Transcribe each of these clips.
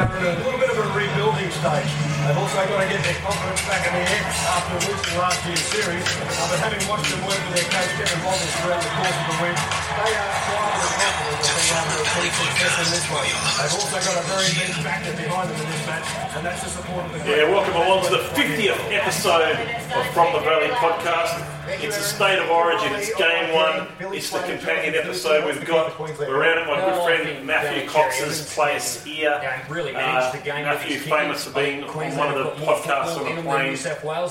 in a little bit of a rebuilding stage. They've also got to get their confidence back in the air after losing last year's series. Uh, but having watched them work with their coach Kevin throughout the course of the week, they are confident they're able to achieve success in this one. They've also got a very big factor behind them in this match, and that's the support of the Yeah, welcome along to the 50th episode of From the Valley podcast. It's a state of origin. It's game one. It's the companion episode we've got. We're around at my good friend Matthew Cox's place here. Uh, Matthew, famous for being on one of the podcasts on the plane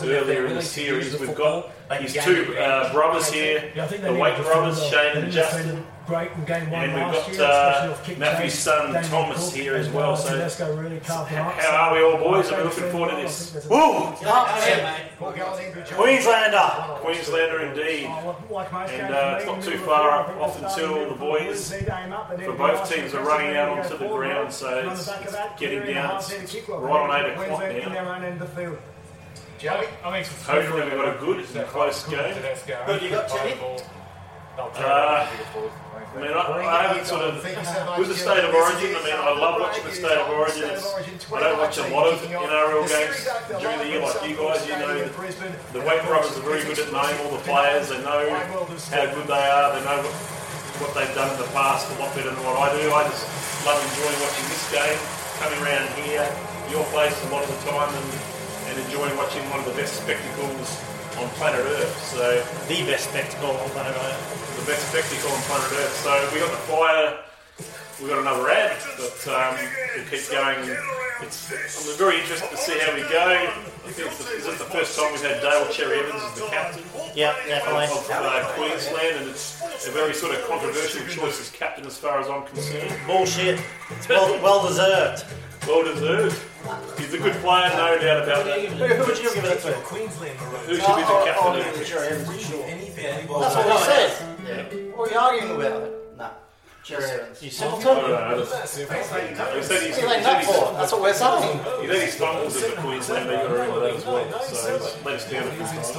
earlier in the series. We've got his two uh, brothers here, the Wake brothers, Shane and Justin. Great in game one And we've last got, year, uh, off kick Matthew's chase. son, Damien Thomas, Cook here as and, well, so Tedesco really carved them up. How are we all, boys? Are we looking forward to this? Woo! Queenslander. Queenslander indeed. And, uh, it's not too far up off until starting the boys, lead their game up, and For both teams are running out onto the ground, so and it's the back of that, getting down. It's had a kick well, right on eight o'clock now. their own end of the field. Hopefully we've got a good and close game. Who do you got, Teddy? Uh, I mean, I, I haven't sort of with the state of origin. I mean, I love watching the state of origin. It's, I don't watch a lot of NRL games during the year like you guys. You know, the Wake brothers are very good at knowing all the players. They know how good they are. They know what, what they've done in the past a lot better than what I do. I just love enjoying watching this game, coming around here, your place a lot of the time, and, and enjoying watching one of the best spectacles on planet Earth. So The best spectacle on planet Earth. the best spectacle on planet Earth. So we got the fire, we got another ad, but um, we'll keep going. It's, I'm very interested to see how we go. I think the, is it the first time we've had Dale Cherry Evans as the captain Yeah, definitely. of uh, Queensland, and it's a very sort of controversial choice as captain as far as I'm concerned. Bullshit. It's well, well deserved. Well deserved. He's a good player, no doubt about that. Who, who would you give it to? Who should be the oh, captain? Oh, of- That's what we said. What are you arguing about? No. Cherry Evans. You I simpleton. don't know. He said he's, What are you he laying said up he's, for? That's what we're saying. he said he's stumbles as a Queenslander. You got to remember that as well. So let us down a few times.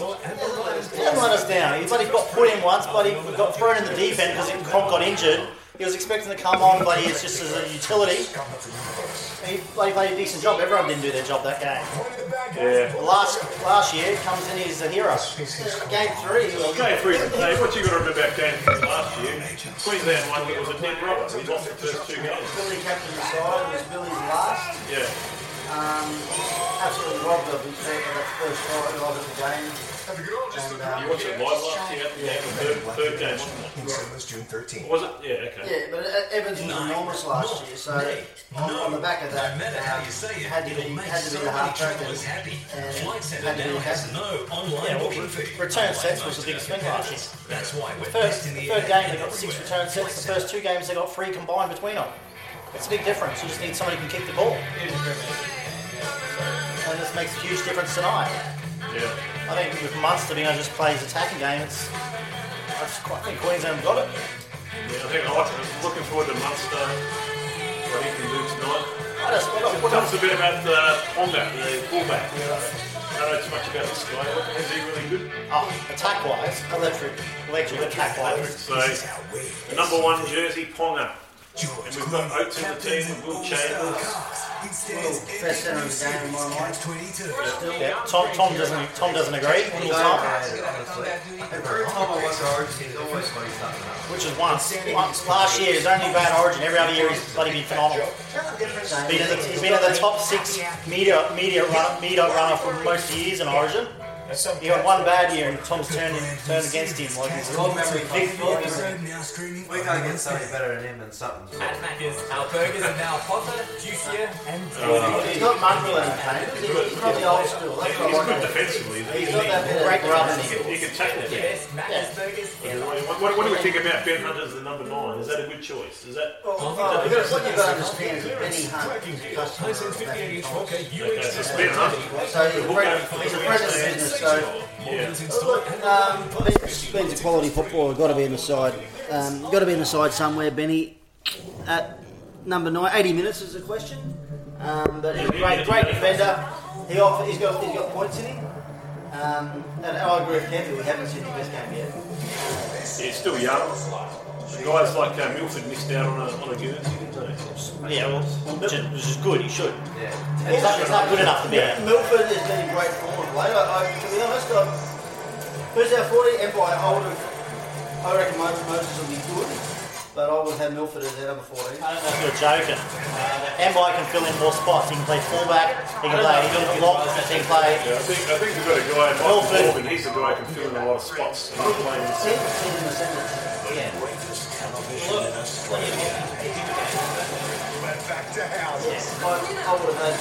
He hasn't let us down. He bloody got put in once, but he got thrown in the deep end because Cronk got injured. He was expecting to come on, but he's just as a utility. He bloody played a decent job. Everyone didn't do their job that game. Yeah. Last last year comes in, he's a hero. Game three, he was Game three, hey, what you got to remember about game three last year? Queensland won, it was a dead rubber. We lost the first two games. Billy captain the side. It was Billy's last. Yeah. Um, absolutely robbed of his that first fight of the game. And, um, You watched it live last year, the game, the third, third game, wasn't it? Kingston was June 13th. Was it? Yeah, okay. yeah, but uh, Evans was enormous last year, so on, on the back of that, um, had to be had to be the half track and, and had to be the captain. Yeah, well, return sets was the biggest thing last year. That's why The first, the third game they got six return sets. The first two games they got three combined between them. It's a big difference. You just need somebody who can kick the ball, and this makes a huge difference tonight. Yeah. I think with Munster being able to just play his attacking game, it's. I, just quite, I think Queensland got it. Yeah, I think I I'm looking forward to Munster, what he can do tonight. I just, I got, Tell us a bit about uh, Ponga, the fullback. I don't know too much about this guy. Is he really good? oh, attack wise, electric, electric attack wise. So, the number one jersey, Ponga. And we've got Oates in the team, with Will Chambers. Best centre of the game in my mind. 22. Yeah, Tom, Tom doesn't, Tom doesn't agree. Little Tom, Every time I watch Origin, he's always funny something up. which is once, once last year. His only bad Origin. Every other year he's bloody been phenomenal. He's been in the, he's been in the top six media media run, media runner for most years in Origin. He got one bad year and Tom's turned him, turned against him. Like he's Gold memory big, comes big, forward. Now. We can't get something better than him than something. At Macca's, our burgers are now hotter, juicier, and He's not Mungrel in the. He's not the old school. That's what He's good want. defensively. He's He, got that great rub in him. he can tackle it. best Macca's burgers What, what, what do we think about Ben Hunt as the number nine? Is that a good choice? Is that Oh, you gotta- What you've got to understand is that Benny Hunt is a customer of Matthew okay? So it's Ben Hunt. So he's a friend, he's a friend of the business. So Yeah. look, um, Ben's, Ben's a quality footballer. Got to be in the side. Um, got to be in the side somewhere. Benny at number nine. 80 minutes is the question. Um, but he's a great, great defender. He offer, he's got he's got points in him. Um, and I agree with Kevin. We haven't seen the best game yet. He's still young. Guys like uh, Milford missed out on a, on a Guernsey, didn't they? Yeah, well, which is, which is good. He should. Yeah. He's not, he's not good enough to be. Yeah, Milford has been in great form of late. I, I, to be honest, I, who's our 40? Empire, I would have, I reckon Moses, Moses will be good, but I would have Milford as our number 14. I don't know if you're joking. Mbye can fill in more spots. He can play fullback. He can play he can lock. He can play. Yeah, I think I think we've got a guy, Michael Milford. Morgan. He's a guy who can fill in a lot of spots. He's playing this. Ten, ten in the centre. I, would have and.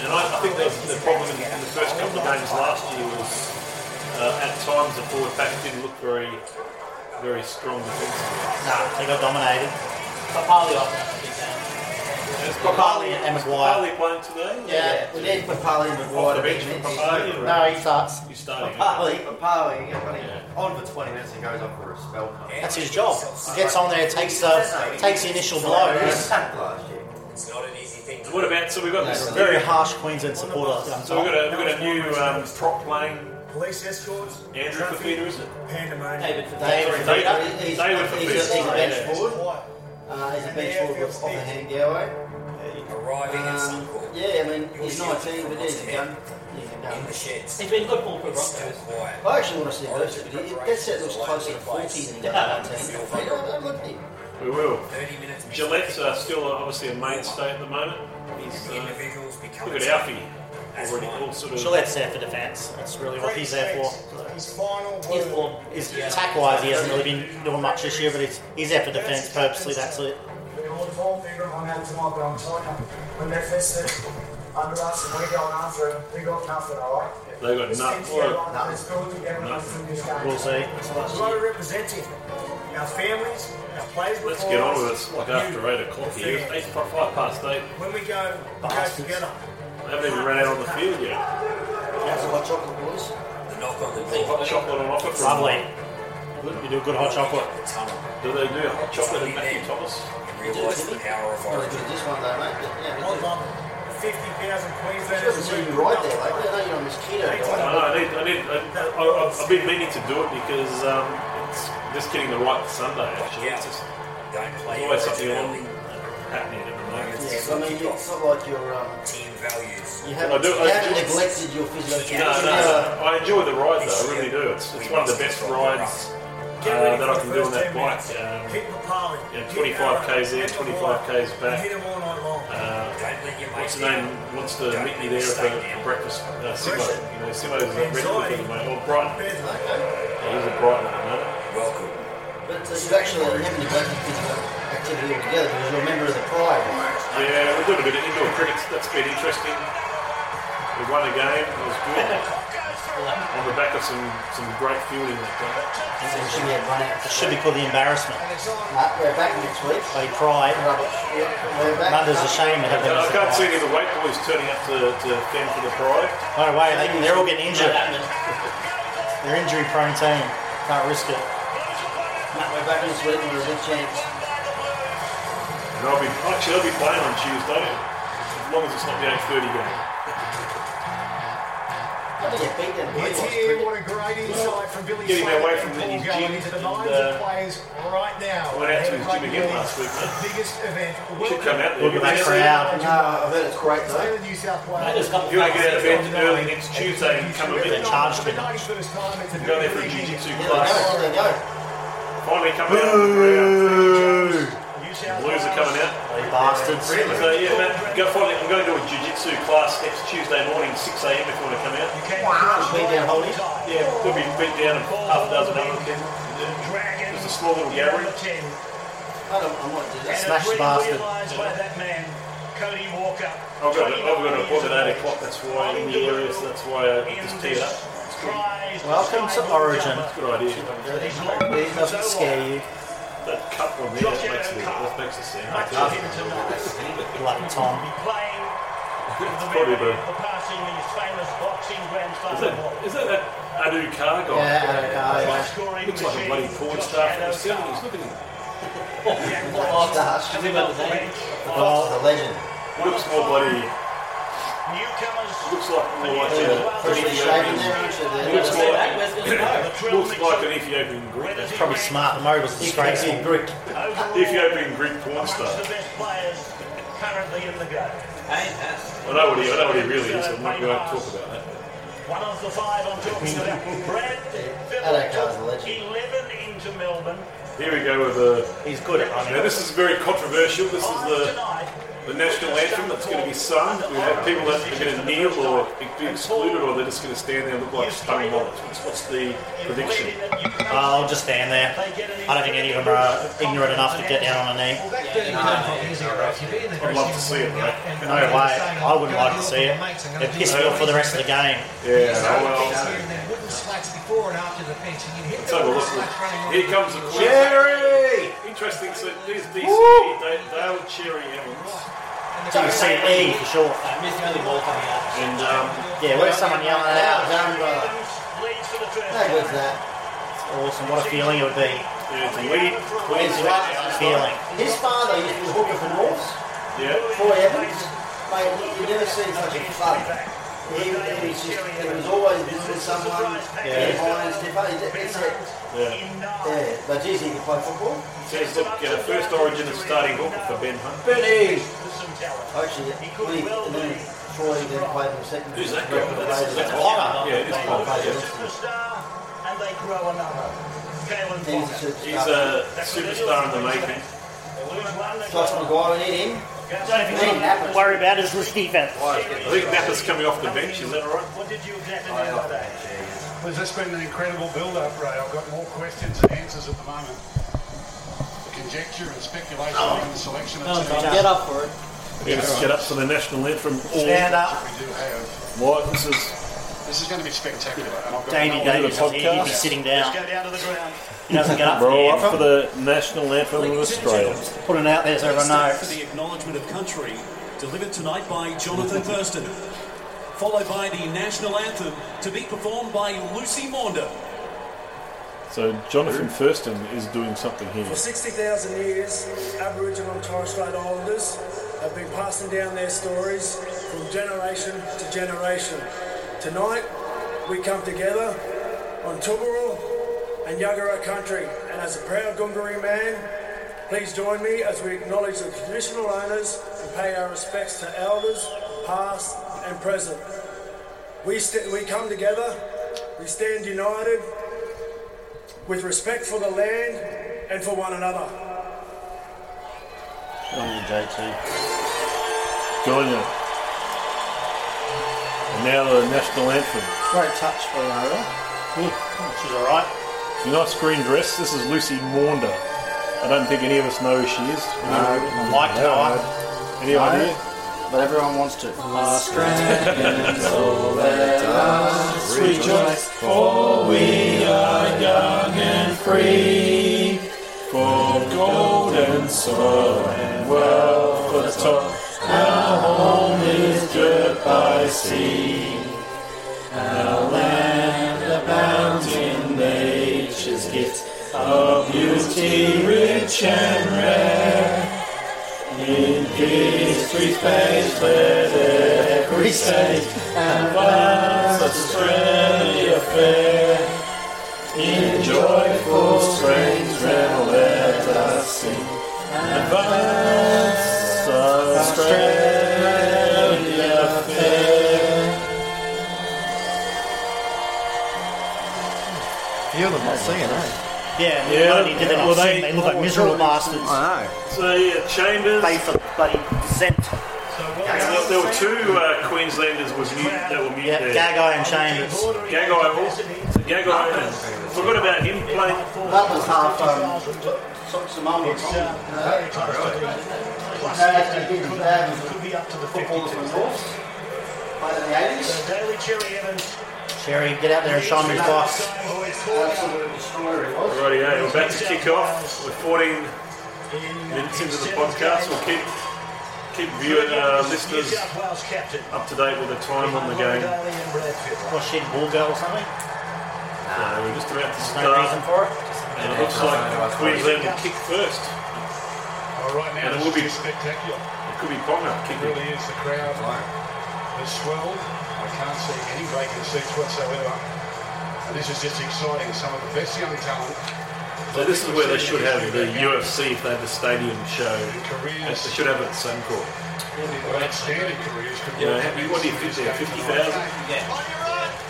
And I, I think the, the problem in, in the first couple of games last year was uh, at times the forward pack didn't look very, very strong defensively. Nah, they got dominated. Papalii off. It's Papalii and Maguire. Papalii playing today? Yeah, we need Papalii and Off Maguire the to be bench for. Papalii. No, he starts. He's starting. Papalii, Papalii, yeah, On for 20 minutes and goes off for a spell. That's his job. He gets on there, takes the takes the initial blows. last year. It's not an easy thing to What about so we've got this Very harsh Queensland supporter. so we've got a we've got a new um, prop playing Police escorts. Andrew Fifita, is it? Pandemonium. David for David Fifita. Fifita. He's, David he's, he's, a, he's a bench Yeah. forward. Uh, he's a bench forward with Ofahengaue. arriving at Um, Suncorp yeah, I mean, he's 19, but he's a gun. He's a in the sheds. He's been good for the It's. I actually want to see Burst, but he, that set looks closer to 40 than he does 19. I look at him. We will. 30 minutes. Gillett's uh, still obviously a mainstay at the moment. He's uh, Individuals look at Alfie already all sort of. Gillett's there for defence. That's really what he's there for. His final His, well, his attack wise, he hasn't really been doing much this year, but he's, he's there for defence purposely. That's it. We hold the ball on that tonight, but I'm telling you, when they're fisted under us and we're going after it, we got nothing, alright? They got This nothing. team's got Well, nothing. It's good to get us through this. We'll see. We've got to represent him. Our families, our players Let's get on with it. It's like after eight o'clock here. It's eight five past eight. When we go, we go together. They haven't even run out on the field yet. How's the hot chocolate, boys? The knock on the Hot door. chocolate on offer from Lovely. You do a good hot chocolate. Do they do hot chocolate and Matthew Thomas? Realise the power of Not as good this one, though, mate. But, yeah, I'd it's love 50,000 It's Queenslanders. good to right there, mate. I know you're on mosquito I diet. know. I need. I need. I, I, I've been meaning to do it because um, it's just getting the right Sunday. Actually, it's just Don't play always something originally. happening at the moment. Yeah, I mean, it's not like you're, um, Team values. you I haven't, do- you I haven't do- neglected your physical No, no, no. I enjoy the ride though. I really do. It's, it's one of the best rides Get uh, that I can do on that bike. Um, yeah, 25 k's in, hit 25 Maguire, k's and back. Hit them all night long. uh, Don't let your what's mates the name? down. Wants to meet me there for, for breakfast. Uh, Simo. You know, Simo's at Redcliffe at the moment. Or Brighton. Bedlam. Yeah, he's at Brighton at the moment. Welcome. But uh, you actually haven't neglected physical activity altogether because you're a member of the Pride. Yeah, we're doing a bit of indoor cricket. That's been interesting. We won a game. It was good. On the back of some, some great fielding that day. So should be able run out. It should be called the embarrassment. Uh, we're back next week. They pride. Rubbish. Yeah, we're back. Mother's ashamed to have them. I can't see pride. any of the weight boys turning up to, to fend for the pride. No way, they, they're all getting injured. They're injury prone team. Can't risk it. Matt, we're back next week and we're a good chance. And I'll be actually I'll be playing on Tuesday, as long as it's not the eight thirty game. I think you beat them. Let's hear what a great insight from Billy Getting Slater away from Paul his going into the and, minds uh, of players right now. Went out to ahead his gym again last week, The mate. biggest event. You should come out there. Look at that crowd. No, I've heard it's great though. The New South Wales. just you want to get out of bed early next Tuesday and come a bit, charged For me. the 91st time, it's a go there for a big jiu-jitsu class. go. Finally coming out. Blues are coming out. They bastards. So yeah, man, go finally. I'm going to do a jiu-jitsu class next Tuesday morning, 6 a.m. If you want to come out. Wow. Beat down Holly. Yeah, we'll be beat down and half a dozen other kids. Just a small little gathering. I, don't, I might do that. Smash bastard. by that man, Cody Walker. I've got, a, I've got an appointment at 8 o'clock, that's why in the area, so that's why I just teed up. Welcome to Origin. Good idea. It doesn't scare you. That cup on there, that makes the, that makes the sound. Bloody Tom. Probably the, is that, is that that Addo-Carr guy? Yeah, I don't know. Looks like a bloody porn star from the 70s. Look at him. Oh, gosh. Well, The legend. Looks more bloody. Newcomers Looks like more like a, an Ethiopian. there, aren't you? Looks There. like, looks like an Ethiopian Greek. That's probably smart. The mode was disgraceful. Greek. Ethiopian Greek porn star. The best players currently in the game. I know what he, I know what he really is. I'm not going to talk about that. One of the five I'm talking about. Brad Hello, Carl's 11 into Melbourne. Here we go with the. He's good at Now this is very controversial. This is the Tonight, the national anthem that's going to be sung. We have people that are going to kneel or be excluded, or they're just going to stand there and look like stung mullets. What's, what's the prediction? Uh, I'll just stand there. I don't think any of them are ignorant enough to get down on a knee. I'd love to see it, mate. No way. I wouldn't like to see it. It pissed me off for the rest of the game. Yeah, oh well. Let's have a look. Here comes the Queen. Jerry! Interesting. So there's DCE, Dale Dale Cherry Evans, So you see E for sure. and um, Yeah, where's someone yelling it out? Down, brother. leads for How good's that? Awesome. What a feeling it would be. yeah, it's a lead. His father, Feeling. his father used to be hooker for Norths. Yeah. Troy Evans. Mate, you never seen such a thug. He, was always visiting someone, Yeah. behind, it. Yeah. Yeah, but geez, he can play football. Says, look, uh, first origin is starting hooker for Ben Hunt. Benny! Actually, he, and then Troy then played him second. Who's that guy? That's, that's. Yeah, it is Honor. Yeah. superstar, and they grow another. He's a superstar in the making. Josh we need him. Don't worry about his defense. I think Napa's coming off the bench, is that right? What did you exactly mean by that? Well, this has been an incredible build-up, Ray. I've got more questions than answers at the moment. The conjecture and speculation oh. around the selection of teams Get up for it. We're going to get up for the national anthem. Stand up. we do have. What? This is This is going to be spectacular. And I've got Davey no- Davis, he'd be sitting down. Go down to the ground. He doesn't get up for the roll up for the national anthem of Australia. Put it out there so everyone Stand for the acknowledgement of country, delivered tonight by Jonathan Thurston, followed by the national anthem to be performed by Lucy Maunder. So Jonathan Thurston is doing something here. For 60,000 years, Aboriginal and Torres Strait Islanders have been passing down their stories from generation to generation. Tonight, we come together on Turrbal and Yuggera country, and as a proud Gungarri man, please join me as we acknowledge the traditional owners and pay our respects to elders, past and present. We, st- we come together, we stand united with respect for the land and for one another. On you, JT. On you. And now the national anthem. Great touch for Ronaldo. She's alright. Nice green dress. This is Lucy Maunder. I don't think any of us know who she is. I'd like to know her, Any idea? but everyone wants to. Last so let us rejoice, for we are young and free. For gold and soil and wealth for the top. Our home is girt by sea. Our land abounds in nature's gift of beauty rich and rare. In history's page let every state and vast Australia fair. In joyful strains now let us sing Advance Australia fair. Few of them not singing, eh? Yeah, Yeah, not only did they not well, sing, they- they look like miserable bastards. I know. So yeah, Chambers. Pay for bloody cent. There, there were two uh, Queenslanders was mute, that were mute Yeah, there. Gagai and Chambers. Gagai, also- Gagai, forgot about him playing. That was half um, Samoa. Dad was Could be up to the footballers 52. from North. Played in the 80s. Daly Cherry Evans. Sherry, get out there and shine me box. Absolute destroyer he was. Alrighty, yeah, we're about to kick off. We're 14 minutes into the podcast. We'll keep keep viewing uh, listeners New South Wales captain. up to date with the time on the game. Was she a bull girl or something? Uh, we're just about to start. No reason for it. And it looks like Queensland will kick first. Oh, right now, And it will be- spectacular. It could be Ponga It really is. The crowd has swelled. I can't see any vacant seats whatsoever. And this is just exciting. Some of the best young talent. So this is where they should have the UFC if they have a stadium show. They should have it at Suncorp. Outstanding careers. You know, what do you fit there? Fifty thousand?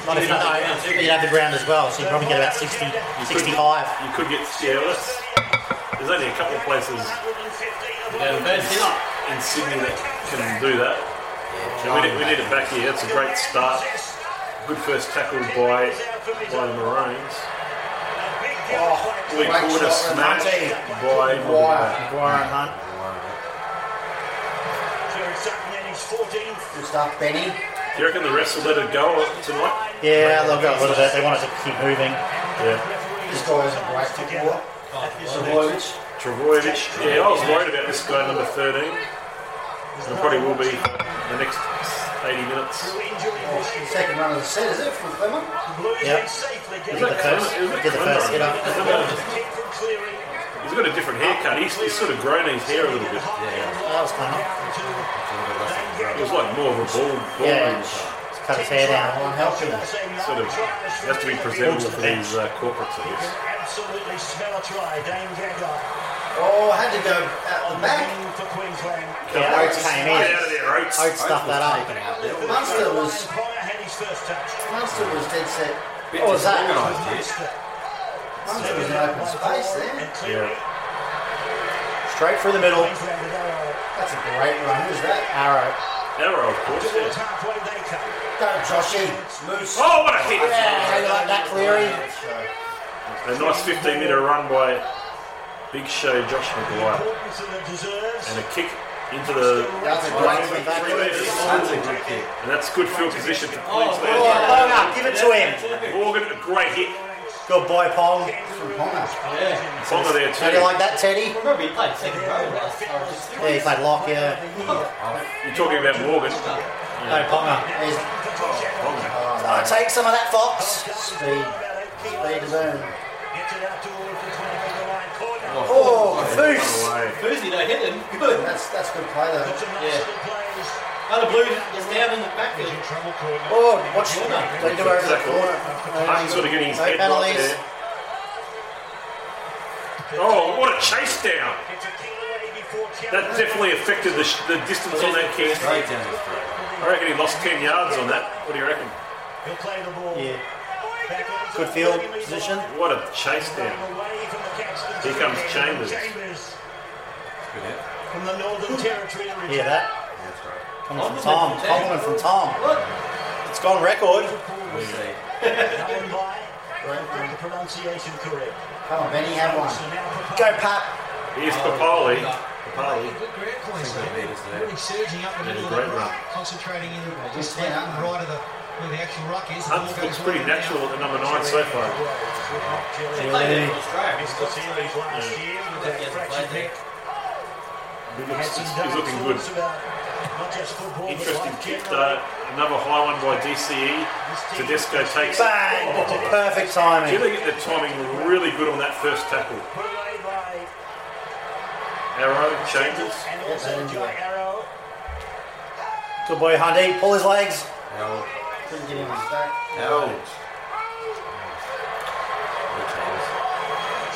Not if you, no, you'd have the ground as well, so you'd probably get about 60, 65. You could get yeah. well, there's only a couple of places in Sydney that can do that. And we, need, we need it back here. It's a great start. Good first tackle by by the Maroons. We great caught a shot, smash Monty. by Maguire. Maguire and Hunt. Good stuff, Benny. Do you reckon the rest will let it go tonight? Yeah, they'll go a little bit. They want it to keep moving. Yeah. This guy is a great footballer. Savoyevich. Trbojevic. Yeah, I was worried about this guy, number 13. And probably will be the next 80 minutes. Second run of the set, is it, from Clement? Yep. Did the first, did the first hit up. He's got a different haircut. He's, he's sort of grown his hair a little bit. Yeah. That was kind of. It was like more of a bald, bald Yeah. Cut his hair down. Unhealthy. sort of has to be presentable for these uh, corporates, I guess. Absolutely smell a try, Dane Gagai. Oh, I had to go uh, out the back. For Queensland. Yeah, Oates came in. Out of there, Oates. Oates stuffed that up. Munster was, Pryor had his first touch. Munster was dead set. What was that? Munster was in open space there. Yeah. Straight through the middle. That's a great run. Who's that? Arrow. Arrow, of course. Yeah. halfway they come. Go, Joshy. Moose. Oh, what a hit! Yeah, how you like that, Cleary? A nice 15 metre run by Big Show Josh McGuire. Importance that it deserves. And a kick into the That's a great three one. That's a good kick. And that's good field position for Oh, Queensland. Ponga, give it to him. Morgan, a great hit. Good boy, Pong. From Ponga. Ponga there How do you too. like that, Teddy? Probably played second row last time. Yeah, he played lock, yeah. You're talking about Morgan. No, Ponga. There's Oh, take some of that, Fox. speed. Speed is own. Gets it out towards the 20 metre line corner. Oh, Run Foos. away. Foosey, they hit him. Good. That's that's good play though. Some Yeah. excellent plays. Oh, the blue is down in the backfield. Oh, watch Don't do over the corner. Hunt's sort of getting his No head right there. Oh, what a chase down! It's a kick away before That definitely affected the, sh- the distance on that kick. Straight down his throat. I reckon he lost 10 yards on that. What do you reckon? He'll play the ball. Yeah. Back on his Good field position. What a chase down. Away from the Caxtons. Here comes Chambers. Chambers Good from the Northern Territory. Hear that? That's right. Coming from Tom. Compliment from Tom. It's gone record. We'll see. Known by got the pronunciation correct. Come on, Benny, have one. So now for Go, Pat. Here's Papalii. Papalii. Good ground Queensland. Beat us there. Really surging up the middle of the run. concentrating in just Yeah. right of the where the actual ruck is. The Hunt looks pretty right natural at the number 9 so far. He played there for Australia. Missed the series year with that Yeah. fracture pick. He Had looks, he's, looking good. thoughts about not just football, but Interesting kick generally. start. Another high one by DCE. Tedesco takes it. Bang. Oh. Perfect See, timing. they get the timing really good on that first tackle. Put away by Arrow, Chambers. and also Jai Arrow. Good boy, Hunty. Pull his legs. Held. Couldn't get him on his back. Held.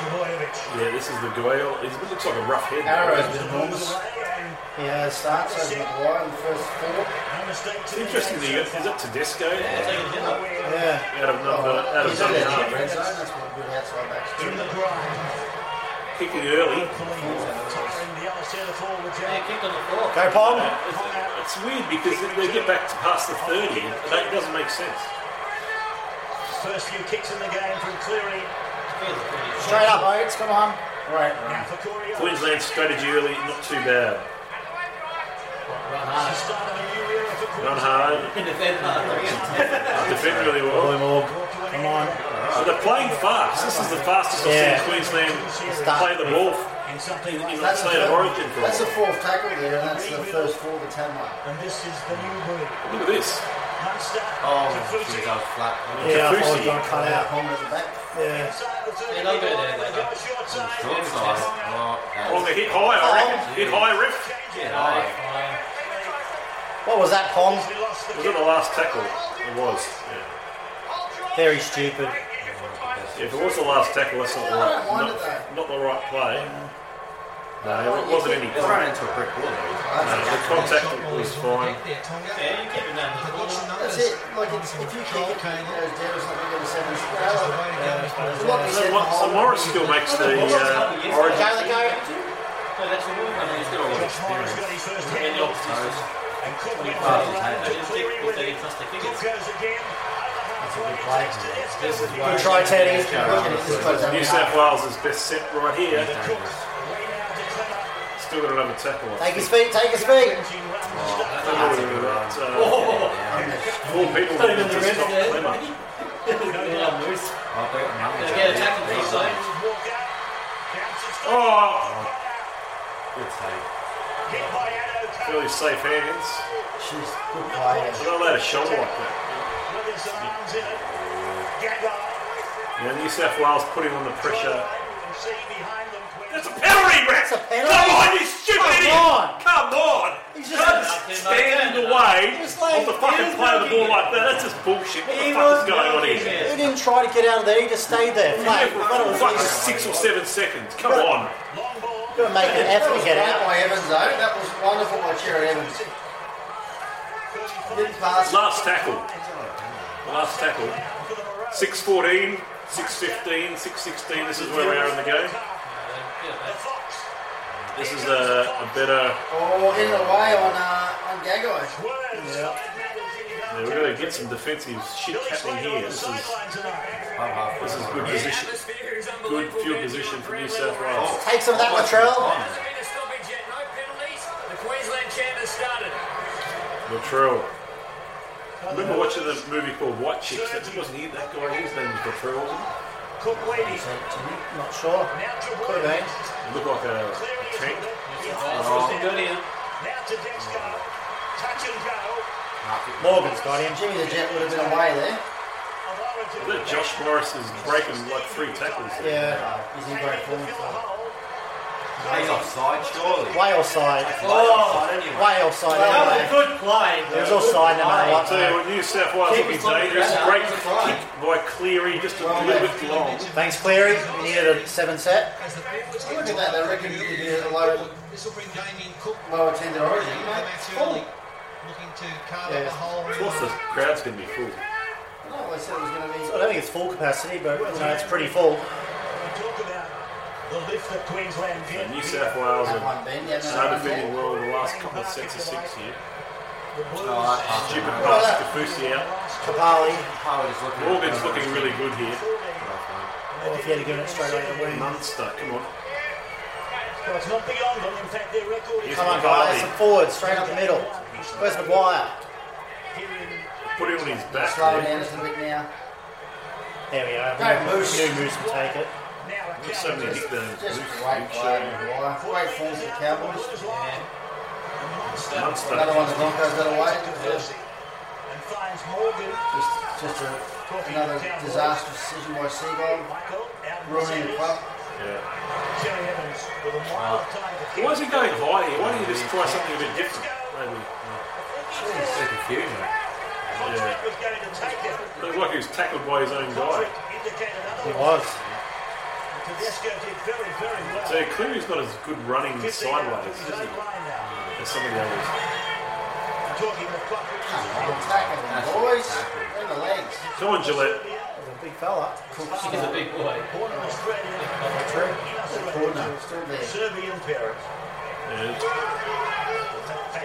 Trbojevic. Yeah, this is the Goyle. He looks like a rough head. Arrow's though. been enormous. Away and He has starts over McGuire in the first four. no mistake It's to interesting that you got, is that Tedesco? Yeah. Out of number, out of He's in number that half. red zone. That's what good outside backs do. in the grind. Kicking early. The other centre forwards Yeah, kicked on the floor. Go, Pong. It's, it's weird because they get back to past the 30. That doesn't make sense. First few kicks in the game from Cleary. Straight up, Oates. Come on. Right. Now for Corey Oates. Queensland strategy early, not too bad. The start of a new era Run hard, In defend hard. defend really well. Come on. So they're playing fast. This is the fastest I've Yeah. seen Queensland play the ball In something like That's state of origin for a That's the while. fourth tackle there, and that's the first four that's had one. And this is the new breed. Look at this. Oh, to geez, I was flat. Yeah, I thought Kaufusi. he was going to cut out. Palmer at the back. Yeah. Inside the 30 Yeah, they'll go there, line, they they go. go short side. Oh, Oh, they hit high, I oh, reckon. Hit high, ref. Yeah, high. What was that, Pong? Was it the last tackle? It was. Yeah. Very stupid. If it was the last tackle, that's not the right, not, not the right play. No, it wasn't any. It's run into a brick wall. though. No, the contact was fine. That's it. Like, it's, if you kick it, it goes down, not going to get a seven. It's what we So, said. Mo- Morris still makes the uh, origin. Go, let go. No, that's the one. I mean, he's got a lot of experience. And the opposition. Good try, Teddy. New South Wales' best set right here. Still got another tackle. Take his feet, take his feet. Four people Put him in to stop there. Clemmer. Oh, but now he's Get a out. tackle for the out. Oh, Good save. fairly safe hands. She's good player. You're not allowed to shoulder like that. Yeah, New South Wales putting on the pressure. That's a penalty, Rex! That's a penalty? Come on, you stupid Come idiot! on. Come on! He's just- can't stand in the way Just of the fucking he play of the ball like that. That's just bullshit. What the He fuck was is going on milking here? He didn't try to get out of there, he just stayed there. Yeah, Flat. for Flat on his six or seven seconds. Come on. Gotta make an effort to get Great out. by Evans, though. That was wonderful by Cherry Evans. Didn't pass. Last tackle. Last tackle. 6'14, 6'15, 6'16. This is where we are in the game. This is a, a better. Oh, in the way on uh, on Gagai. Yeah, yeah. we've got to get some defensive shit happening here. This is this is good position. Good field position for New South Wales. Take some of that, Latrell. The Queensland chant has started. Latrell. Remember watching the movie called White Chicks? That wasn't he. That guy. His name was Latrell. Wasn't Not sure. Could have been. he? He looked like a tank. Morgan's got him. Jimmy the Jet would have been away there. I bet Josh Morris is breaking like three tackles. Yeah, he's in great form. He's offside, surely. Way offside. Oh, anyway. Way offside That was a good play. It was offside no matter I'll what. tell you what, New South Wales Keep looking dangerous. Great That's kick by Cleary, just a little bit long. Thanks, Cleary. We needed a seven set. Look at that, they reckon you did a low, This will bring Damien Cook low attended origin. back Mate, it's full. Looking to carve Yeah. up a hole. Of course, the crowd's going to be full. No, they said it was going to be. I don't think it's full capacity, but you know, it's pretty full. So New South Wales That are one no, defending no. well in the last couple of sets of six here. Oh. Stupid pass to Kaufusi out. Kapali. Howard looking. Morgan's looking really good here. Well, if he had given it straight away to win. Munster, come on. Here's Come on, guys. Some forward, straight up the middle. Where's Maguire? Put him on his back. Slow down just a bit now. There we go. Go, Moose. New Moose will take it. Got so many nicknames. Just Moose, great Big player, Show, Maguire. Great form for the Cowboys. Munster. Another one the Broncos got away. Just, just a, another disastrous decision by Seagull. Ruining the club. Yeah. Why is he going high here? Why don't you just try something a bit different? Maybe. It's so confusing. Yeah. Looks like he was tackled by his own guy. He was. So Cleary's not as good running sideways, is he? As some of the others. Tackle them, boys. In the legs. Come on, Gillett. He's a big fella. He's a big boy. True. Corner. Still there. Yeah.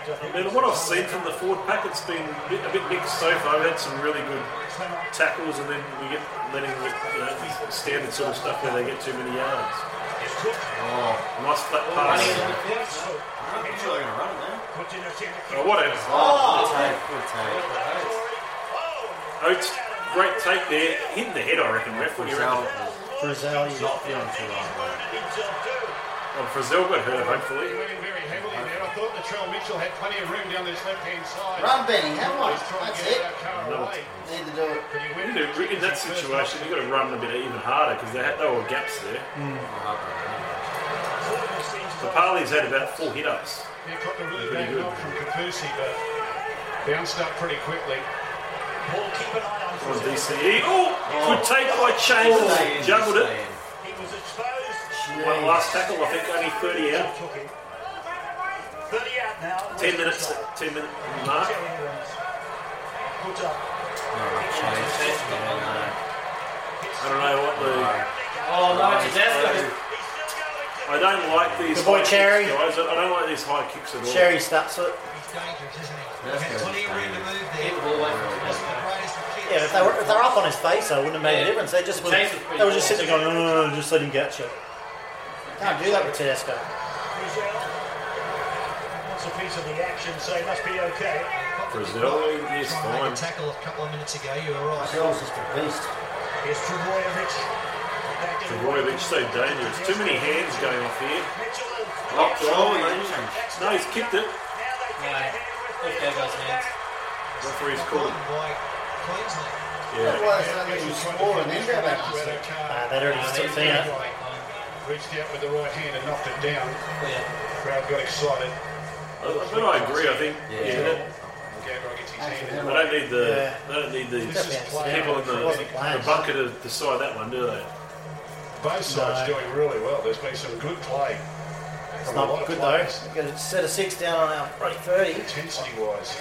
I mean, what I've seen from the forward pack, it's been a bit, a bit mixed so far. We've had some really good tackles, and then we get letting the you know, standard sort of stuff where they get too many yards. Oh, Nice flat pass. I'm sure they're going to run it now. Oh, whatever. Oh, good take, good take. Oates, great take there. Hitting the head, I reckon, ref. What do you reckon? Frizell, you Not feeling too well. Well, Frizell got hurt, hopefully. Running very heavily there. I thought Latrell Mitchell had plenty of room down this left-hand side. Run Benning, have one. He's trying to That's it. that. Need to do it. But he You went need to- In that situation, you've got to run a bit even harder because there, there were gaps there. Hmm. Papalii's had about four hit ups. He got the really Pretty bad good. knock from Kaufusi, but Bounced up pretty quickly. Paul, keep an eye on On DCE. Oh, good take by Chambers. Juggled it. He was exposed. One last tackle, I think only 30 out. Took him. 30 out now. 10 minutes, 10 minute mark. Put up. I don't know what the. Oh, no, Tedesco. I don't like these. Good boy, high kicks, Cherry. Guys. I don't like these high kicks at all. Cherry starts it. He's dangerous, isn't he? That's There's plenty of room to move there. Keep the ball away from Wasn't Tedesco. the greatest of kicks. Yeah, but if they were, if they were up on his face, though, it wouldn't have made a difference. They just The would, chase was pretty they were just sitting there going, oh, no, no, no, just let him get you. Can't do that with Tedesco. Brazil wants a piece of the action, so he must be okay. Brazil is Trying to fine. a tackle a couple of minutes ago, you were right. Brazil's just a beast. Here's Trbojevic. Back in the Trbojevic so dangerous. Too many hands going off here. Mitchell. Oh, he didn't. No, he's kicked it. Now they take No. a hand Gago's hands. Referee's called. Won. Yeah. Why is that little score and then go back to Where the sleep? car Nah, they'd already seen it. reached out with the right hand and knocked it down. Yeah. Crowd got excited. But I agree. I think Yeah. yeah. Gago gets his hand in. They don't need the Yeah. they don't need the This is play. people in the, Wasn't the bunker to decide that one, do they? Both sides No. doing really well. There's been some good play. It's from a lot not good, though. players. Get a set of six down on our right 30. Intensity wise,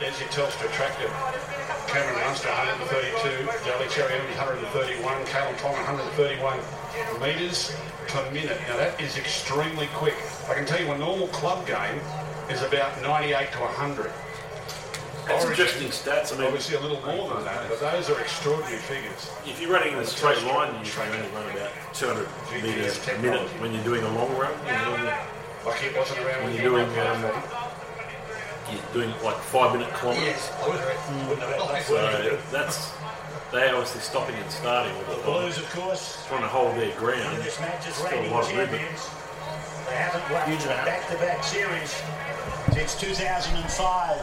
there's your Telstra Tracker. Cameron Munster 132, Daly Cherry Evans 131, Kalyn Ponga 131 metres per minute. Now that is extremely quick. I can tell you a normal club game is about 98 to 100. That's Origin, interesting stats. I mean, Obviously a little more than that, but those are extraordinary figures. if you're running in a straight line, you can only run about 200 metres a minute when you're doing a long run. You know, when you're- Like it wasn't around when you're doing um, you're doing like five minute kilometres. Yes, I would wouldn't have that So that's they obviously stopping and starting with the Blues, of course, trying to hold their ground. this match as Still a lot of movement. Champions. They haven't won Huge amount. back-to-back series since 2005.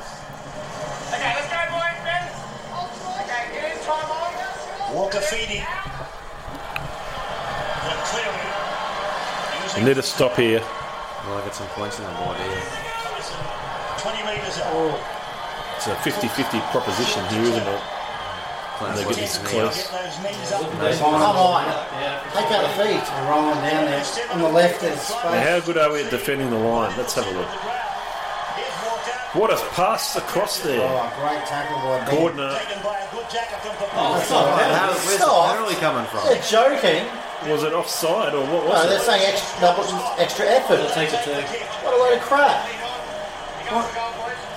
Okay, let's go, boys, then. Okay, get in time on. Walker feeding. But clearly, I need to stop here. Well, I get some points on the board here. 20 metres out. It's a 50-50 proposition here, isn't it? And they get this close. Get those. Come on. Take out the feet and roll them down there. On the left there's Now, space. how good are we at defending the line? Let's have a look. What a pass across there. Oh, great tackle by Ben. Cordner, Taken by a good jacket from Oh, Papua. That's all right. How, where's the penalty coming from? They're joking. was it offside or what No, was they're it? saying extra, they're putting extra effort. To take it to. What a load of crap.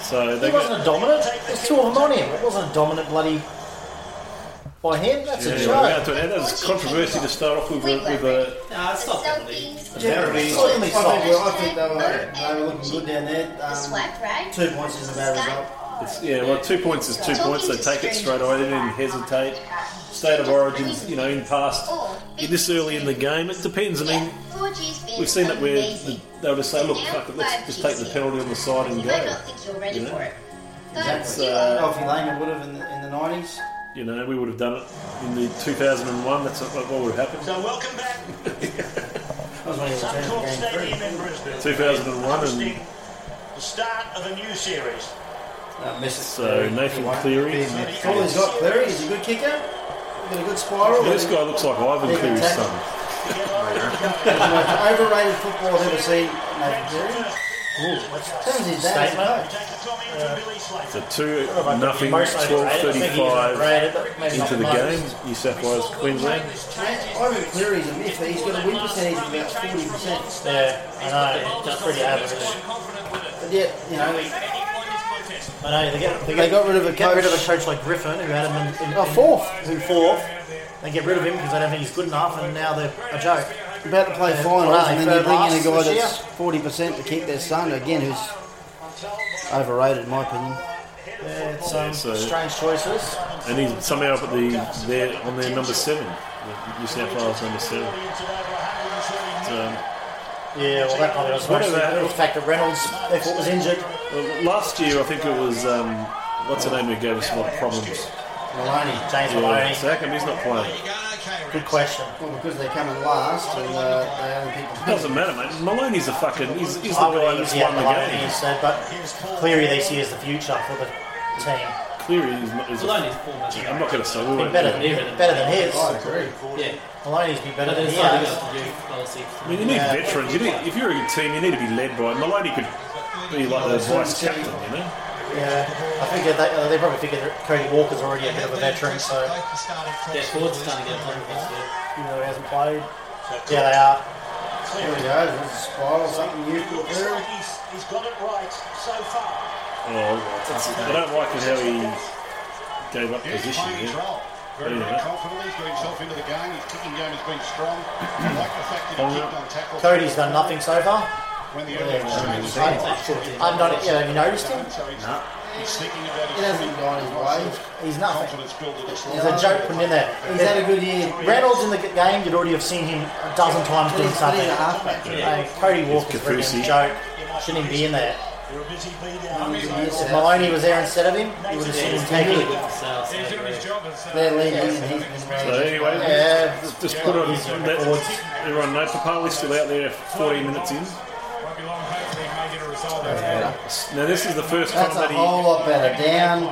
So He they wasn't a dominant. There's two of them on him. It wasn't a dominant bloody by him. That's yeah, a we're joke. out to that. That was controversy to start off with. A, with a, No, it's not penalty. Generally, It's I think, we- I think they were, they were looking good down there. Um, Swag, right? two points isn't a bad result. it's, yeah, well, two points is two points. They take it straight away. They didn't hesitate. State of origins, you know, in past, this early in the game, it depends. I mean, we've seen that where the, they would just say, look, fuck it, let's just take the penalty on the side and You might go. not think you're ready know? for it. Exactly. That's, uh, Alfie Langer would have in the, in the 90s. You know, we would have done it in the 2001. That's what what would have happened. So welcome back. That was when he returned to Suncorp game Stadium three. in Brisbane. 2001 and- Hosting the start of a new series. Uh, Mrs. So Nathan Cleary. All he's got Cleary. He's a good kicker. He's got a good spiral. This guy looks like Ivan Cleary's son. He's the most overrated footballer I've ever seen. Nathan Cleary. Turns his dad as a Statement. coach. So two nothing, Most 12. I think he's 35 overrated, but maybe into not the most. game. New South Wales, Queensland. Ivan Cleary's a myth. He's got a win percentage of about 40%. Yeah, I know. Just pretty average. But yet, you know, I know. They get they, They got rid of a get rid of a coach. coach like Griffin who had him in, in, Oh, in- fourth. who fourth. They get rid of him because they don't think he's good enough, and now they're a joke. About to play finals, and then they bring in a guy that's forty percent to keep their son again, who's overrated in my opinion. Yeah, it's um, so- strange choices. And he's somehow up at the there on their number seven. the New South Wales number seven. Um, Yeah, well, that probably was What mostly about- the fact that Reynolds, they thought was injured. well, last year, I think it was um, what's the name who gave us a lot of problems. Maloney, James Yeah, Maloney. so how come he's not playing? Good question. Well, because they're coming last and uh, they only pick It doesn't matter, mate. Maloney's a fucking. He's, he's the I would guy use that's yeah, won the Maloney game. instead, but clearly they see as the future for the team. Cleary is, is Maloney's form is I'm not going to say we Been won't. better, I than, better than his. I agree. Yeah. Maloney's been better But than there's he something has. else to do policy. mean, you need Yeah. veterans. You need, if you're a good team, you need to be led by. Maloney could be like the vice captain, you know. Yeah, I figured they, uh, they probably figured that Cody Walker's already a bit of a veteran, so Yeah, Ford's starting to get a ton of us even though he hasn't played. Yeah, they are. There we go. There's a spiral, something new to Looks do. like he's, he's got it right so far. Oh, I don't like it how he gave up Yeah, position. playing Yeah. Very, very Yeah. confidently. He's got himself into the game. His kicking game has been strong. I like the fact that he kicked on tackle. Cody's done nothing so far. When the early I've not. Yeah, have you noticed him? No. He's thinking about He his hasn't gone his way. He's nothing. confidence build it There's a joke put in there. He's had a good year. Reynolds in the game, you'd already have seen him a dozen times doing something. a. Hey, Cody Walker's a Kaufusi. joke. Shouldn't even be in there. You're a busy beat If Maloney was there instead of him, he would have seen him take really it. good for sales. He's doing his job as uh, They're leading him. He's been So anyway, Yeah, just- just put on let everyone know Papalii's still out there 14 minutes in. Now this is the first That's time a that he whole lot better. Down.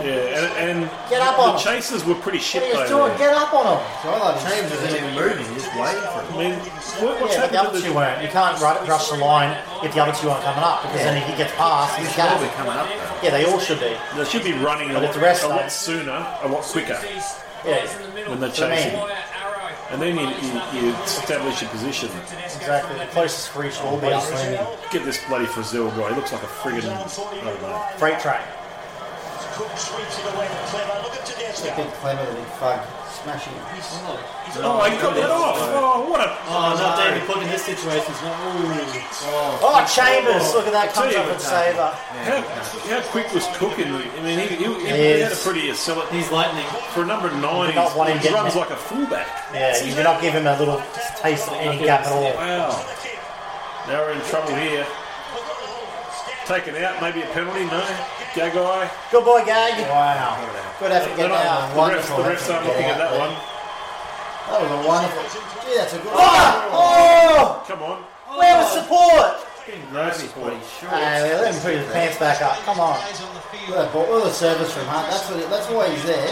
yeah, and, and Get up the on him. chasers were pretty shit What are you though. doing? Get up on him. So I like James isn't even moving. He's just waiting for them. I him. mean, what, what's Yeah, but the happened other to two the, weren't. You can't ru- rush the line if the other two aren't coming up because then if he gets past, he's Should all be coming up though. Yeah, they all should be. They should be running a But lot, if the rest a lot sooner, a lot quicker Yeah, when they're That's what I chasing. Mean. And then you, you, you establish your position. exactly. The closest for each will be up Get this bloody Frizell guy. He looks like a friggin' I don't know. freight train. Cook sweeps it away from Clever. Look at Tedesco. Big Clever, the big fug, smashing. Oh, oh, he got that off. Oh, oh what a Oh, not oh, David Cook in this situation. It's not, ooh. Oh, Chambers! Look at that. Comes up you with saver. how, how quick was Cook? In, I mean, he, he, he, He had a is. pretty solid He's lightning. for a number nine. did not want He runs it. like a fullback. Yeah, you do not give him a little taste of any gap at all. Wow. Now we're in trouble here. Taken out, maybe a penalty. No, Gagai. Good boy, Gag. Wow. Good effort They're getting not- out. the refs, the refs aren't looking at that one. That was a wonderful. Gee, that's a good Oh! oh! Come on. oh! Where was support? No support. Hey, let him put his pants back up. Come on. Look at that ball. Look at the service from Hunt. That's what. It, that's why he's there.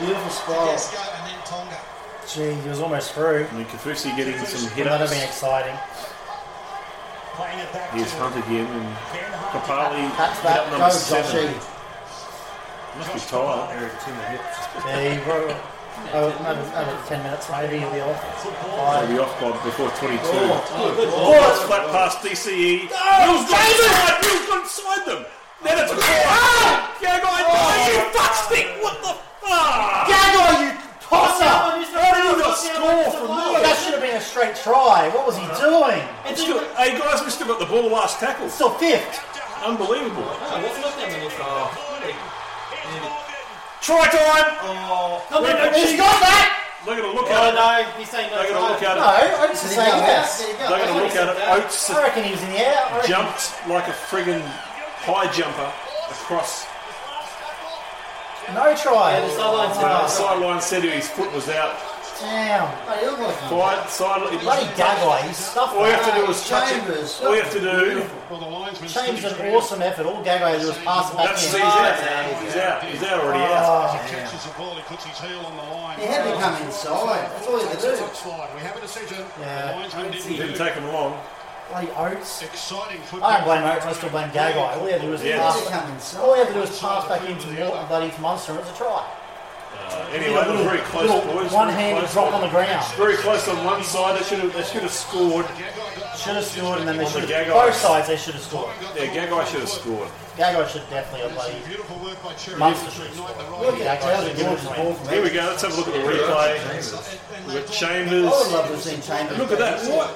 Beautiful spiral. Gee, he was almost through. I mean, Kaufusi getting some hit That would have been exciting. Playing it back Here's to Hunt again, and Ben Hunt. Papalii Pat's hit back. Go, number seven. Joshy. Must be tired. Yeah, he wrote. Oh, another, another 10 minutes maybe he'll be off. They'll be off by before 22. Oh, good Oh, it's flat past DCE. Mills got inside. Mills got inside them. Then it's a ah! Gagai, oh, you fuckstick! What the fuck? Gagai, you tosser! How did he not score from there? That should have been a straight try. What was he doing? It's still, hey guys, we still got the ball last tackle. Still fifth. Unbelievable. Oh, what's left down the list? Try time. Oh, Come on, he's got that! They're going to look Oh, at it. no. He's saying no. They're going to look at No, it. Oates is saying yes. They're going to look at it. Oates I reckon he was in the air. Jumped like a friggin' high jumper across. No try. Yeah, the sideline said sideline said his foot was out. Damn. Hey, he looked like he- Side, side, Bloody Gagai, he's stuffed All you have to do is touch Chambers. it. All you have to do. Well, the Chambers an awesome effort. All Gagai had to do was pass it back That's he's in. out. He's out. He's out already oh. out. Oh, catches the ball. He puts his heel on the line. He had to come inside. That's all he had to do. We have a decision. Yeah. The didn't Didn't take him long. Bloody Oates. exciting I football. don't blame Oates, I still blame Gagai. All he had to do was Yeah. pass He had to it. come. All he had to do was pass back into Morton, bloody to Munster. It was a try. Uh, anyway, it was very close, boys. one Very handed drop on the ground. Very close on one side. They should have. They should have scored. Should have scored and then they On the should have. Both sides they should have scored. Yeah, Gagai should have scored. Gagai should definitely have bloody. Beautiful work by Cherry. Munster should have scored. Look at that. That was a gorgeous ball from Here we go. Let's have a look at the replay. We've got Chambers. I would love to have seen Chambers. Look at that. What?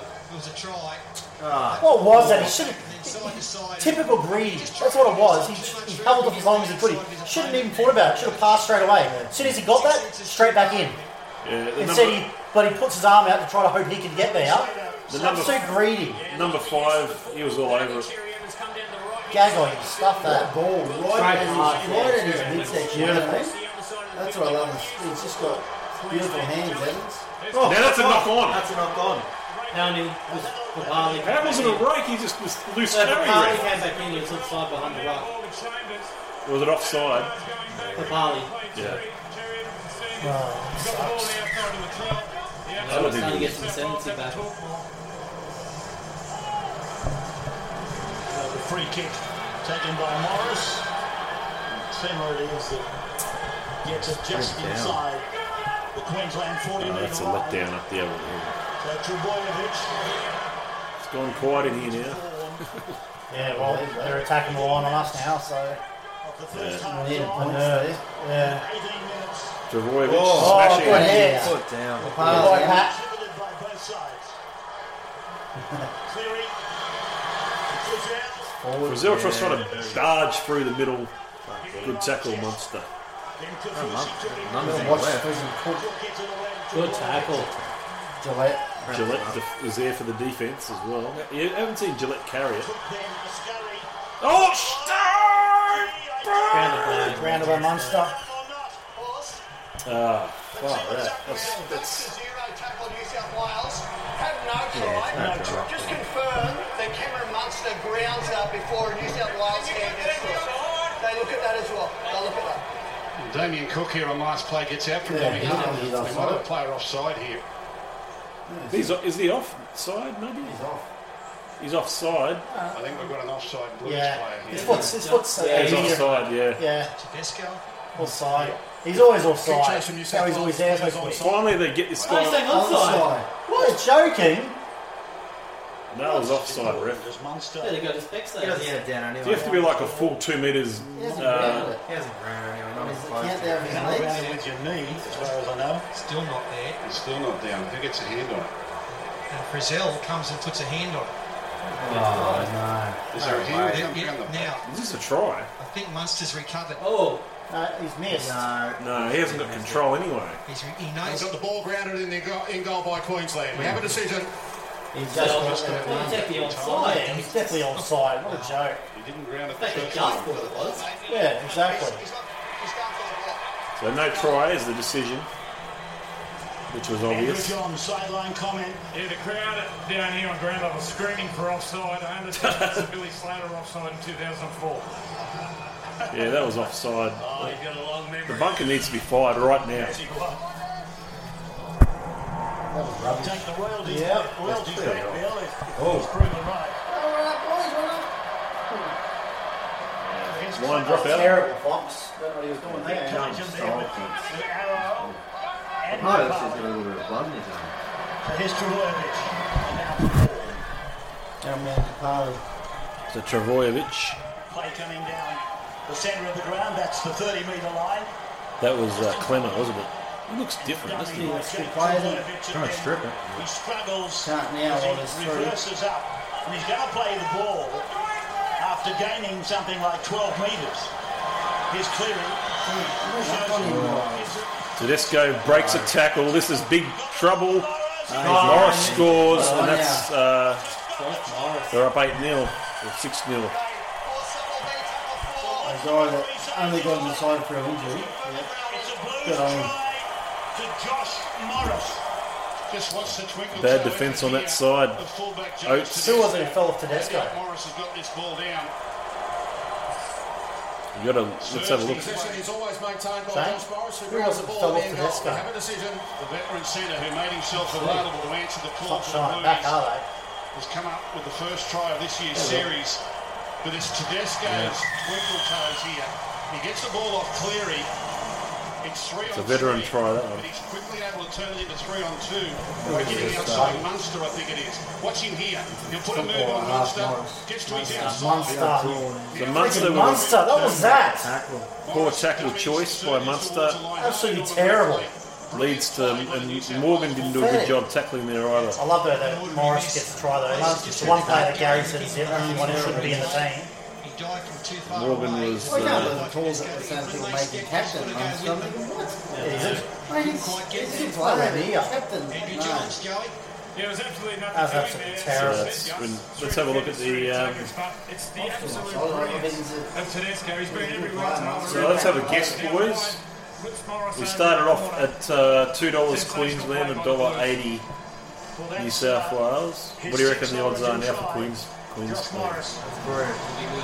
Ah. What was that? He should have. Typical greedy. That's what it was. He, he held off as long as he could. He shouldn't even thought about it. Should have passed straight away. As soon as he got that, straight back in. Yeah, Instead, number, he but he puts his arm out to try to hope he can get there. the number, So greedy. number five. He was all over it. Gagai, you stuff that. Ball right at his, right at his midsection. you know what I mean? Beautiful. That's what I love. He's just got beautiful hands, Evans. Now that's a knock on. That's a knock on. How many was Papalii? How was it a break, He just was loose So carry. Papalii ref. came back in, he was on the side behind the ruck. Was it offside? Papalii. Yeah. No, it's trying to get some ascendancy back. Uh, the free kick taken by Morris. Seymour it is that gets it just inside the Queensland 40 Oh, metre that's a letdown up there. with him. So Trbojevic It's gone quiet in here now. Yeah, well, they're attacking the line on us now, so. Yeah. We need a point. Yeah. Trbojevic Oh, smashing oh, good it. hit. Foot down. Good boy, Pat. Distributed by both sides. Cleary. Brazil just trying to dodge through the middle. Good tackle, monster. Watch Prison Cook. Good tackle. Gillett. Gillett def- was there for the defence as well. You haven't seen Gillett carry it. Oh, Grounded, grounded by Munster. Ah, fuck that. That's, that's New South Wales. Had no Yeah, try. no try. Just confirm that Cameron Munster grounds up before New South Wales hand gets to it. They look at that as well. They look at that. Damien Cook here on last play gets out from Yeah, Bobby he's- Hunt. They might have a player offside here. He's, is he offside? Maybe he's off. He's offside. Uh, I think we've got an offside Blues Yeah. player here. His foot's, his foot's Yeah, he's offside. Yeah. Yeah. Tedesco. Offside. He's always offside. Kick chase from New That's South how he's always there. Wales So quick. Finally, they get this Oh, he's guy. saying offside. What? You're joking? No, it was offside, ref. Does Munster. Yeah, they got his specs He there. doesn't get it down anyway. Do you have to be like a full two metres? He hasn't Uh, grounded it. He hasn't ground anyway. Not He's the close count to there it. of his Now legs. round with your knee, as far as I know. Still not there. It's still not down. Who gets a hand on it? And Frizell comes and puts a hand on it. Oh, no. Is there a hand Yeah, on yeah, the now, Is this a try? I think Munster's recovered. Oh, No, he's missed. No. No, he hasn't got control anyway. He's, he He's knows. got the ball grounded in, the go- in goal by Queensland. We have a decision. He's so just you take the Yeah, offside. he's definitely offside. What a joke. He didn't ground it the Take a first jump time. for it was. Yeah, exactly. He's got, he's going for the block. So no try is the decision, which was obvious. Andrew obvious. John, sideline comment. Yeah, the crowd down here on ground level screaming for offside. I understand that's a Billy Slater offside in 2004. Yeah, that was offside. Oh, he's got a long memory. The bunker needs to be fired right now. Take the Yeah. royalties That's back, Bill. if Oh. He's proven right. Line drop out. Terrible, Fox. Don't know what he was doing there. Collision there with with Arrow and No, it's just a little bit of blood in his arm. So here's Trbojevic. And now the ball. Young. So Trbojevic, Play coming down the centre of the ground. That's the 30 metre line. that was uh, Klemmer, wasn't it? He looks different, doesn't he? That's good play, isn't? Trying to strip it. He struggles Can't now while it's he through. reverses up. And he's going to play the ball after gaining something like 12 metres. Here's Cleary. Tedesco breaks a tackle. This is big trouble. Morris scores, and that's uh, they're up eight 0 or six 0 A guy that only got on the side for an injury. It's a blue Good on him. Bad toe defence effort on that here. side. The fullback James Oates. Who was it who fell off Tedesco? Morris has got this ball down. You got to let's have a look. Possession is always maintained by Shane? Josh Morris, who Who was the it fell off the end goal. Tedesco? We have a decision. The veteran centre who made himself available to answer the call for the sharp back, Blues eh? are they? has come up with the first try of this year's series. But it's Tedesco's twinkle toes here. He gets the ball off Cleary. It's a veteran try, that one. He's quickly able to turn it into three on two. By getting outside uh, Munster, I think it is. Watch him here. He'll put a move on Munster. Gets to his outside. Munster. The Munster was Munster, that was that. Tackle. poor tackle choice by Munster Absolutely terrible. leads to and Morgan didn't do a good job tackling there either. I love though that Morris gets to try though. It's the one player that Gary said is the only one who shouldn't be in the team. He died from too far Morgan was We can't uh, let the calls at the same people making captain. I'm struggling. What? Yeah, Mate, he's he's a player here. Captain. No. Yeah, there was absolutely nothing That's absolutely terrible. So when- let's have a look at the, um, It's the absolute I don't know if brilliance of Tedesco. He's been every right. So let's have a guess, boys. We started off at uh, two dollars Queensland and dollar eighty New South Wales. What do you reckon the odds are now for Queens Queens. Morris.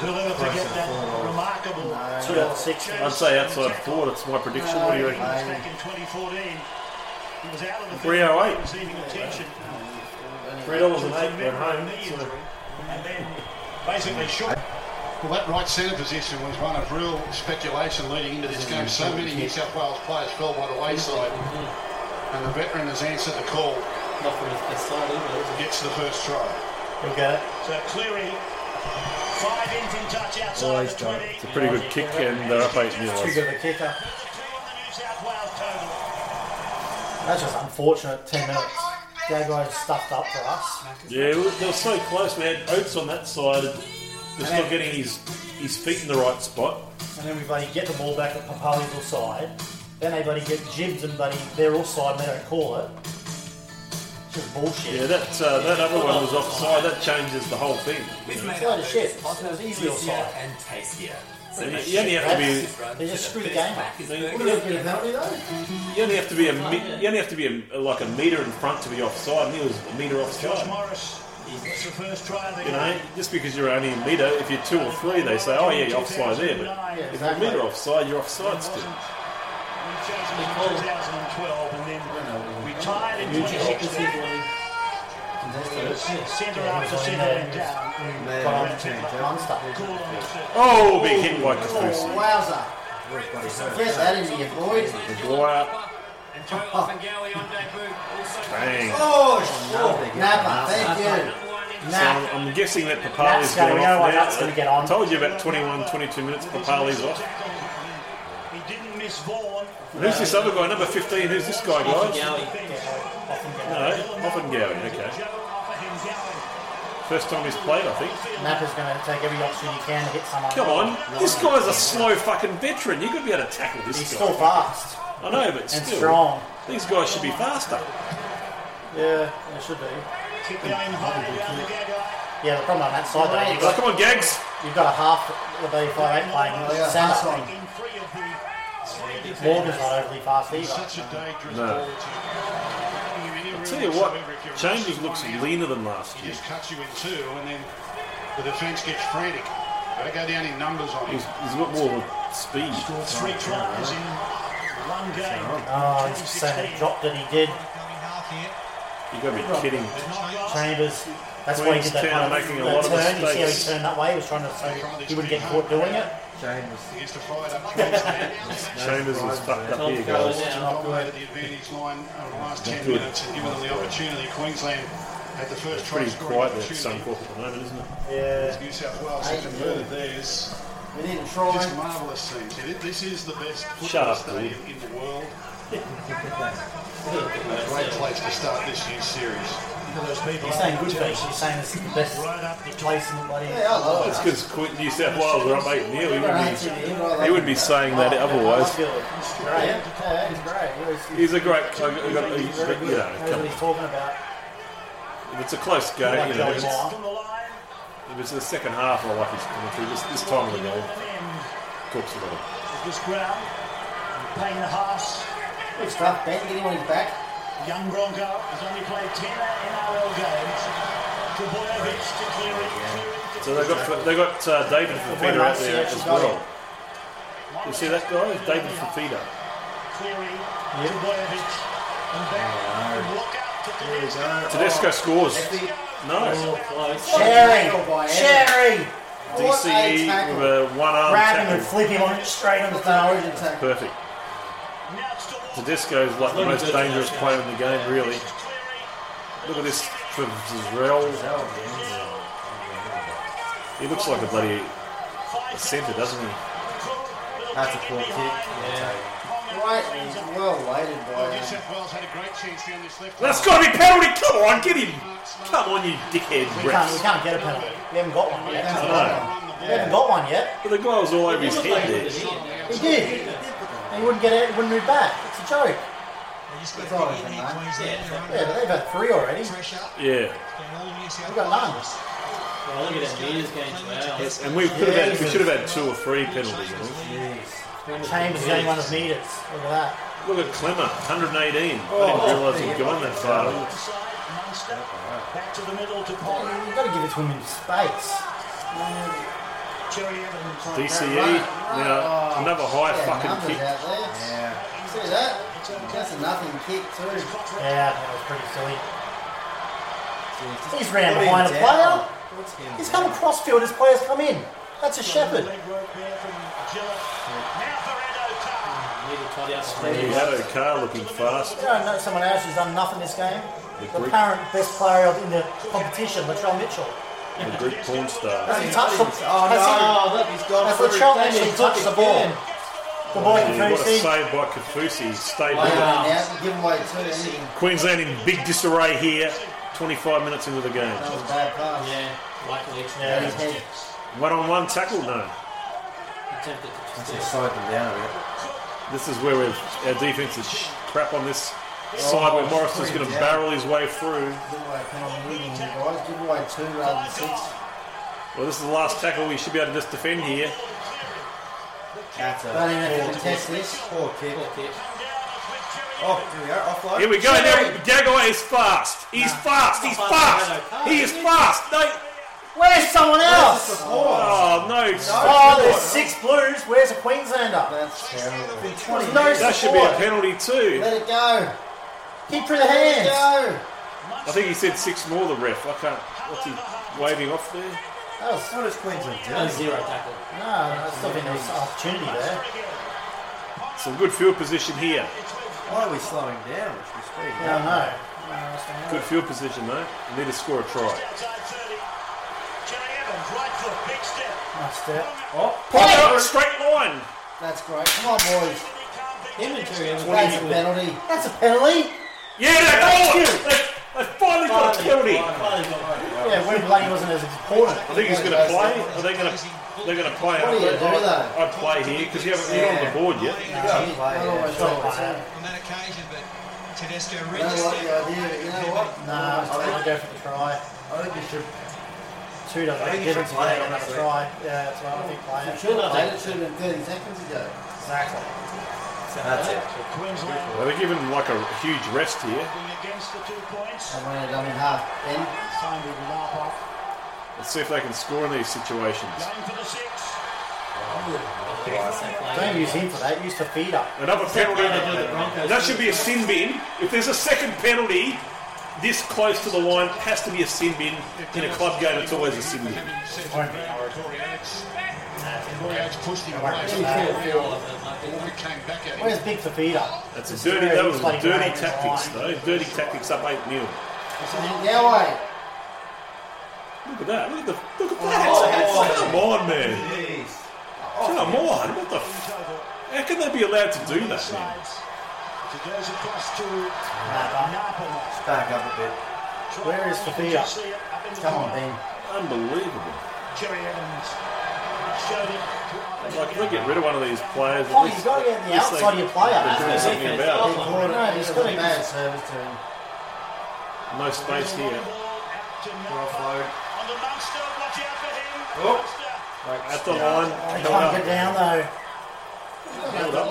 Who'll ever forget that remarkable Two out of six. I'd say outside forward. That's my prediction. What do you reckon? back in 2014. He was out of the 308. receiving attention. Three dollars and eight at home. So. And then basically shook. Well, that right centre position was one of real speculation leading into this game. So many New South Wales players fell by the wayside, and the veteran has answered the call. Gets the first try. You'll get it. So Cleary, five in from touch outside Always the done. 20. It's a pretty good kick, and they're up eight nil. Too good of a kicker. New South Wales total. That's just unfortunate. Ten minutes. Gagai stuffed up for us. Yeah, they were- so close, man. Oates on that side, just not getting his his feet in the right spot. And then we bloody get the ball back at Papalii's side. Then they bloody get jibs and bloody they're offside and they don't call it. It's just bullshit. Yeah, that uh, that other one was offside. That changes the whole thing. It's a load of shit. It was easily offside. and tastier. So you, you only have to be. They just screw the game up. You, What do you get a penalty though? you only have to be a you only have to be a, like a meter in front to be offside. And he was a meter offside. Josh. Morris. That's the first try of the You know, just because you're only a meter, if you're two or three, they say, oh yeah, you're offside there. But if you're a meter offside, you're offside still. We chose him in 2012 and then retired in 2016. Centre after centre down. Got on to Munster. Oh, big hit by Oh, Kaufusi. wowza. Get that into your boy. Maguire. And Joe Ofahengaue on debut. Bang. Oh, shit. Napa, thank you. So Nap. I'm, I'm guessing that Nat's Papalii's gonna- gone we off now. Gonna get on. I told you about 21, 22 minutes. Papalii's off. He didn't miss Vaughan. Who's this other guy? Number 15. Who's this guy, guys? No, Ofahengaue. Okay. First time he's played, I think. Napa's going to take every option he can to hit someone. Come on, this guy's a slow fucking veteran. You could be able to tackle this guy. He's guy. still fast I know, but and still, strong. these guys should be faster. Yeah, they should be. Keep going high around the Gagai. Yeah, the problem on that side though, you've got, come on, Gags. you've got a half the B58 playing Oh, yeah, centre. that's on. In three of the three defenders. Morgan's not overly fast either. Such a dangerous No. ball to giving you Tell you what, whatsoever if you're Chambers looks leaner than last He year. just cuts you in two, and then the defence gets frantic. They go down in numbers on him. He's, he's got more speed. Scored three tries in one game. Oh, he's just saying he dropped it, he did. You got to be kidding. Chambers, that's why he did that Queenstown kind of making a that lot of turn. You see how he turned that way? He was trying to so he wouldn't get caught doing it. He gets to fight up Queensland. Chambers is fucked up here, Goes guys. down. dominated the advantage line over the last 10 good. minutes and given them the opportunity. Queensland had the first try Pretty scoring quiet there at opportunity. Suncorp at the moment, isn't it? Yeah. New South Wales has converted theirs. We didn't try. Just marvellous teams. This is the best Shut football up, stadium in the world. a great place to start this year's series. He's saying good things. He's saying this is the best place in the bloody. Yeah, I love it. It's it. because New South Wales are up 8 0. He wouldn't be, TV, but I love he wouldn't be saying that otherwise. Great. Yeah, he's great. He's a great, I got- I he's, very you good. know, Knows he's talking about. If it's a close game, Like you know, if it's, the if it's the second half, I like his commentary. This, this time of the game, talks about it. This ground. Payne Haas. Good stuff, Ben. Get him on his back. Young Bronco has only played 10 NRL games. Trbojevic to Cleary. Cleary to So they got they got uh, David Fifita out there as well. You see that guy, David Fifita. Cleary. Trbojevic. And back. And look out to Tedesco. Tedesco scores. No. Sherry! Sherry! What DCE with a one arm Grab him and tackle. flip him on it straight on the It's origin tackle. Perfect. Now it's to Walker. Tedesco is like the most dangerous player in the game, really. Look at this for Zrel. He looks like a bloody a centre, doesn't he? That's a poor kick. Yeah. Right, well weighted by New him. South Wales had a great chance down this left. That's got to be penalty. Come on, get him. Come on, you dickhead We can't, we can't get a penalty. We haven't got one yet. I know. We haven't got one yet. But the guy was all over his head there. He did. He wouldn't get out, he wouldn't move back. It's a joke. It's origin, mate. Yeah, but they've had three already. Yeah. We've got none. Well, look at that meters going to. Yes, and we could have had, we should have had two or three penalties. I think. Chambers is the only one of meters. Look at that. Look at Klemmer, 118. I didn't oh, realise he'd gone that far. Back to the middle to Pond. You've got to give it to him in space. DCE. Now, another high fucking numbers kick. Out See that? That's a nothing kick too. Yeah, that was pretty silly. Jeez, He's ran put him behind a down. player. Put He's down. come across field as players come in. That's a shepherd. Leg work there. Now for Ed O'Carr. Need to tidy up the He had O'Carr looking fast. You don't know someone else who's done nothing this game? The The apparent best player in the competition, Latrell Mitchell. the Greek porn star. Has he touched the Oh has no, look, he's gone Has Latrell it. actually touched the it ball? Again. The boy Yeah, what a Kaufusi. save by Kaufusi. Stayed with it. now, give away two. Queensland in big disarray here. 25 minutes into the game. That was a bad pass. Yeah, likely. Yeah, His head. One on one tackle? No. Attempted to Let's just just slide them down a bit. This is where we've, our defense is sh- crap on this oh, side where Morrison's going to barrel his way through. Give penalty, wouldn't guys? Give away two rather than six. Well, this is the last tackle. We should be able to just defend here. That's Don't a even have poor contest kick. this. Poor kick. Poor kick. Oh, here we go. Offload. Here we go. Now, Gagai is fast. He's fast. He's fast. He is fast. No. Where's someone else? Oh, no. Oh, there's six blues. Where's a Queenslander? That's terrible. There's no That should be a penalty too. Let it go. Keep through the Let it hands. go. I think he said six more, the ref. I can't. What's he waving off there? Oh, that was, What does Queensland do? Oh, no zero tackle. no, I still think there an opportunity there. Some good field position here. Why are we slowing down? We should be speeding I don't know. Good field position though. We need to score a try. Outside 30. Cherry Evans, right foot, step. Nice step. Oh, straight line. That's great. Come on, boys. Him and Cherry That's a penalty. That's a penalty. Yeah, they got it. They, they finally got a penalty. Finally got it. Yeah, when Bloody wasn't as important. I think he's going to play. Are they going to? They're going to play. What do you do, though? I'd play here because you haven't been on the board yet. I always thought it on that occasion, but Tedesco You really know what the idea? You know what? Nah, I think I'll go for the try. I think you should. Two doesn't I think get you it should to play get it, try. Yeah, that's what I think play It it. should have played. It should have been 30 seconds ago. Exactly. That's it. Queensland Well, they're giving like a huge rest here. Going the two points. And when it done in half. Then Signed with Lapa. Let's see if they can score in these situations. Going for the six. Don't use him for that. Use Fifita. Another penalty. That should be a sin bin. If there's a second penalty this close to the line, has to be a sin bin. In a club game, it's always a sin bin. Corey Oates pushed him away. Uh, Warwick came back at him. Where's Big Fifita? That's a dirty. That was dirty tactics, though. Dirty tactics up eight 0 now wait. Look at that. Look at the. Look at that. Oh, Come on, man. Jeez. Come on. What the? F- how can they be allowed to do that, man? It goes across to Napa. Napa. Let's back up a bit. Where is Fifita? See it up in the Come on, corner. Ben. Unbelievable. Cherry Evans showed it. Like, if they get rid of one of these players, oh, at Oh, least you've got to get the at least outside of your player. they're doing something about it. No, he's It's got got a bad service to him. No space here. Offload. On the Munster, watch out for him. Oh. At the line, They can't up. get down though. Held up.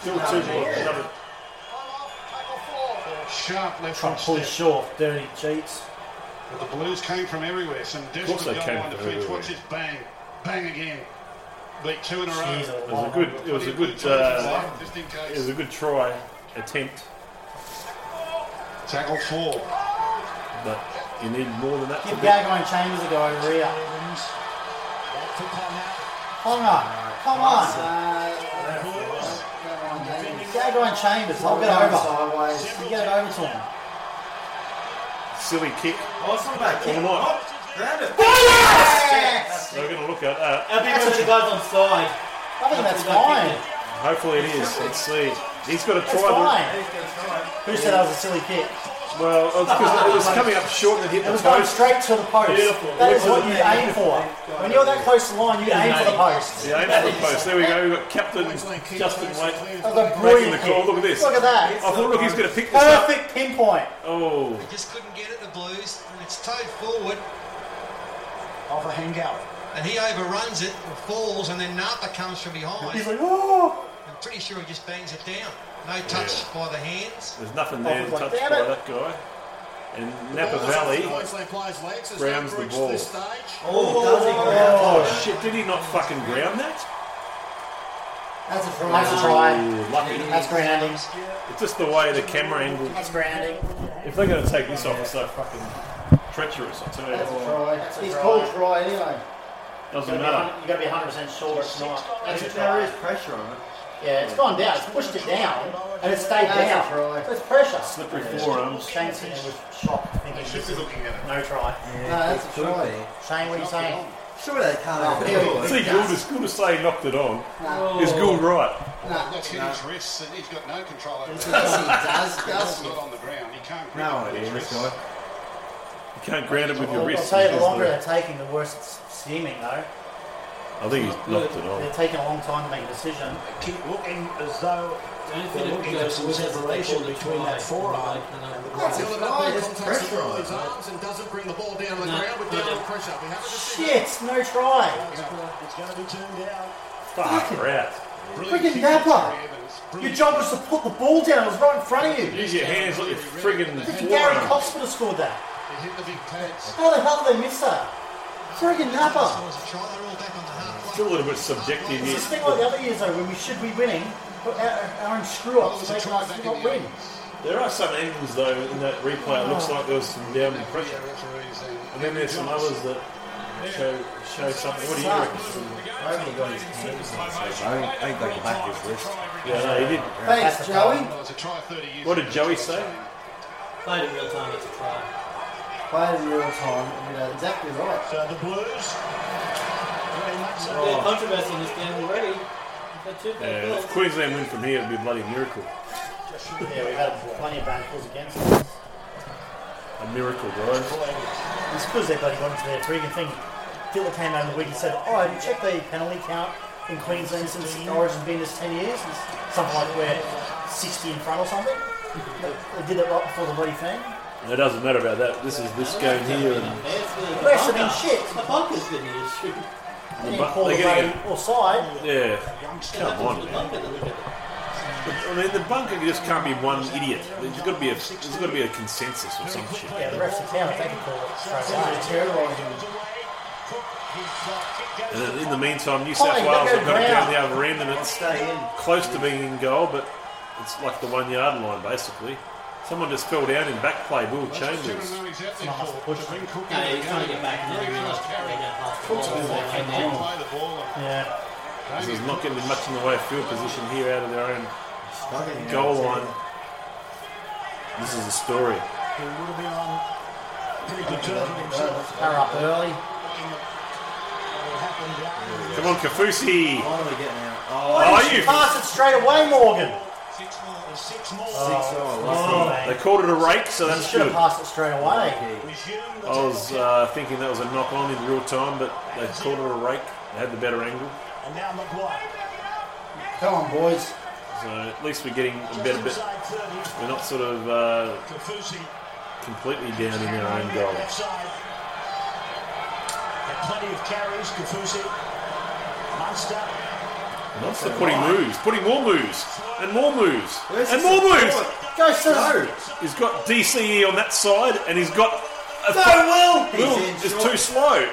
Still two more. Another. Sharp left Trying foot to pull step. short. Dirty cheats. But the Blues came from everywhere. Some course desperate they goal came line from Watch this bang. Bang again. Beat two in a row. Jeez, It was a good. It was a good. Uh, it was a good try attempt, Tackle four. but you need more than that. To Give beat. Gagai and Chambers a go over here. Evans. Back to Ponga. Ponga, come on. Gagai and Chambers, hold it over. Sideways. You get it over to him. Silly kick. Oh, it's not a bad kick. Or not. Ground it. Yes! They're going to look at that. How big was the guys on side? I think that's fine. Hopefully it is. Let's see. He's got to That's try. fine. The, Who said that was a silly kick? well, it's because it was coming up short and it hit It the was going post. straight to the post. Beautiful. That is what you aim for. When you're that close to the line, you aim for the post. Yeah, aim for the post. There we go. We've got Captain Justin Wait That was a making brilliant the call. kick. Look at this. Look at that. I thought, look, he's going to pick this up. Perfect pinpoint. Oh, They just couldn't get it, the Blues, and it's towed forward, Ofahengaue. and he overruns it, and falls, and then Napa comes from behind. He's like, oh. I'm pretty sure he just bangs it down. No touch by the hands. there's nothing oh, there to Like, touch by it. that guy. And Napa Valley Queensland players' legs as grounds the reached ball. this stage. Oh, does he ground? Oh, oh shit! Did he not fucking ground that? That's a try. That's a try. Ooh, lucky. That's grounding. It's just the way the camera angle. That's grounding. If they're going to take this off, it's so fucking treacherous. I tell you. That's a try. That's a He's try. called try anyway. Doesn't You gotta, matter. be, you gotta be 100% sure it's not. That's a There try. is pressure on it. Yeah, it's gone down. It's pushed it down, and it stayed That's a down. try. It's pressure. Slippery forearms. Shane sitting there was shocked, thinking Should this be is looking at it. no try. No, that's a Could try. be. Shane, what are you saying? Sure, they can't. Oh, have here it. we go. See, Gould is good to say he knocked it on. No. Is Gould right? No. That's hit his wrists and he's got no control over Yes, it. he does. The ball's Does not on the ground. He can't grip No it with idea, his this wrists. guy. You can't ground it with your I'll, I'll wrist. tell you, the longer they're taking, the worse it's seeming, though. I think he's knocked it on. They're taking a long time to make a decision. Keep looking as though they're looking for some separation between that forearm and the a ground. try. He It's contacts the pressure ball on his arms and doesn't bring the ball down on the ground with downward pressure. We have a. Shit, no try. It's going to be turned down. Far out. Ah, friggin' Napa. Your job was to put the ball down. It was right in front of you. Use your hands like your friggin' Freaking Gary forearm. Cox would have scored that. It hit the big pads. How the hell did they miss that? Friggin' Napa. Was a try. They're all back on the half. Still a little bit subjective It's here. this thing like the other years though, when we should be winning, but our, our own screw ups make us not win. There are some angles though in that replay. It looks oh. like there was some downward pressure, and then there's some others that show show something. What do you reckon? I reckon he got his hands on it, so I think- I think they can back his wrist. Yeah, no, he did. Thanks, Joey. Well, try 30 years What did Joey say? Played in real time, it's a try. Played in real time. and you know, exactly right. So the Blues, very much so. There's controversy in this game already. We've had Yeah, if Queensland win from here, it'd be a bloody miracle. Yeah, we've had plenty of bad calls against us. A miracle, guys. It's because they bloody got into their freaking thing. Dilla came out in the week and said, Oh, have you checked the penalty count in Queensland since Origin's been this 10 years? It's something like we're 60 in front or something. They they did it right before the bloody thing. It doesn't matter about that. This is this game here, and It's the, The rest have been shit. The bunker's been the issue. They didn't bu- call the they're getting bloody offside. yeah. Come on, The man. bunker that. I mean, the bunker just can't be one idiot. There's got to be a there's got to be a consensus or some shit. Yeah, the refs are town, they can call it straight away. And then in the meantime, New South you Wales gotta have got it down ground. the other end, and it's Stay in. close to being in goal, but it's like the one yard line basically. Someone just fell down in back play. Will Chambers. know exactly Not much for- push. to bring Cook No, in he's trying to get back and then realised they were past the ball. so like, they can came they down. play the ball and Yeah. This is not getting much in the way of field position here out of their own goal line. This is a story. He would have been on pretty good himself. Power up early. What happened down Come on, Kaufusi. Why are we getting out? Why Oh, didn't you- you pass it straight away, Morgan? Six more. There's more. Six oh, Oh, They called it a rake, so that's should have good. passed it straight away. I was uh, thinking that was a knock on in real time, but they called it a rake. They had the better angle, And now Maguire. Come on, boys. so at least we're getting a better bit. We're not sort of uh, completely down in our own goal. Left side. Had plenty of carries. Kaufusi. Munster. Monster putting moves, putting more moves, and more moves, Where's and the more moves. Go. No. He's got DCE on that side, and he's got a Go, Will. Will is short. too slow.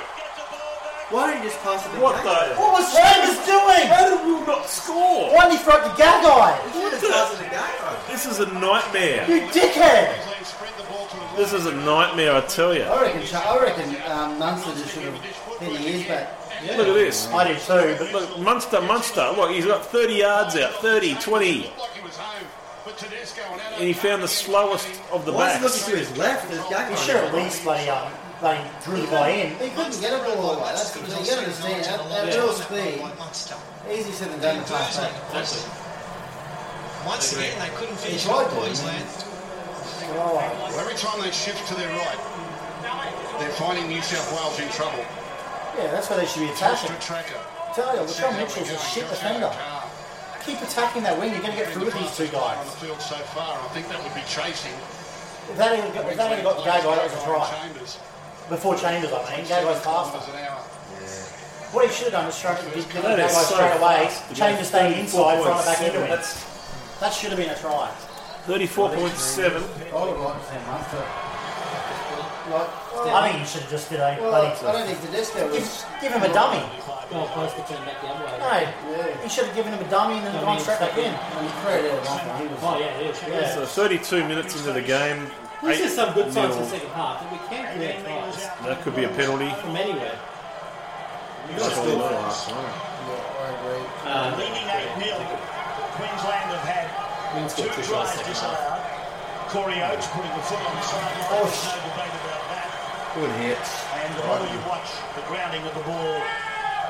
Why don't you just pass it to What the? What was Chambers doing? How did Will not score? Why didn't he throw it to Gagai? You should have passed it to Gagai. This is a nightmare. You dickhead. Queensland spread the ball to the This is a nightmare, I tell you. I reckon. I reckon um, Munster just should have hit his ears back. Look at this. I did too, but Look, Munster, Munster. Look, he's got 30 yards out, 30, 20, he was home. But Tedesco and Addo- and he found the slowest of the Why is he backs. looking to his left? There's Gagai. he should have at least bloody, um, bloody drew the guy in. He couldn't get a ball all the way. That's the thing. You gotta understand. At, at real speed, easy said than done to pass back. Once again, they couldn't He finish tried off to. Queensland. Oh, Well, every time they shift to their right, they're finding New South Wales in trouble. Yeah, that's why they should be attacking. to. Tell you, Latrell Mitchell's a shit defender. Keep attacking that wing. You're going to get through with these two guys. On the field so far, I think that would be chasing. If that had got, that had got Gagai, that was a try. Before Chambers, I mean, Gagai's faster. Kilometres an hour. What he should have done is struck it, give That is Gagai straight away. fast to go Chambers staying inside, front and back into him. That's That should have been a try. 34.7. I would like to see Munster. Like, I think you should have just did a well, bloody. I don't think Tedesco Give, was. give him a dummy. Goal post to turn back the other way. No, he should have given him a dummy and then gone straight back in. And he created nothing. He. Oh yeah, it is. Yeah. So 32 minutes into the game. This is some good signs in the second half that we can create tries That could be a penalty. from anywhere. That's still for last time. I agree. Um, Leading 8 0. Queensland have had two got tries tries disallowed. Corey Oates putting the foot on the sideline. Oh, There's no debate about that. Good hits. And the more you watch the grounding of the ball,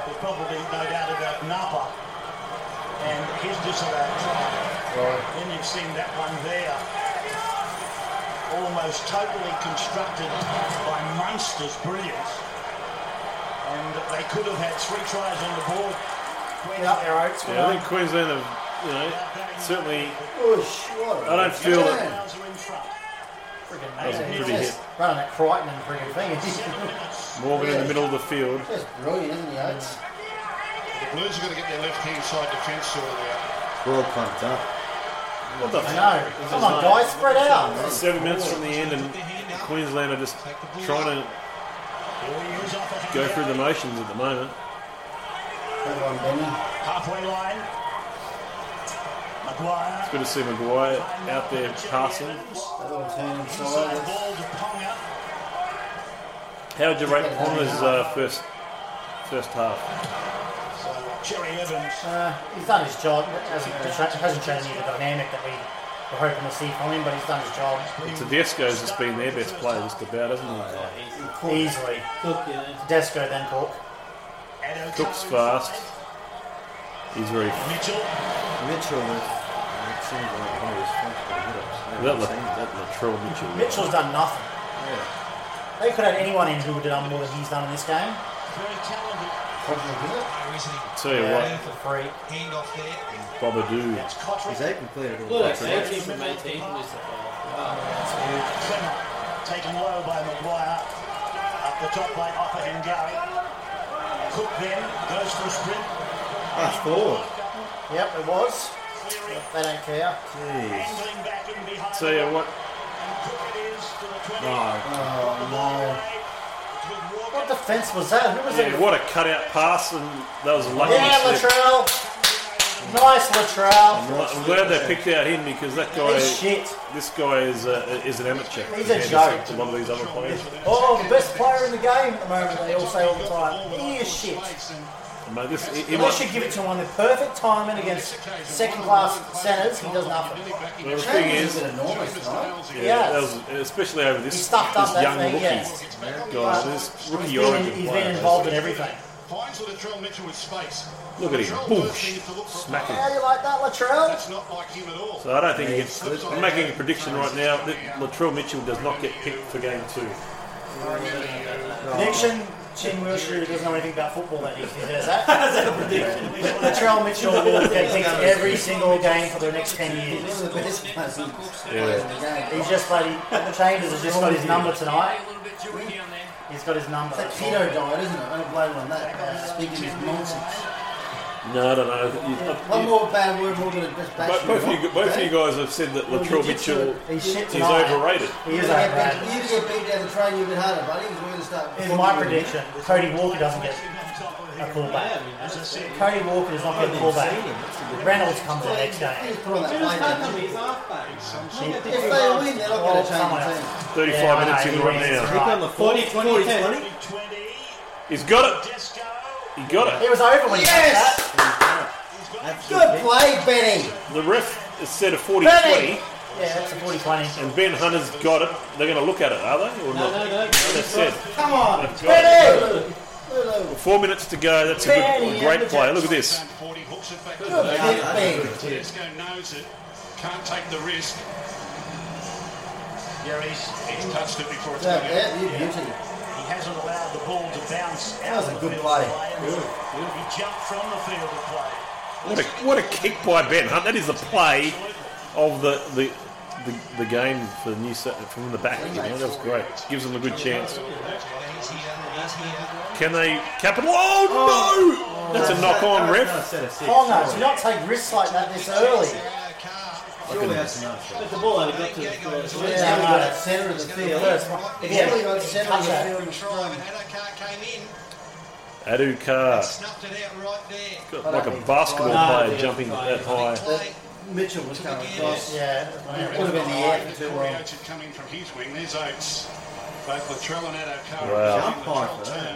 there's probably no doubt about Napa and his disallowed try. Then you've seen that one there, almost totally constructed by Munster's brilliance. And they could have had three tries on the board. Yeah, their oats. Yeah, I think Queensland have, you know, certainly. Push. What? I don't feel that. Fouls are in front. That was a pretty hit. Running that Crichton and friggin' thing. Morgan in the middle of the field. Just brilliant, isn't he, Oates? The Blues are going to get their left-hand side defence sorted out. Well pumped up. What the I know. Come on, guys, spread out. Seven minutes from the end, and Queensland are just trying to go through the motions at the moment. Come on, Benny. Halfway line. Maguire. It's good to see Maguire out there passing. That little turn Inside inside. ball to Ponga. How would you rate Ponga's uh, first first half? So Cherry Evans. Uh, he's done his job. Hasn't, hasn't shown any of the dynamic that we were hoping to see from him, but he's done his job. Tedesco's just been their best player just about, hasn't he? Easily. Cook, yeah. Desco then Cook. Cook's fast. He's very. Mitchell. Mitchell, it seems like one of his first hit-ups. I That, haven't La, seen that Latrell Mitchell. Mitchell's done nothing. Yeah. They could have anyone in who would have done more than he's done in this game. Very talented. Tell you what, For free. Hand off there. Bobadoo. That's Cotterick. He's eight all Look, uh, the that's 18 from 18 from this Wow. Klemmer taken low by Maguire. Up the top lane, off it and Gary. Cook then goes for a sprint. Ah, that's forward. Yep, it was. They don't care. Jeez. Angling back in behind. Tell you what, And Cook it is to the 20. No. Oh, What defence was that? Who was yeah, it? what a cutout pass, and that was a lucky Yeah, slip. Latrell. Nice Latrell. I'm glad they picked out him because that guy, He's shit. this guy is uh, is an amateur. He's a compared to joke. A lot of these other players. Oh, the best player in the game at the moment, they all say all the time. He is shit. Mate, this, he, he They might, should give it to him on the perfect timing against second class centres. He does nothing. well, the thing Changes is, enormous tonight. yeah, Yes. that was, especially over this, He stuffed this that young thing, rookie yes. guy, this rookie He's been, origin he's player. been involved in everything. Finds Latrell Mitchell with space. Look at him, Latrell boosh, first needs to look for a smack him. How do you like that, Latrell? That's not like him at all. So I don't think he gets. I'm making a prediction right now that Latrell Mitchell does not get picked for game two. Prediction: Chin Wilshire who doesn't know anything about football. That he says that. That's a prediction. Latrell Mitchell will get picked every single game for the next ten years. One of the best players in Yeah. He's just bloody Chambers has just got his number tonight. He's got his number. It's that keto diet, isn't it? I don't blame him on that. Speaking his nonsense. No, I don't know. You- One more bad word, we're going to just bash But him both of you, both of you guys have said that Latrell Mitchell is overrated. He is You get overrated. beat- You get beat down the train, you're bit harder, buddy. We're going to start. Here's my prediction: Cody Walker doesn't get a callback. Cody Walker does not get a callback. Reynolds comes in the next game. Just put on that plane. don't you? He's halfback. If they win, they're not going to change the team. 35 minutes in he right now. it's He got the 40, 20, 20, 20. 20. He's got it. Disco. He got it. It was over when he Yes! got that. Good play, Benny. The ref has said a 40 Benny! 20, Yeah, that's a 40-20. and Ben Hunter's got it. They're going to look at it, are they? Or No, not? no, no. They've said. Come on. They've got it. Benny! Four minutes to go. That's a good, a great and play. Look at this. 40 hooks it back. Good kick, Benny. Tedesco knows it. Can't take the risk. Gary's. He's touched it before it's Yeah, gone yeah, you beauty. He hasn't allowed the ball to bounce That out was a of good the field play. of play. He jumped from the field of play. What a, what a kick by Ben Hunt. That is the play of the, the, the, the game for the New South from the back. You know, that was great. Gives them a good chance. Can they capital? Oh, no! Oh. That's a knock on, ref. Ponga, do not take risks like that this early. Surely that's enough. But the ball only got to the first. Yeah, no, that's centre of the field. First one. If you only got centre of the field and strong. Addo-Carr. Snuffed it out right there. Got like a basketball No, player jumping it's that high. Mitchell was coming across. Yeah. Would have been the air for too Corey long. Oates had come in from his wing. There's Oates. Both Latrell and Addo Carr. Wow. Jump high for that.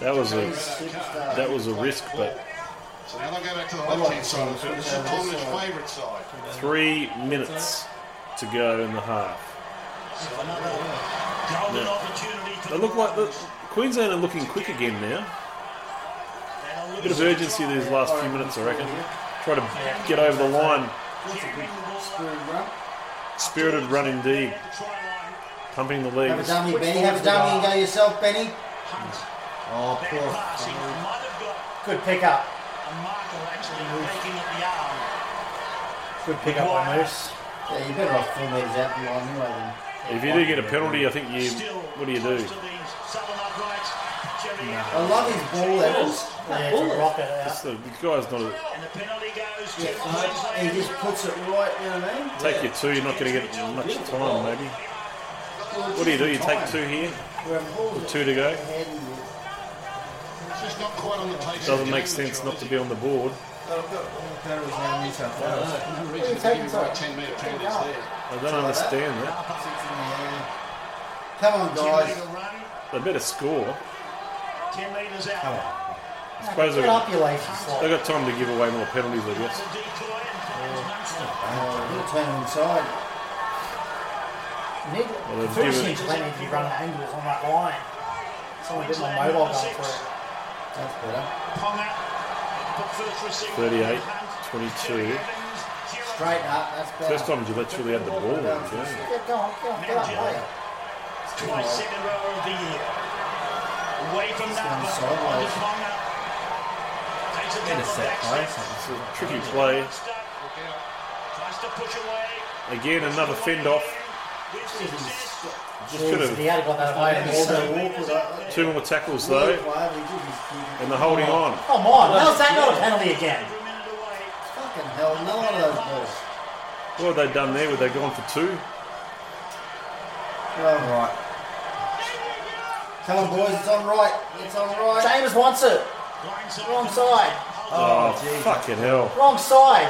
That was a that was a risk, but So now they'll go back to the left-hand side of the field. This is Tonga's favourite side. three minutes to go in the half. So another golden Yeah. opportunity for They look like the Queensland are looking quick again now. A bit of urgency these last few minutes, I reckon. Try to get over the line. Spirited run indeed. Pumping the Have a legs. dummy, Benny. Have a dummy and go yourself, Benny. Oh, poor. passing. Might have got Good pickup. a Markle actually making at the arm. Good pickup by Moose. Yeah, you're better off four metres out the line anyway then. If you do get a penalty, I think you. What do you do? Southern uprights. Jerry I love his ball levels. Yeah, it's a rocket out. The, the guy's not. A, And the penalty goes to Yeah, he just puts it right, you know what I mean? take your two. You're not going to get much time, maybe. What do you do? You take two here. Two to go. Doesn't make sense not to be on the board. Penalties now in New South Wales. No reason to give away 10 metre penalties there. I don't understand that. Come on, guys. They better score. 10 metres out. I suppose they've got, they've got time to give away more penalties, I guess. Oh, turn inside. Need, Well, first given- thing plenty to be running angles on that line. Someone bit more mobile going for it. That's better. Ponga. Put first 38, 22. Straight up, that's better. First time Gillett's really had the ball in the game. Yeah, go on, go on, get up, play. Twice second row of the year. Away from Napa. sideways. On to Ponga. Takes a couple of back steps. A tricky play. Tries to push away. Again, another fend off. Just could Jeez, he had got that away, All then the walk was up. two more tackles though, and they're holding on. Come on, how's that not a penalty again? Fucking hell, none of those balls. What have they done there? Were they gone for two? Oh, right. Come on, boys, it's on right. It's on right. James wants it. Wrong side. Oh, oh fucking hell! Wrong side.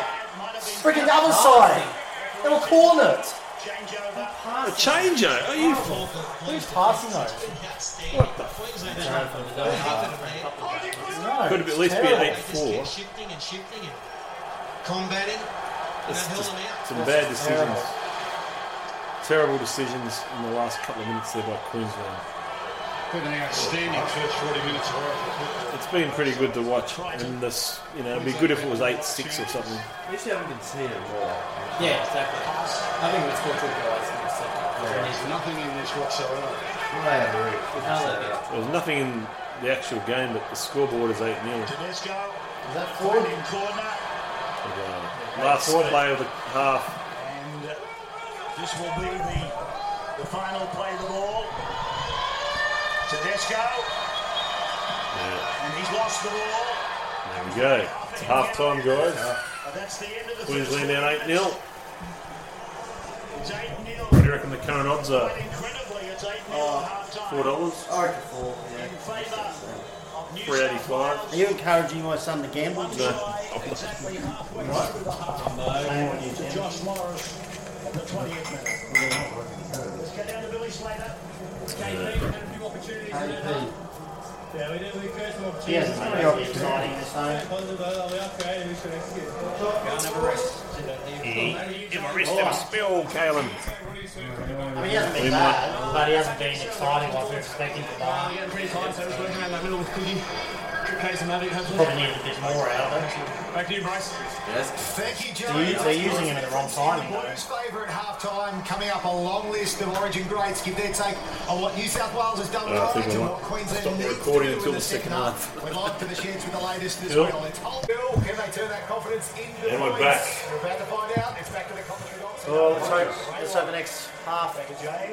Freaking other side. Little were cornered. A changer? Are you? Who's passing those? What the? No, Could have at least be terrible. eight four. Shifting and shifting and combating. It's that just them out. some bad decisions. Terrible decisions in the last couple of minutes there by Queensland. Been an outstanding first 40 minutes of Origin. It's been pretty good to watch, and this, you know, it'd be good if it was eight six or something. At least you haven't been seeing it more. Yeah, exactly. I think it's still two guys in the second. There's nothing in this whatsoever. I agree. There was nothing in the actual game, but the scoreboard is eight 0 Tedesco. Is that forward? In corner. Last play of the half. And uh, this will be the, the final play of the ball. Tedesco. Yeah, And he's lost the ball. there we go. It's half time, guys. And that's the end of the Queensland first down eight 0 It's 8 0. What do you reckon the current odds are? Incredibly, it's 8 0 at half time. Four dollars. I reckon four, yeah. In favour of New Three eighty five. Are you encouraging my son to gamble? No. Exactly halfway through the half. To Josh Morris at the 20th minute. Let's get down to Billy Slater. Yeah, we did. We created some opportunities. He hasn't made a rest and a spill, Kalyn. I mean, he hasn't been bad, but he hasn't been exciting like we were expecting. Case of Magic, hopefully. Probably needed a bit more out of it. Back to you, Bryce. Yes. Thank you, They're, Jerry. u- they're using him at the wrong timing, though. Blues favourite half time. Coming up a long list of Origin greats. Give their take on what New South Wales has done Uh, I right and what Queensland stop the needs recording to do until the second half. We're live to the sheds with the latest as well. It's Hull. Bill, can they turn that confidence into And we're back. We're about to find out. It's back to the commentary box. Well, let's hope, let's hope the next half a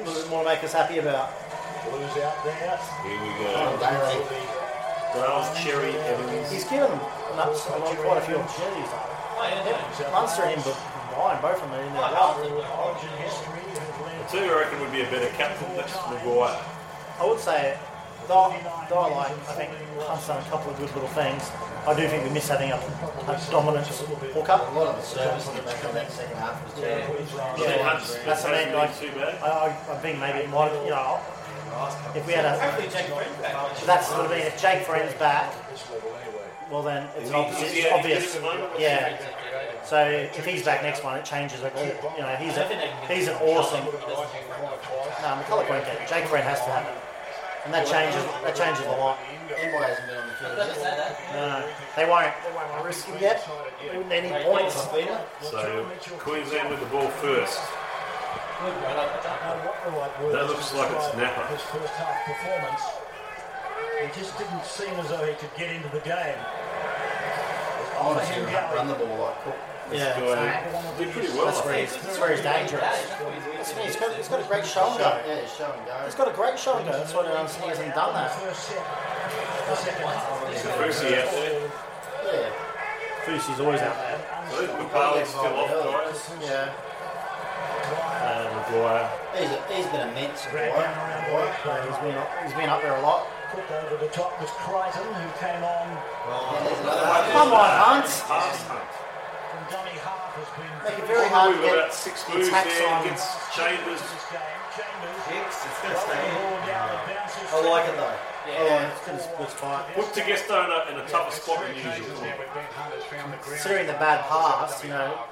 little bit more to make us happy about. Blues out there. Here we go. Browns, Cherry, Evans. He's given them nuts, a lot- quite a few opportunities. though. Runs through him, but behind. Both of them are in there. Origin history Two, I reckon, would be a better captain than McGuire. I would say, though, though I like, I think Hunt's done a couple of good little things. I do think we miss having a, a dominant hooker. A lot of the service that they got that second half was terrible. Yeah, Hunt's- that's what I mean. Like, too bad. I, I, I think maybe it might, you know, if we had a, that's what I mean. If Jake Friend's back, well then it's Is an he- obvious. is he out obvious. at the moment? Yeah. So if he's back next one, it changes. Like, you know, he's a, he's an awesome. No, McCullough won't get it. Jake Friend has to have it, and that changes. That changes a lot. Envoy hasn't been on the field. No, they won't. They won't risk him yet. They need any points. So Queensland with the ball first. That looks like it's Napa. His first half performance, he just didn't seem as though he could get into the game. I want to run the ball like Cook. Yeah, Guy did pretty well. That's where he's, that's where he's dangerous. That's what he's got, he's got a great shoulder. Yeah, he's showing go. He's got a great shoulder. That's why I don't understand he hasn't done that. Fusi out there. Yeah. Fusi's always out there. I think McFarlane's still off, guys. Yeah. Um, McGuire. He's, a, he's been immense. Boy. Yeah, he's been up, he's been up there a lot. Cook over the top was Crichton, who came on Come on, Hunt. Pass Hunt. from dummy half, has been Make it very hard to get about six moves attacks there on. against Chambers. this. Chambers It's throws the ball down, it bounces. I like it though. Yeah, oh, it's good as good spot. Put Tedesco in a, in a tougher spot than usual. Considering the bad pass, you know,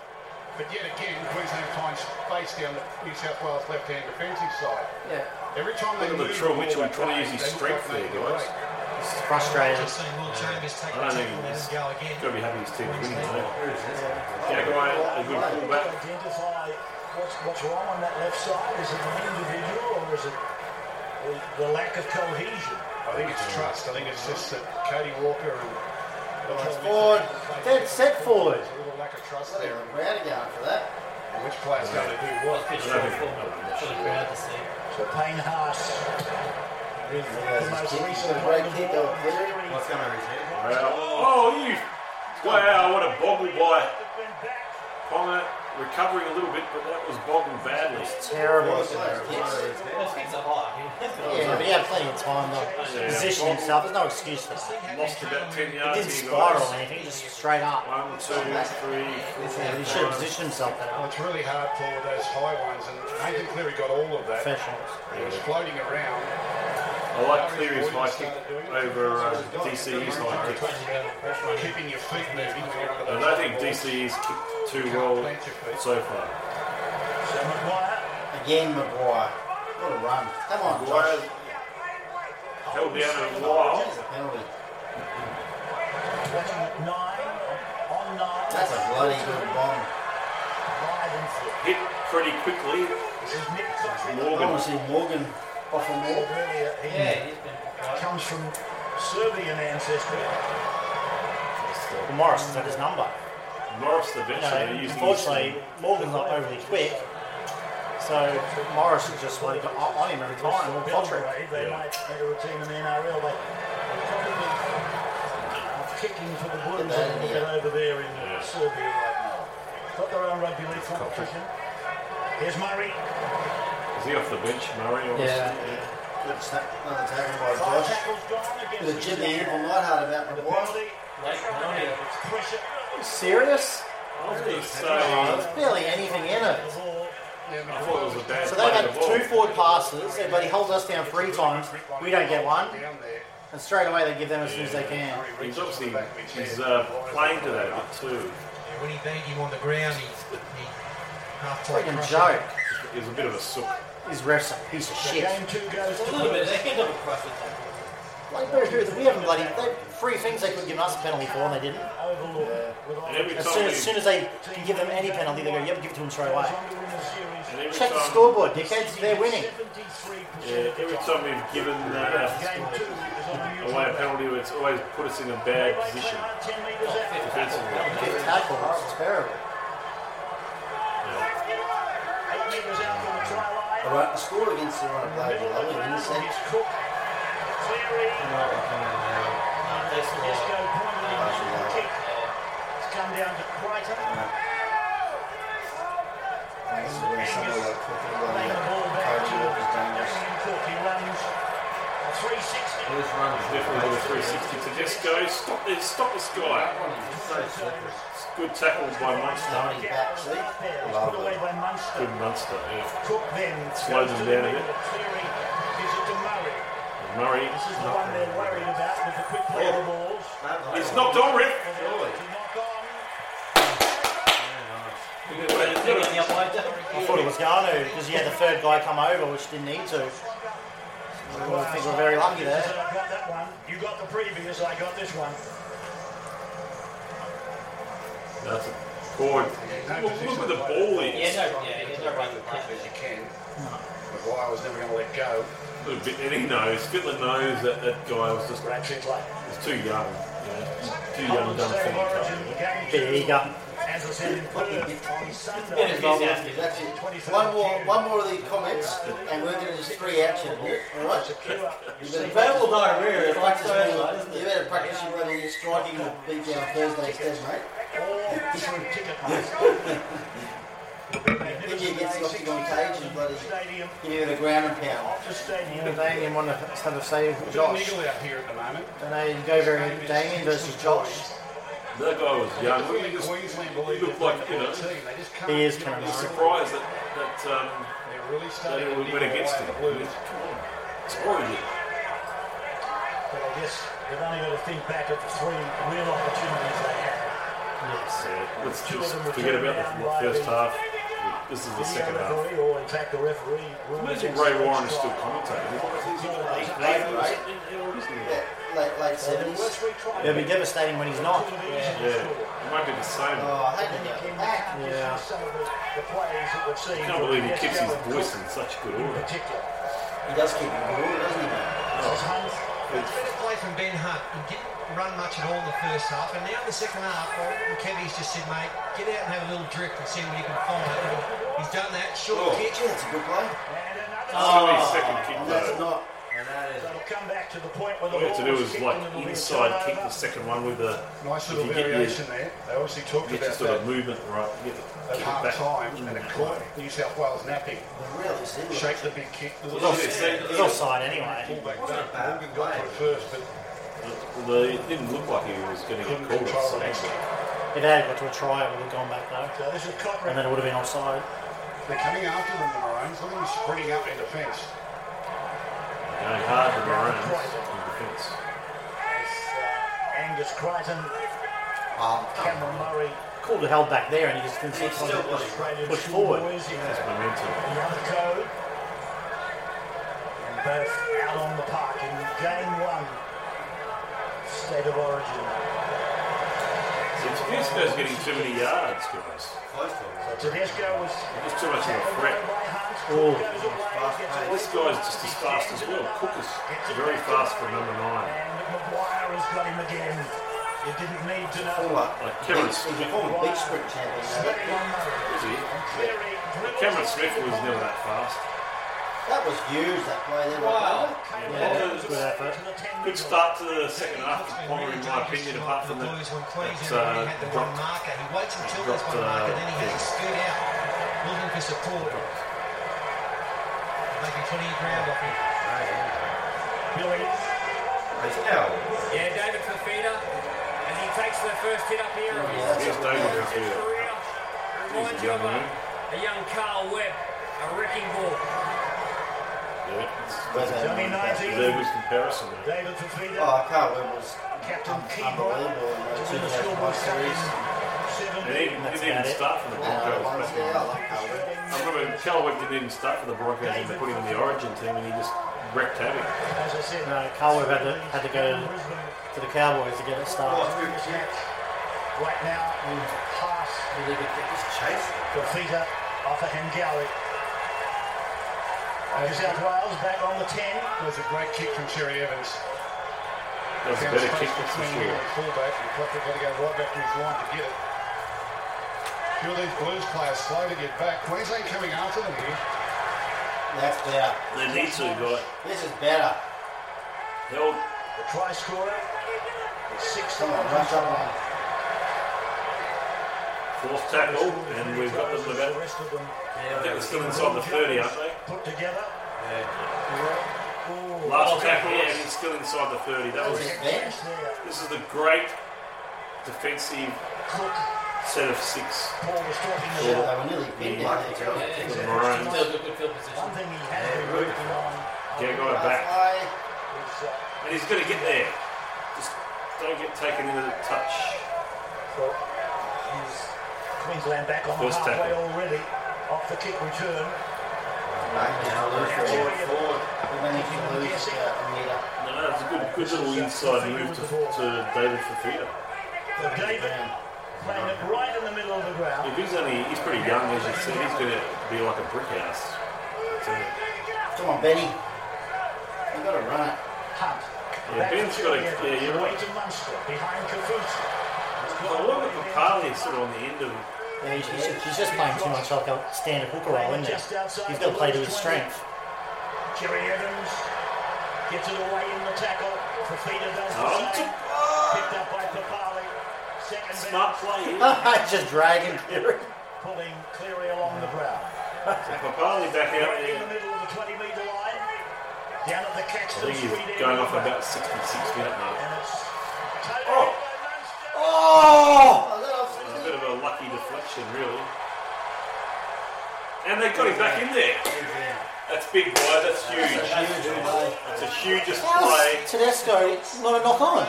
But yet again, Queensland finds space down the New South Wales left-hand defensive side. yeah, Every time they Look at move Latrell Mitchell ball trying to use his strength there, got guys. no it's frustrating. Just seen Will Chambers take I the don't think tackle and he's then go again. got to be happy his team's winning. though. Jaguar, a good pullback. Identify what's, what's wrong on that left side. Is it an individual or is it the, the lack of cohesion? I think it's trust. I think it's just that Cody Walker and It's forward. Dead set forward. A lack of trust Well, there. they're proud of for that. And which player's going to do what? I don't think- For the crowd to see. So Payne Haas, the most recent great kick over Cleary. What's going on his head? Oh, you! Wow, what a boggle by Ponga. Recovering a little bit, but that was boggled badly. Terrible. His head's up high. Yeah, but he had plenty of time to Yeah. position himself. There's no excuse for that. Lost about 10 yards. He didn't spiral or anything, just straight up. One, two, three, Yeah, he should have positioned himself better. Well, it's really hard for those high ones, and Nathan Cleary got all of that. Professionals. He was floating around. I like Cleary's high kick over uh, DCE's high kick. Keeping your feet moving. when you're under I don't think balls. DCE's kicked too well so far. So McGuire, Again, McGuire. What a run. Come on, McGuire Josh. held down a while. That's a penalty. watching at nine, on nine, That's a bloody good bomb. wide and full. Hit pretty quickly. This is Nick Cotric. I Morgan. to see Morgan off a more. Really, uh, he Yeah, he's been quiet. comes from Serbian ancestry. Well, Morrison's had his number. Morris the You bench. know, they're his- unfortunately, Morgan's not overly quick. So Morris is just like on on him every time. Or Cotric. They Yeah. might enter a routine in the NRL. They, they kicking for the Blues that and in looking over there in Serbia right now. Got their own rugby league competition. Here's Murray. Is he off the bench, Murray? Or Yeah. Good snap. Another tackle by Josh. tackles gone Bit against of jibbing about the McGuire. penalty. Late penalty. It's pressure. Serious? I was going to say, Oh, there's barely anything in it. I thought it was a bad So they've had the two forward passes. Everybody holds us down three times. We don't get one. And straight away they give them as soon as they can. He's obviously he's uh, playing to that a bit too. Yeah, when he beat him on the ground, he, he half Freaking crushed joke. He's a bit of a sook. His ref's a piece of shit. game two goes A little bit. They end up with Crawford. Like, very true. We haven't bloody. They, three things they could give us a penalty for and they didn't. Overlooked. And every As soon, we, as soon as they can give them any penalty, they go, yep, give it to them straight away. and every Check the time, scoreboard, dickheads. They're winning. yeah, every time we've given uh, away a penalty, it's always put us in a bad position defensively. Get tackled. It's terrible. Iran, the score against the right player. only win the set. Come down to Brighton. Nice, somewhere like Cook and Cook, he runs down to Crichton. Definitely do a 360 to Desco. Stop this, stop this guy. Good tackle by Munster. Put away by Munster. Good Munster, yeah. Cook then. Slowed him down a bit. Cleary gives it to Murray. Murray. This is the one they're worried about with the quick play of the oh. balls. It's knocked on, Rick. I thought he was going to because he had the third guy come over, which didn't need to. I think we're very lucky there. I got that one. You got the previous, I got this one. That's a good. Look, look at the ball is. Yeah, no, yeah, there's no run as you can. McGuire was never going to let go. Look, Bit- And he knows, Fittler knows that that guy was just was too young. You know, too young, done for the club. Bit eager. Uh, As I said in Perth on Sunday. It is That's it. One more, one more of the comments, and we're going to just three out you, all right? You better Verbal diarrhea is like practice, so- you better practice your bloody striking the beat down Thursday's test, mate. Then you get the octagon cage and bloody give you the ground and pound. Yeah, Damien won the have a say with Josh. Niggle out here at the moment. Don't know, you go very Damien versus Josh. That guy was young. Look, he just Queensland he looked like, you know, team. They just can't He is get kind of surprised that, that, um, They're really that it to went against him. Blues. It's horrible. But I guess they've only got to think back at the three real opportunities they had. Yes, uh, let's Two just of them were forget about the first half. This is the video second half. referee, or in fact the referee. Imagine Ray Warren is still commentating. He's Late, like, late, right? Yeah, late, late seventies. It'll be devastating when he's not. Yeah, it might be the same. Oh, I hate to get back. Yeah. Some of the, the plays that we've seen. I can't believe he keeps his voice in such good order. He does keep it cool, doesn't he? It's been a play from Ben Hunt. He didn't run much at all in the first half, and now in the second half, well, Kevy's just said, mate, get out and have a little drift and see what you can find. And he's done that. Short Oh, kick. gee, that's a good play. Silly second kick That's though. not. That'll come back to the point where the All you have to do was is like and it'll be a inside kick turnover. the second one with the Nice little you get variation there. They obviously talked get your about sort that of movement right, get at half time and it caught New South Wales napping. Really serious. Shake the big kick. It was off- offside anyway. Pull back down. Morgan got it first, but it didn't look like he was going to get couldn't called control the offside. next one. If they had got to a try, it would have gone back though. So this is Cochrane. And then it would have been offside. They're coming after them, the Maroons. Look at them spreading out in defence. Going hard to Maroons in defence. uh, Angus Crichton, Cameron Murray, Cool to held back there and he just didn't see still push, forward. schoolboys in That's momentum. Yannico. And both out on the park in game one. State of origin. So Tedesco's getting too many yards, guys. So Tedesco was He's too much of a threat. Oh, This guy's just as fast as well. Cook is very fast for number nine. and McGuire has got him again. You didn't need to know. Former, Like Cameron Smith. big sprint champion. Steady on Murray. Is he? Cameron Smith was never that fast. That was huge, that play there. Wow. Yeah, good effort. Good start to the second half for Ponga, in my opinion, apart from the that. Blues when that, uh, had the one dropped- marker. He waits until there's dropped, one marker, uh, then he has to thing. skirt out, looking for support. Making 20 ground off him. Billy. Yeah, David Fifita. And he takes the first hit up here. of his Here's David Fifita. He's Reminds a you young of a, man. a young Carl Webb, a wrecking ball. Yeah, it's, Where's that? Only 19. a good comparison there. David Fifita. Oh, Carl Webb was Captain Keeper. unbelievable in To those win the Schoolboy series. in he didn't, even start for the Broncos. ones I then. like Carl Webb. I remember Cal didn't even start for the Broncos and they put him in the Origin team and he just wrecked havoc. As I said, No, Carl had to, had to go to the Cowboys to get it started. right now, pass Fifita off a Hengawi. New South Wales back on the 10. was a great kick from Cherry Evans. That was a Found better kick, that's for between him sure. and fullback, and Crocker got to go right back to his line to get it. Few of these Blues players slow to get back. Queensland coming after them here. That's better. They need to, guy. This is better. Held The try scorer is six Come on, times rush up fourth tackle and we've got them The about, rest of them I think they're still inside the 30, aren't they? Put together. Last tackle, and he's still inside the 30. That was. This is the great defensive set of six. Yeah, they were nearly pinned down there, Joe. For the Maroons. One thing he has been working on. Get a guy back. Uh, and he's going to get there. Just don't get taken into the touch. Queensland back on the First halfway tackle. already. Off the kick return. No, no, it's a good, good little inside move to, to David Fifita. So David playing it right in the middle of the ground. If he's only, he's pretty young, as you said. He's going to be like a brick house. So, Come on, Benny. You got to run it. Hunt. yeah, Ben's got a. Yeah, you're right. Away. Behind Kaufusi. I look at Papalii sort of on the end of. Yeah, he's, he's, he's just playing too much like a standard hooker role, isn't he? He's got to play to his strength. Cherry Evans gets it away in the tackle. Fifita does the Oh, same. Picked up by Papalii. Second Smart play here. Just dragging Cleary. Pulling Cleary along the ground. So Papalii back out Right in the middle of the 20 metre line. Down at the I Caxton think he's going off about 66 minutes now. And it's Oh! Oh! A bit of a lucky deflection, really. And they got him back in there. That's big, boy. That's huge. That's a hugest How's play. Tedesco it's not a knock on?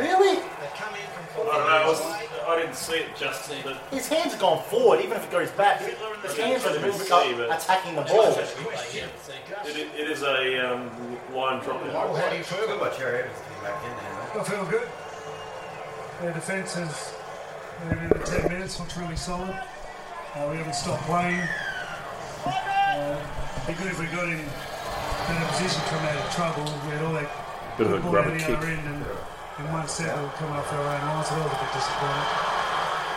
Really? I don't know. I, wasn't, I didn't see it, Justin, but His hands have gone forward, even if it goes back. His hands are moving up, attacking the ball. it, i- it is a um, line drop. How do you feel about Cherry Evans getting back in there? I feel good. Their defence has, in the 10 minutes, looks really solid. Uh, we haven't stopped playing. Uh, it'd be good if we got in, in a position to come out of trouble. We had all that Bit of a good ball grubber the kick. other end and in one set we were coming off our own line, so that was a bit disappointing.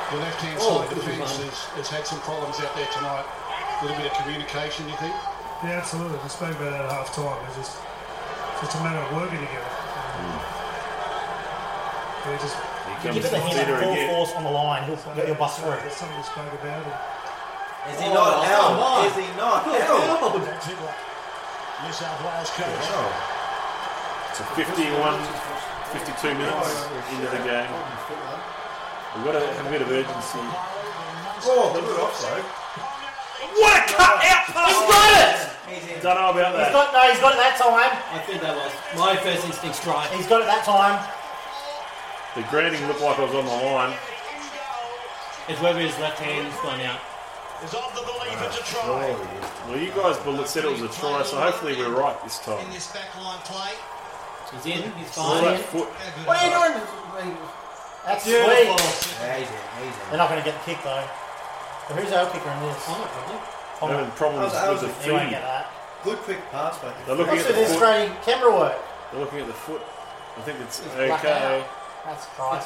The left-hand Oh, side good defence one. has, has had some problems out there tonight. A little bit of communication, you think? Yeah, absolutely. We spoke about that at half time. It's just, it's just a matter of working together. Yeah, just You give it the hand full force on the line, he'll get your bus through. That's something we spoke about. And Is he not oh, out? Is he not out? That's it. New South Wales coach. It's a 51, 52 minutes into the game. We've got to have a bit of urgency. Oh, oh good offside. What a cut out pass! He's got it! Don't know about He's that. got, no, he's got it that time. I think that was my first instinct strike. He's got it that time. The grounding looked like I was on the line. It's whether his left hand's gone out. Is of the belief it's a try. Well, you guys bel- said it was a try, so hopefully we're right this time. In this backline play. He's in. He's fine. that foot. What are you doing? That's Beautiful. sweet. Yeah, he's in. He's in. They're not going to get the kick though. So who's our kicker in this? I'm not probably. Hold Having on. problems How's- with the how's You won't feed. get that. Good quick pass back. They're looking What's at with the this foot. Australian camera work? They're looking at the foot. I think it's black okay. That's right.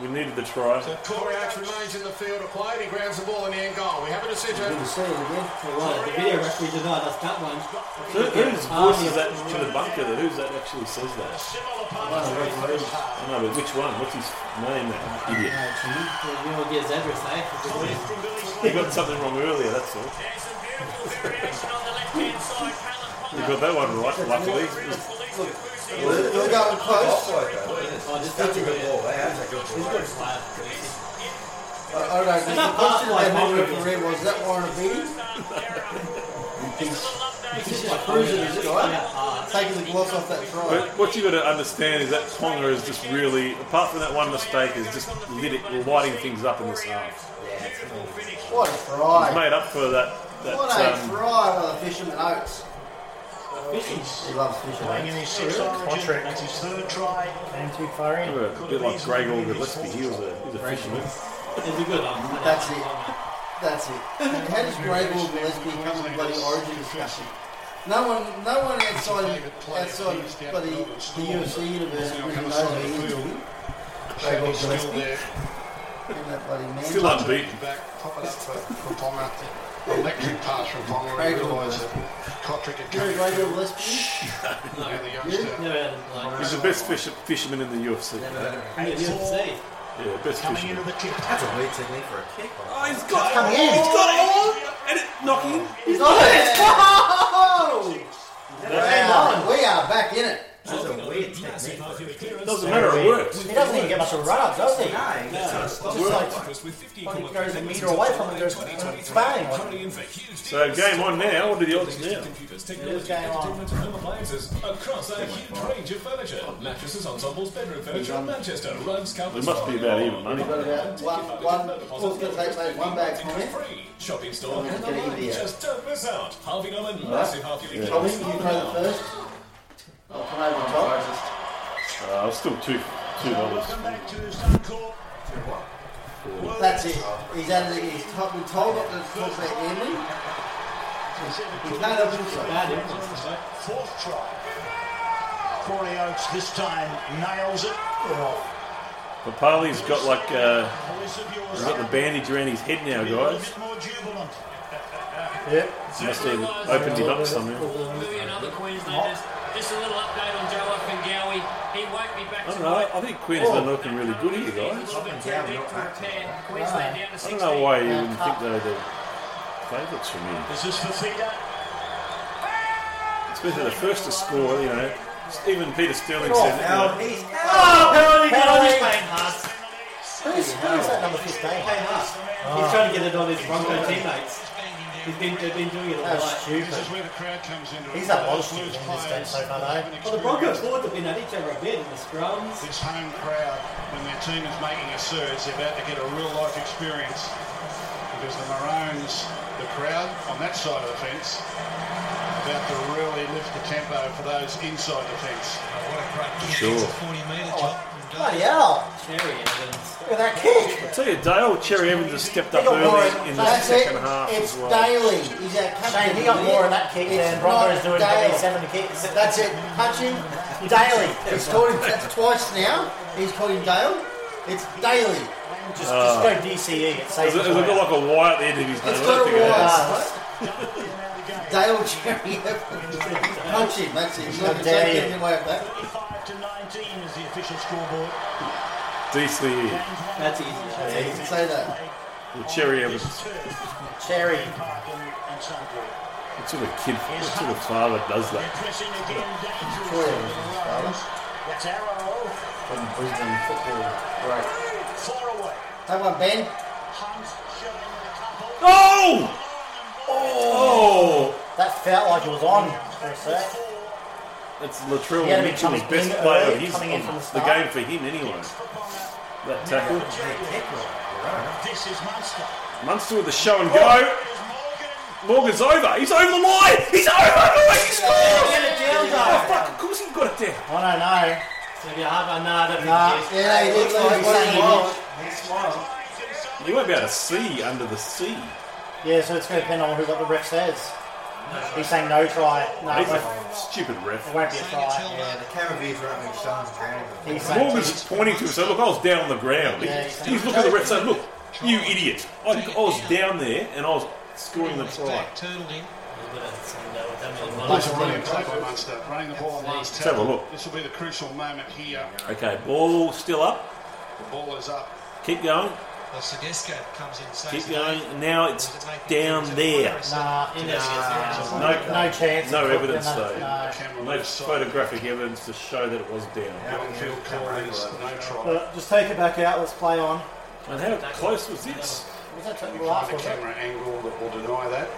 We needed the try. So Corey Arch remains in the field of play and he grounds the ball in the end goal. We have a decision. Good to see it again. All right, the video referee denied us that one. Who, whose voice is that to the bunker? That who's that actually says that? I know, but which one? What's his name? That uh, idiot. You know, get Zebra safe. He got something wrong earlier. That's all. You got that one right. Luckily. We're we're going close. Oh, just That's a good ball. That's a good ball. I I don't. The question like had Mario. the career was that Warren Beatty? He's just cruising this guy, taking the gloss off that try. But what you got to understand is that Tonga is just really, apart from that one mistake, is just lit it, lighting things up in this half. Yeah, What a try! He's made up for that. that What a um, try by the Fisherman Oates. He loves Playing in Fisherman. Eh? his sixth origin. That's his third try. Aim too far in. a bit like Gregor Gillespie. He was a, he was a fisherman. It's a good one. That's it. That's it. How does Gregor Gillespie come to bloody origin discussion? No one, no one outside, outside bloody the UFC universe really knows who he is. Gregor Gillespie. And that. Still unbeaten. Back, pop it up for, for Ponga. Electric pass from Ponga. I realised that Cotric had come Gregor Gillespie? Yeah, the youngster. Never had him like. He's the best fish, fisherman in the UFC. In the UFC. Yeah, best Coming fisherman. into the kick. That's a weird technique for a kick. Oh, he's got Coming in. He's got it. Oh! And it knocking. He's on it! Oh! Wow, we are back in it. That's a weird technique. Doesn't matter, it works. He doesn't even get much of a run up, does he? No, Just like when he goes a metre away from him, goes bang. So game on now. What are the odds now? Who's game on? Across a huge range of furniture. Mattresses, ensembles, bedroom furniture, Manchester, rugs, There carpets. must be about even money. About one, one, going to take place? One bag from here. Shopping store and it in Just don't miss out. Halving on a massive half yearly Tommy, you throw the first. I'll come over the top. Uh, still two two dollars. That's it. He's out of the, he's told, we told not to talk about gambling. He's not up to Fourth try. Corey Oates this time nails it. But Papalii's got like uh, he's got the bandage around his head now, guys. Yep. Must have opened him up somehow. Moving another Queenslanders. Just a little update on Joe Ofahengaue. He won't be back I don't know. I think Queensland are looking really good here, guys. Queensland down to I don't know why you wouldn't think they're the favourites from here. Is this for Theta? Especially the first to score, you know. Even Peter Sterling Oh, said, you know, penalty. Oh, penalty, penalty. Who's, who's that number 15? He's trying to get it on his Bronco teammates. He's been, they've been doing it all That's night. stupid. This is where the crowd comes into He's had a lot of stupid in this game so far, though. Eh? Well, the Broncos experienced forwards have been at each other a bit in the scrums. This home crowd, when their team is making a surge, they're about to get a real life experience because the Maroons, the crowd on that side of the fence, about to really lift the tempo for those inside the fence. Oh, what a great kick. Sure. It's a 40 metre oh, chop. Bloody hell. Cherry Evans. Look at that kick. I tell you, Dale Cherry Evans has stepped up He got more early in the that's it. second half It's as well. Daly. He's our captain. Shane, he got more in that kick It's than Broncos not doing Dale. 77 kicks. That's it. Touch him. Daly. He's called him that's twice now. He's called him Dale. It's Daly. Just, Uh, just go DCE. It's safe. Has it, has it got like a Y at the end of his name? It's I got don't a think it Y. Dale Cherry Evans. Punch him. That's it. He's not How dare take you. anything away with that. 25 to 19 is the official scoreboard. DCE. That's easy. Yeah, you can say that. Well, Cherry Evans. Cherry. What sort of kid, what sort of father does They're that? pressing again dangerously. Troy Evans, father. That's Arrow. From Brisbane football. Great. Far away. Have one, Ben. Hunt shoving with a couple. Oh! Oh! That felt like it was on for a sec. That's Latrell He had to Mitchell's best player early, of his, coming in from the the game for him anyway. That tackle. This is Munster. Munster with the show and go. Morgan's over. He's over the line. He's over the line. He scores. Get it down, Oh, fuck. Of course he got it down. I don't know. So yeah, I, nah, I don't Nah. he. Yeah, he looks like he's saying he Smile. did. He smiled. You won't be able to see under the sea. Yeah, so it's going to depend on who what the ref says. He's saying no try. No, it He's won't, a stupid ref. it won't be a try. Yeah, the camera views right when Sean's ground. He's saying Morgan's pointing to him, so look, I was down on the ground. Yeah, He's, he's- he's looking at the ref saying, look, you idiot. I, I was down there and I was scoring the try. Turtled in. That's a brilliant play by Munster, running the ball on last Let's have a tackle. look. This will be the crucial moment here. Okay, ball still up. The ball is up. Keep going. Well, Tedesco comes in and saves Keep going. day. Now it's down there. Nah, In no, No, no chance. No evidence though. that, Camera No left side. photographic evidence to show that it was down. The on-field call no try. But just take it back out. Let's play on. And how close was this? Was that We last find a camera angle that will deny that.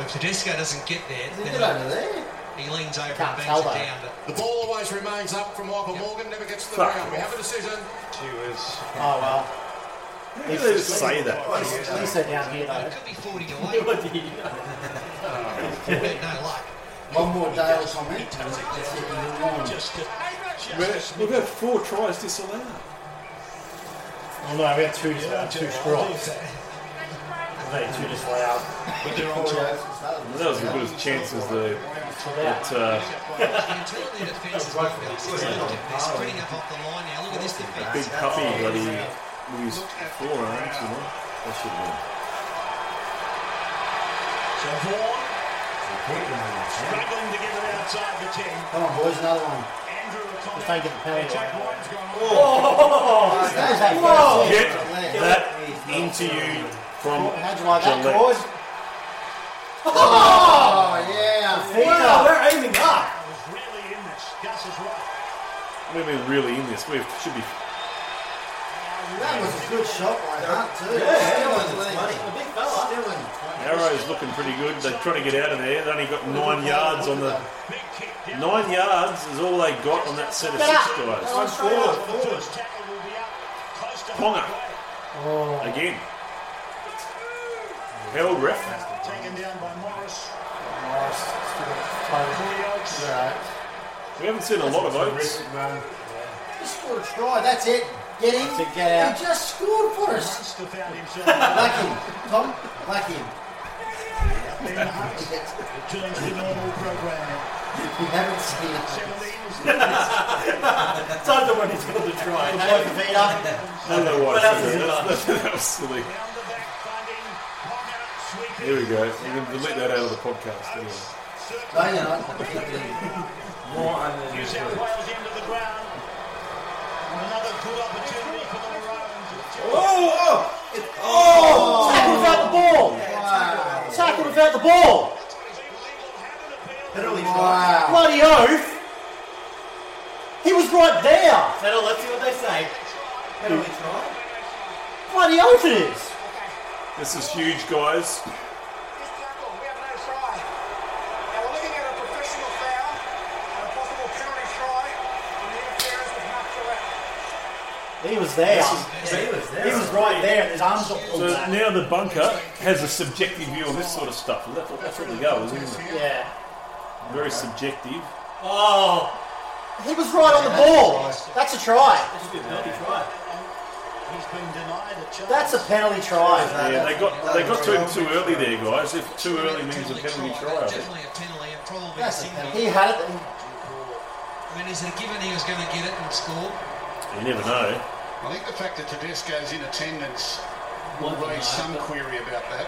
If Tedesco doesn't get there, Is he then good under there? He leans over Can't and tell bangs it down. But The ball always remains up from Michael Morgan, never gets to the Fuck. ground. We have a decision. Gee whiz. Oh well. How do they just say that? At least they're down here though. it could be 40 to 8. What did he do? No luck. One more Dale comment. That's it. He's on. Just We're- We've had four tries disallowed. Oh no, we had two, uh, two strikes. Only two disallowed. But they're on Four top. yards to start with. That was as good as chances the that uh, The internal defence is not really systematic. They're spreading up off the line now. Look at this defence. big puppy bloody with his forearms, you know. That should have so Vaughan struggling to get it outside the 10. Come on, boys, another one. Andrew Just O'Connor. don't get the penalty. Attack away. line's gone Oh, that Whoa. been. first Get that into you from How'd you like that, Gillett. Claude? Oh, oh, yeah. Wow, we're aiming up. Really in this. Gus is right. We've been really in this. We should be. That was a good shot by Hunt, too. Yeah, Still that in was the funny. A big fella. Still in Arrow's looking pretty good. They're trying to get out of there. They've only got nine yards on the. Nine yards is all they got on that set of six guys. Oh, Ponga. Oh. Again. Held ref. Taken down by Morris. We haven't seen a lot of oats. Just scored a try. That's it. Get him. That's it, get out. He just scored for us. Munster found himself. Like him. Tom, like him. Ben Hunt returns to normal programming. We haven't seen it. Time to when he's going to try. Hey, Vita. I don't know why What I else said is that. it? That's- That was silly. Here we go. You can delete that out of the podcast anyway. No, you're not. Keep it. More under New South Wales into the ground. And another good opportunity for the Maroons. Oh! Oh! oh! Tackled oh. without the ball. Tackled without the ball. Penalty Wow. Bloody oath. He was right there. Settle, let's see what they say. Penalty try. Bloody oath it is. This is huge, guys. He was there. He was there. He was right there, and his arms got pulled So back. now the bunker has a subjective view on this sort of stuff. and That's what, that's what they go, isn't it? Yeah. Very subjective. Oh! He was right on the ball. That's a try. That should be a penalty try. He's been denied a chance. That's a penalty try. Yeah, they got they got to him too early there, guys. If too early means a penalty try, I think. Definitely a penalty and probably a That's a single. He had it. I mean, is it a given he was going to get it and score? You never know. I think the fact that Tedesco's in attendance will raise some query about that.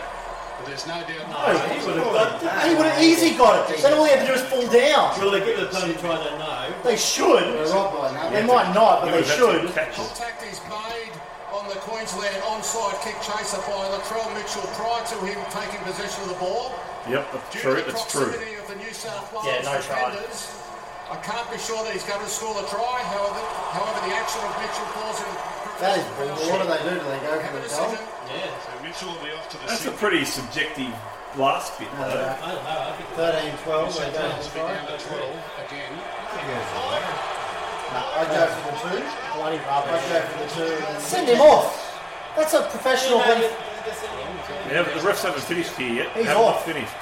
But there's no doubt. No, he would have He would have easy got it. Then all he had to do was fall down. Will they give the a penalty try? I don't know. They should. They're right by now. They might not, but they should. Catch it. Contact is made on the Queensland onside kick chaser by Latrell Mitchell prior to him taking possession of the ball. Yep, that's Due true. to the That's true. of the New South Wales Yeah, no try. Defenders, I can't be sure that he's going to score the try. However, however, the action of Mitchell falls in. That is bullshit. What do they do? Do they go for the goal? Yeah. So Mitchell will be off to the side. That's a pretty subjective last bit, No, though. I don't know. I think 13, 12, they go for the down to try. 12 again. No, I go for the two. Bloody I rubbish. go for the two. Send him off. That's a professional. When Yeah, but the refs haven't finished here yet. He's haven't off. finished.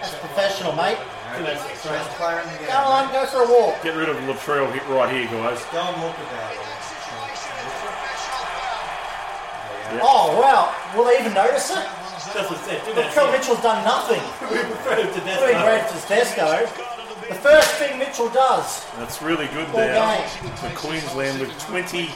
that's professional, mate. First player in the game. Go on, go for a walk. Get rid of Latrell hit right here, guys. Go and walk about it. Oh wow. Will they even notice it? That's what I said. Do But that. Kel Mitchell's done nothing. We prefer him to death. Doing great to Tesco. The first thing Mitchell does. That's really good All there game. for Queensland with 22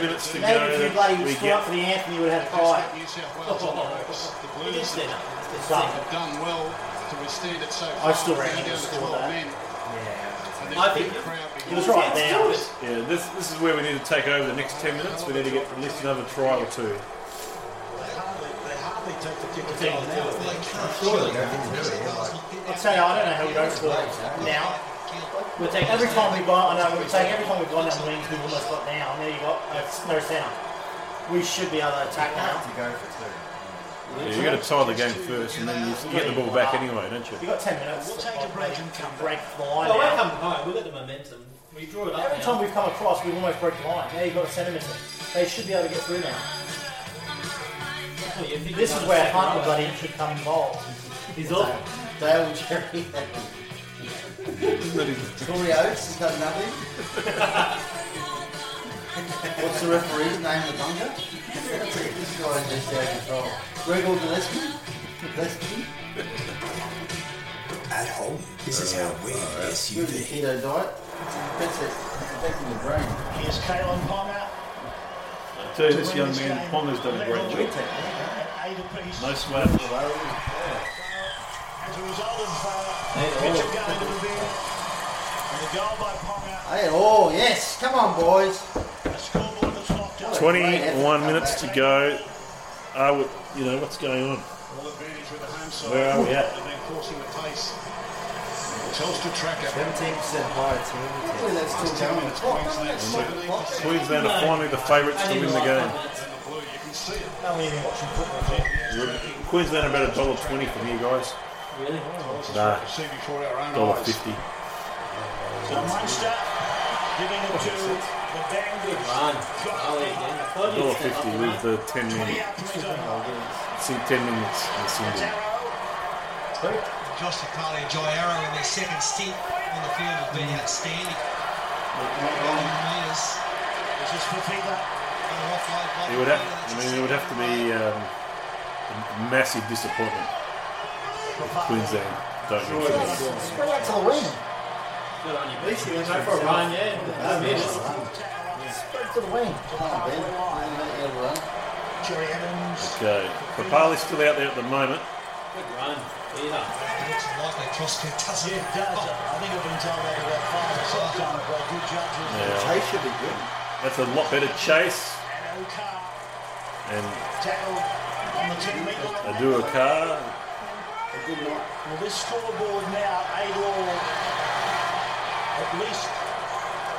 minutes to Maybe if you go. bloody We stood up get for the Anthony, you would have had pride. New South Wales on the ropes. The He did stand up. Done. done well to withstand it so I far. still Down reckon to he'll score 12 that. men. And there's I a think big He was right there. Yeah, this this is where we need to take over the next 10 minutes. We need to get at least another try or two. They hardly, they hardly take the kick We're at taking all the now. Sure, they don't do it. I'll tell you, I don't know how we don't score now. We're taking every time we've gone. I know we're taking every time we've gone down the wings, we've almost got down. There you got uh, no centre. We should be able to attack now. Yeah, you got to tie the game first, and then you you get the ball back anyway, don't you? You got ten minutes. We'll to take a break and come break the line. Well, we're now. home. We've got the momentum. We draw it up Every now. time we've come across, we've almost broke the line. Now you've got a centre missing. They should be able to get through now. This is where second Hunt row? will bloody should come involved. He's off. Dale Cherry. Corey Oates has done nothing. What's the referee's name of the bunker? This guy is just out of control. Gregor Gillespie? Gillespie? At home, this is how we Good SUV. keto diet. That's it. It's affecting the brain. Here's Kalyn Ponga. I tell you, this young man, Ponga's done a great job. Eight apiece. No smash. As a result of uh, Mitchell going to the bin. And the goal by Ponga. Hey, oh, yes. Come on, boys. A scoreboard that's locked up. 21 minutes to go. Are we, you know, what's going on? All advantage with the home side. Where are we at? They've been forcing the pace. Telstra tracker. 17% higher team. Hopefully that's still going. Minutes, Queensland certainly. Queensland are finally the favourites to win the game. And the blue, you can see it. No, we even watching football yet. Queensland are about a dollar twenty from here, guys. Really? Nah, See before our own dollar fifty. So Munster giving it to the Danglers. Run. Oh, again. I thought Dollar you'd fifty up with the the ten minutes. See, ten minutes in the single. Josh Takali and Jai Arrow in their second stint on the field have been outstanding. Meters. This is for Finger. It would have. I mean, it would have to be um, a massive disappointment if Queensland don't reach the win. Spread out to the wing. Good on you. At least you Go went for a for run, yeah. Yeah, That's it. To the wing. Come on, Ben. Yeah, yeah, run. Cherry Evans. Okay, Papalii's still out there at the moment. Good run. Either. Looks like they cross good, doesn't Yeah, it does. Oh, I think I've been told that about five or six times by good judges. Yeah. Chase should be good. That's a lot better chase. And O'Carr And tackled on the 10. I do a car. A good night. Well, this scoreboard now, eight all, at least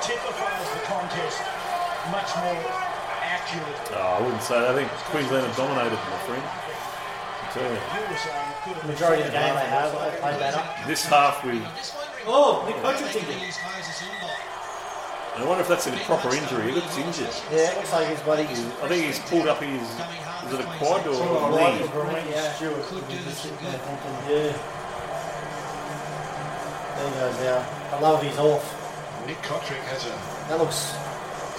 typifies the contest much more accurate. Oh, I wouldn't say that. I think Queensland have dominated, my friend. I tell you. You were saying it could have been Majority of the game they have, they played better. This half, we. Oh, Nick Cotric did it. I wonder if that's a proper injury. He looks injured. Yeah, it looks like his buddy. I think he's pulled up his. Is it a quad or a Right, knee? yeah. Could do this good. Yeah. There he goes now. I love he's off. Nick Cotric has a That looks.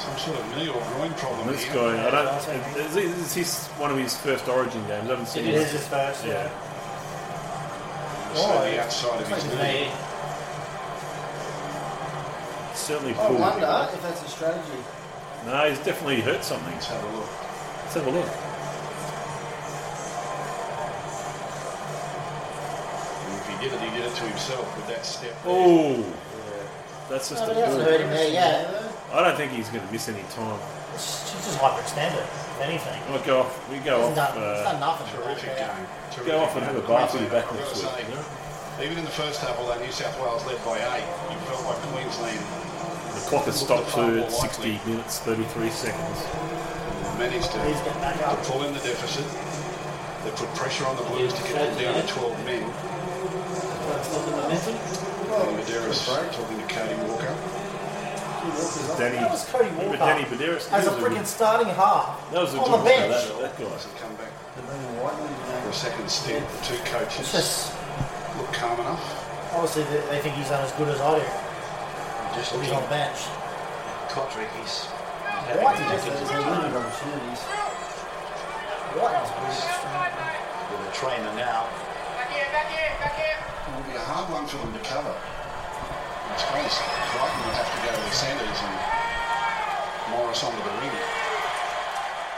Some sort of knee or groin problem. This here. guy, I don't. Is this is his one of his first Origin games? I haven't seen It his- is his first. Yeah. So the oh, outside of his knee. Hey, Certainly I pulled. wonder if that's a strategy. No, he's definitely hurt something. Let's have a look. Let's have a look. If he did it, he did it to himself with that step. there. Oh, that's just No, a but he hasn't hurt him there yet. I don't think he's going to miss any time. She's just hyperextended, if anything. We'll go off. We go He's off. done, he's done Uh, nothing. Terrific game. Terrific go off and have a bath with you back next got to week. say, Even in the first half, although New South Wales led by eight, you felt like Queensland the clock has stopped to 60 minutes 33 seconds. managed to, He's getting back to pull in the deficit. They put pressure on the Blues to get them down to 12 men. stop the momentum. Buderus talking to Cody Walker. Danny, That was Cody remember Walker. Danny Buderus? As a He freaking starting half. That was a on good the one, bench. That, that guy. Doesn't come back for a second stint. The two coaches just, look calm enough. obviously, they, they think he's done as good as I do. Just he's on the bench. Cotric, he's Whiteman just has limited opportunities. Whiteman's with a trainer now. It'll be a hard one for them to cover. I suppose Crichton will have to go with Sanders and Morris onto the wing.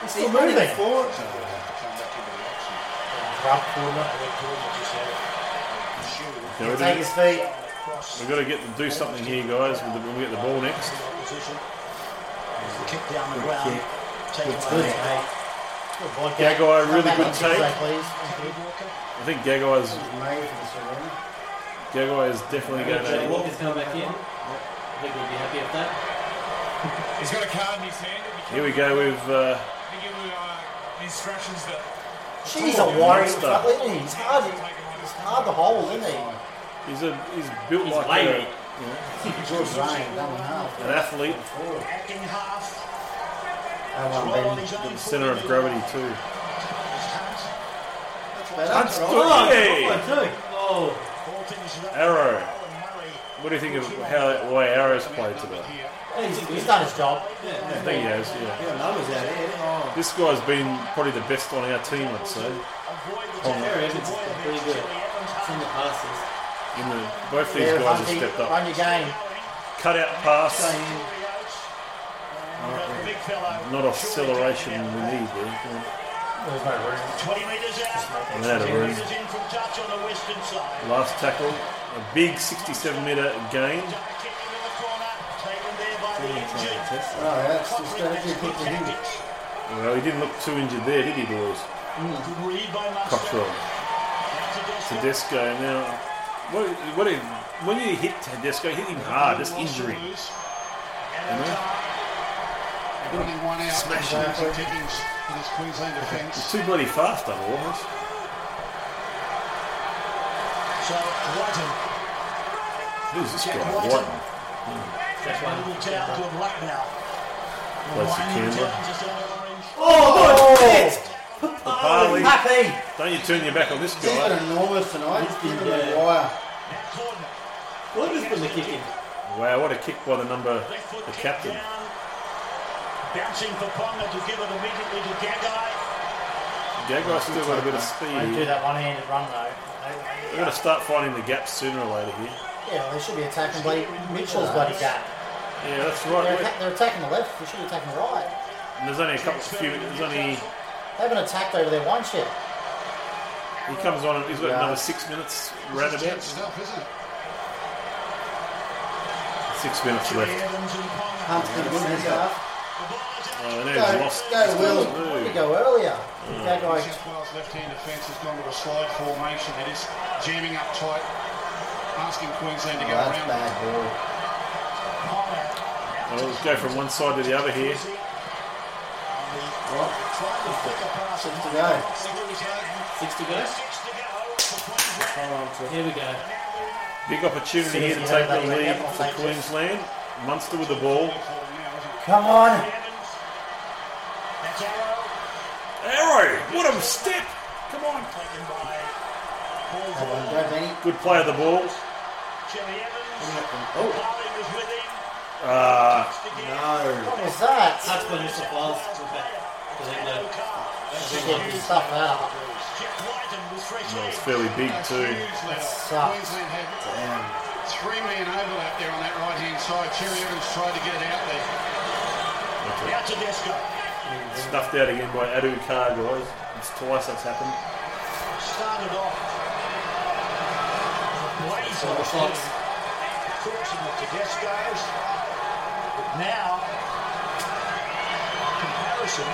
He's still moving. forward. So they'll have to come back into the action. Rough corner. Can we Take do- his feet. We've got to get to do something here, guys, with the, when we get the ball next. Kick down the ground. Take it Good, away. mate. Good boy, Gagai, Come really back good on Tuesday, take. I think Gagai's Made for this already. Gagai is definitely going Jody to. Walker's coming back in. I think we'll be happy with that. He's got a card in his hand. Here we go with. Uh, They give him uh, instructions that She's a worry. He's hard, he's hard to hold, isn't he? he's a he's built He's like a, wavy. you know, Good running, done half. an athlete, Acting half. I want Right on Ben. his own the centre of gravity too. That's Hey! good one. Oh, Ball finishes up. Arrow. What do you think of how the way Arrow's played today? He's, he's done his job. I think he has. Yeah. Yeah, numbers out here. Oh. This guy's been probably the best on our team, I'd say. Oh, Cherry Evans has been pretty good. Send the passes. In the, both these Yeah, guys have stepped up. Run your game. Cut out pass, Big not acceleration we need there. There's no room. 20 metres out. And out of room. metres in from touch on the western side. Last tackle, a big 67 metre gain. Kick into the corner. Taken there by the injured. Oh, that's the strategy. Keep the him. Well, he didn't look too injured there, did he, boys? Mm. Good read by Munster. Cockrell. Tedesco now. What, what if, when you hit Tedesco, hit him hard, just injury. You know? Running one. Smashing. Smashing Dickens in his Queensland defence. It's too bloody fast otherwise. So, Wighton. Who's this Jack guy? Wighton. White. That's one little town called Lucknow. Plays for Canberra. Oh, shit! Harley. Happy. Don't you turn your back on this He's been guy. enormous tonight. He's been Yeah. Uh, the wire. Gordon's been the kick in. Wow, what a kick by the number, the captain. Bouncing for Ponga to give it immediately to Gagai. Gagai's still got a bit of speed. Don't do speed. that one-handed run though. We've got to start finding the gaps sooner or later here. Yeah, well, they should be attacking bloody Mitchell's bloody gap. Yeah, that's They're, right. atta- they're attacking the left. They should be attacking the right. And there's only a couple, few. There's only. They haven't attacked over there once yet. He comes on. and He's got Yeah. another six minutes roundabout. Stuff, isn't it? Six minutes left. Hunt's been good in this half. Oh, now Go, he's lost. go, he's Will. lost did go earlier? Mm. That New guy. South Wales left-hand defence has gone to a slide formation. It is jamming up tight, asking Queensland to Oh, go that's around. bad ball. Well, let's go from one side to the other here. Six to go. Six to go. Here we go. Big opportunity here to take the lead for Queensland. Munster with the ball. Come on. Arrow! What a step! Come on. Come on, go, Benny. Good play of the ball. Oh, Uh, What was that? That's when New South Wales was back. Because they know. Yeah, stuff that up. that fairly big too. Sucks. Queensland had three man overlap there on that right-hand side. Cherry Evans tried to get it out there. Out to Desco. Stuffed out again by Adu Carr, guys. It's twice that's happened. Started off. Blaze Four of shots. Forcing it to Desco's. But now, comparison,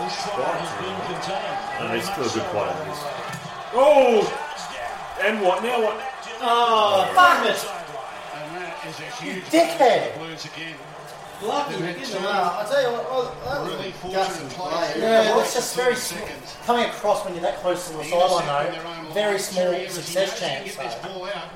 this try has been contained. No, he's still a good player. Oh! And what? Now what? Oh, fuck it. Is a huge Dickhead. Blues again. lucky. Nah, I tell you what, that Really a fortunate gutsy play. play. Yeah, it's just very small. Coming across when you're that close to the sideline though, very small Cherry Evans, he success knows he can chance Get this ball out.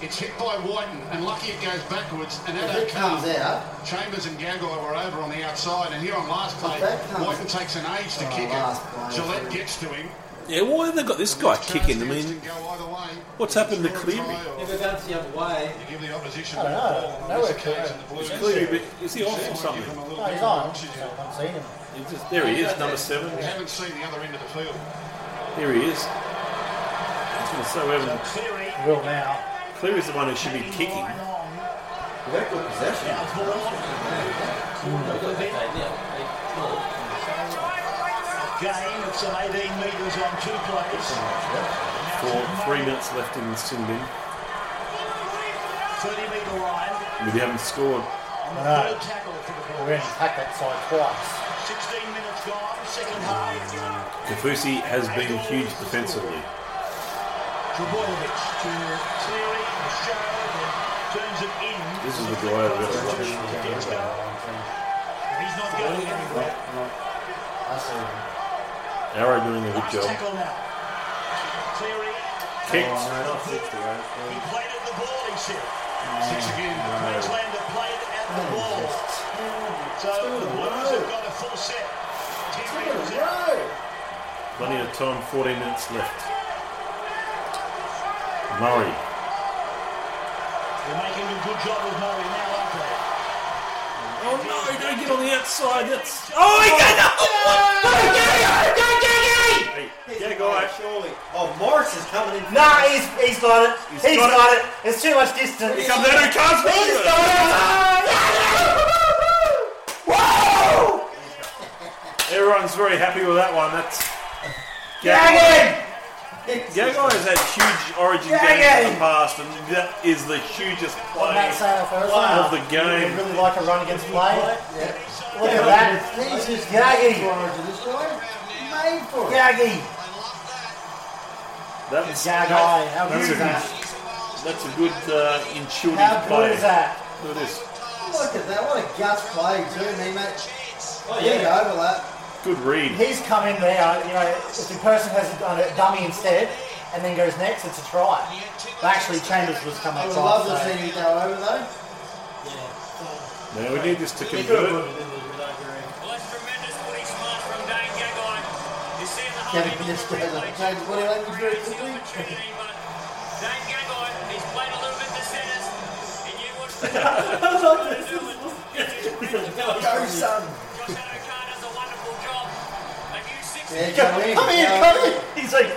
It's hit by Wighton, and lucky it goes backwards. And If it comes out, Chambers and Gagai were over on the outside, and here on last play, Wighton takes an age to Oh, kick it. play. Gillett gets to him. Yeah, why have they got this guy kicking? I mean, Go either way. what's happened to Score a Cleary? try or- If it goes the other way, You give the opposition I don't the know. ball on Nowhere this clear. the Blues Cleary, might is he off or something? them a little No, he's on. I haven't seen him. He just, there he is, number seven. We haven't seen the other end of the field. Here he is. It's gonna so evident. Cleary, Will now. Cleary's the one who should be kicking. we got good possession. Mm. Gain of some 18 metres on two plays. Four, three minutes left in the sin bin. 30 metre line. We haven't scored. On the No. third tackle for the ball. We're going to attack that side twice. 16 minutes gone, second half. Kaufusi has been huge defensively. Trbojevic to Cleary, the show, then turns it in. This is the guy that really loves. He's not going anywhere. I see him. Arrow doing a good job. tackle now. Cleary, Kicked. he played at the ball, he said. Six again. Queensland have played at the ball. So the Blues have got a full set. 10 metres out. Plenty of time, 14 minutes left. Murray. They're making a good job with Murray now, aren't they? Oh no, don't get on the outside. That's. Oh, he got oh, Hey, yeah, guy. Surely. Oh, Morris is coming in. Nah, he's, he's got it. He's he's got got, it. It's too much distance. He comes Andrew Carson. He's got it. Whoa! Everyone's very happy with that one. That's. Gag him! Gagai has had huge origin Gagai! games in the past, and that is the hugest What play Matt saying first of the game. You game. really like a run against play. Yeah. Look at that. He's just Gaggy. This guy made for it. Gaggy. That's, Gagai. How that's, good is a, that? that's a good uh, intuitive How play. good is that? Look at this. Look at that. What a guts play too, me mate. Oh, There you yeah. go, overlap. Good read. He's come in there, you know, if the person has done a dummy instead and then goes next, it's a try. But actually, Chambers was come I would outside. love to so- see you go over though. Yeah. Now we need this to He convert. Kevin just goes up. Change body language very quickly. Go, son. Yeah, Come in, come in, come in. He's like,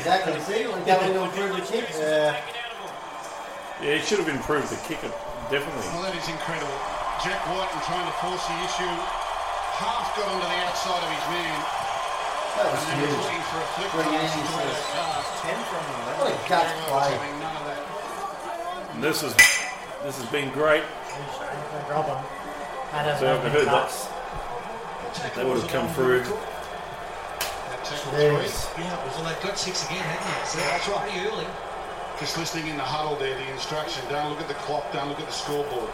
Exactly. See, we're going to improve the kick. Yeah. Yeah, he should have improved the kicker, definitely. Well, that is incredible. Jack Wighton trying to force the issue. Half got onto the outside of his man. That was and then he's huge. for a flick Bring in, to he the says. pass. Ten from him. What a guts play. None of that. And this is this has been great. drop him. And has So no I've heard that. cuts. They would have come through. Jeez. Yeah, it well, they've got six again, haven't they? So that's right. Pretty early. Just listening in the huddle there, the instruction. Don't look at the clock, don't look at the scoreboard.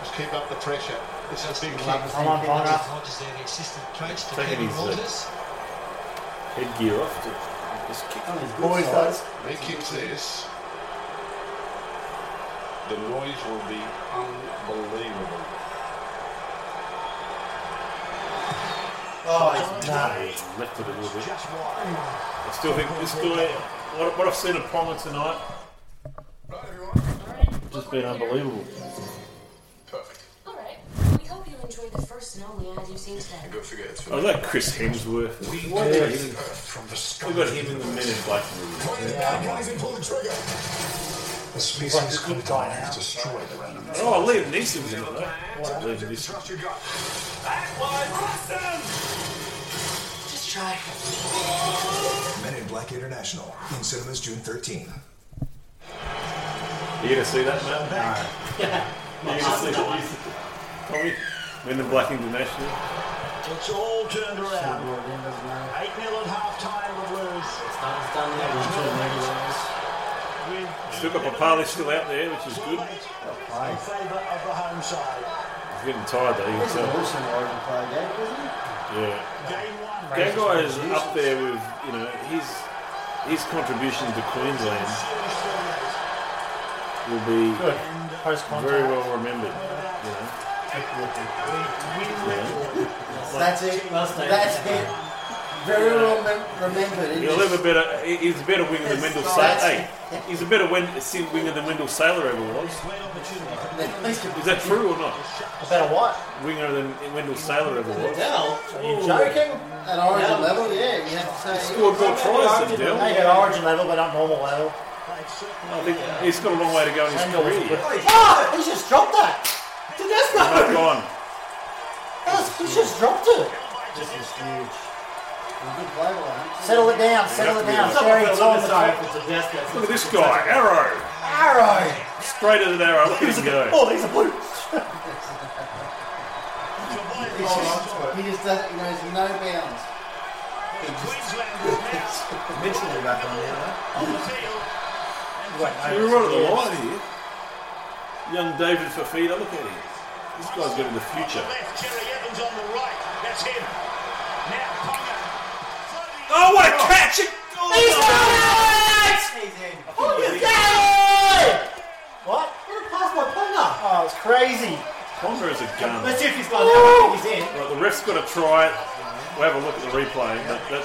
Just keep up the pressure. It's a big kick. Come on, Connor. Hodges there, the assistant coach to Taking his, uh, Headgear off to just kick on his Boys, does. He kicks this. The noise will be unbelievable. Oh, he's nah. left it a little bit. I still think this guy, what, what I've seen of Ponga tonight, just been unbelievable. Alright. We hope you enjoyed the first and only ad you've seen today. Go figure it's I like Chris Hemsworth. What Yeah. is Earth from the sky? We got him in the Men in Black movie. Guys, and pull the trigger. The species could die have destroyed the random. Oh, Liam Neeson was in it though. Liam Neeson. Trust your gut. Just try. Men in Black International in cinemas June 13. You gonna see that, Matt? No. you gonna see that? Tommy? Men in Black International. It's all turned around. 8 0 at half time, the Blues. It's done yet. We'll turn maybe Still got Papali still out there, which is good. In favour of the home side. He's getting tired though, you can He's tell. an uh, awesome Origin player, Gabe, isn't he? Yeah. Game one. Gagai is up there with, you know, his his contribution to Queensland will be Good. Very well remembered. You know. Yeah. That's it. That's it. Very well mem- remembered. It He'll is- have a better. he- He's a better winger than Wendell Sailor. Hey, he's a better win, winger than Wendell Sailor ever was. Is that true or not? A better what? Winger than Wendell Sailor ever was. Dell? Are you joking? At Origin Yeah. level, yeah, you have to say. Scored more tries than Dell. They got origin level, but not normal level. I think he's got a long way to go in his career. Oh, he just dropped that. Not Tedesco. gone. Yes, he just dropped it. This is huge. Good play, well, Settle it down, settle it down. Sherry, it's on the top. Look at this guy, Arrow. Arrow. Straight as an arrow. Look at him go. Oh, he's a blue. He just, he just doesn't, he knows no bounds. Mitchell just, Mentally back on now, On the field. We're right at the line here. Young David Fifita, look at him. This guy's got in the future. Left, Cherry Evans on the right. That's him. Now Ponga. Oh, what a catch! It- He's got it! He's in. Oh, you got it! What? What a pass by Ponga. Oh, it's crazy. Ponga is a gun. Let's see if he's got it. I he's in. Right, the ref's got to try it. We'll have a look at the replay. That, that,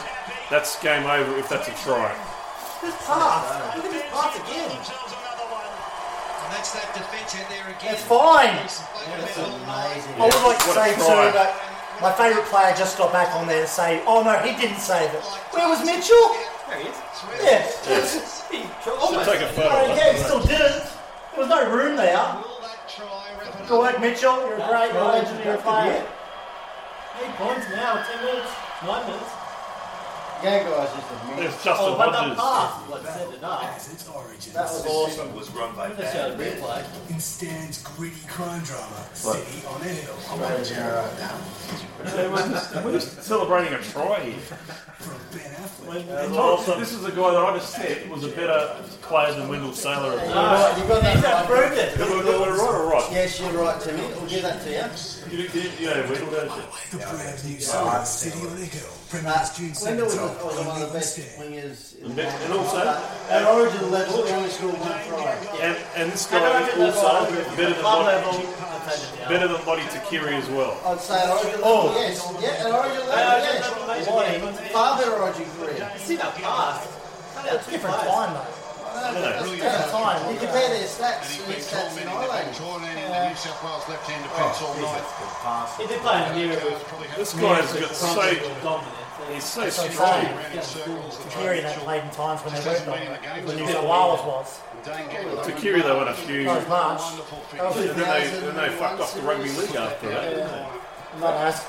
that's game over if that's a try. This pass. Look at this pass again. And that's that defence out there again. It's fine. that's amazing. I would like to What say too that my favourite player just got back on there to say, oh no, he didn't save it. Where was Mitchell? There he is. Yeah. He Should take a photo. Oh, yeah, he still didn't. There was no room there. Will that try wrap it Good work, Mitchell. You're a great, you're a Right, legend, you're a player. Eight points now, ten minutes, nine minutes. Gagai's just a man. There's Justin Oh, but the Hodges. pass, like set it up. its origins. That was awesome. was run by Let's show the replay. In Stan's gritty crime drama, What? City on a Hill. They were- We're just celebrating a try here. When- Tom, This is a guy that I just said was a better player than Wendell Sailor. You're right, you got that right. proved it. We're, we're, we're right or right? Yes, you're right, Timmy. We'll give that to you. You, you, you know Wendell, don't you? The brand new side, City on a Hill. Uh, Premieres June Wendell was, 7th was one of the best Stand. wingers. in And the world. and also- Uh, At Origin level, we only scored one try. And, and this guy is think also better than Club Lottie, level, I'll take it down. better than Lote Tuqiri as well. I'd say at Origin Oh. level, yes. Yeah, at Origin level, yeah, yes. maybe, Why? yeah. Far better Origin career. You see that pass? That's different time, though. No, Yeah. that's Different time. You compare their stats, and his stats in Ireland. Tornadoing the New South Wales left-hand defence all night. He did play in the year with This guy's got so dominant. He's so That's what I'm strong. saying. Tuqiri that played in times when they weren't dominant. When New South Wales was. Tuqiri they won a few. Not as much. Then they, then they fucked off the rugby league after that. didn't they? Not as.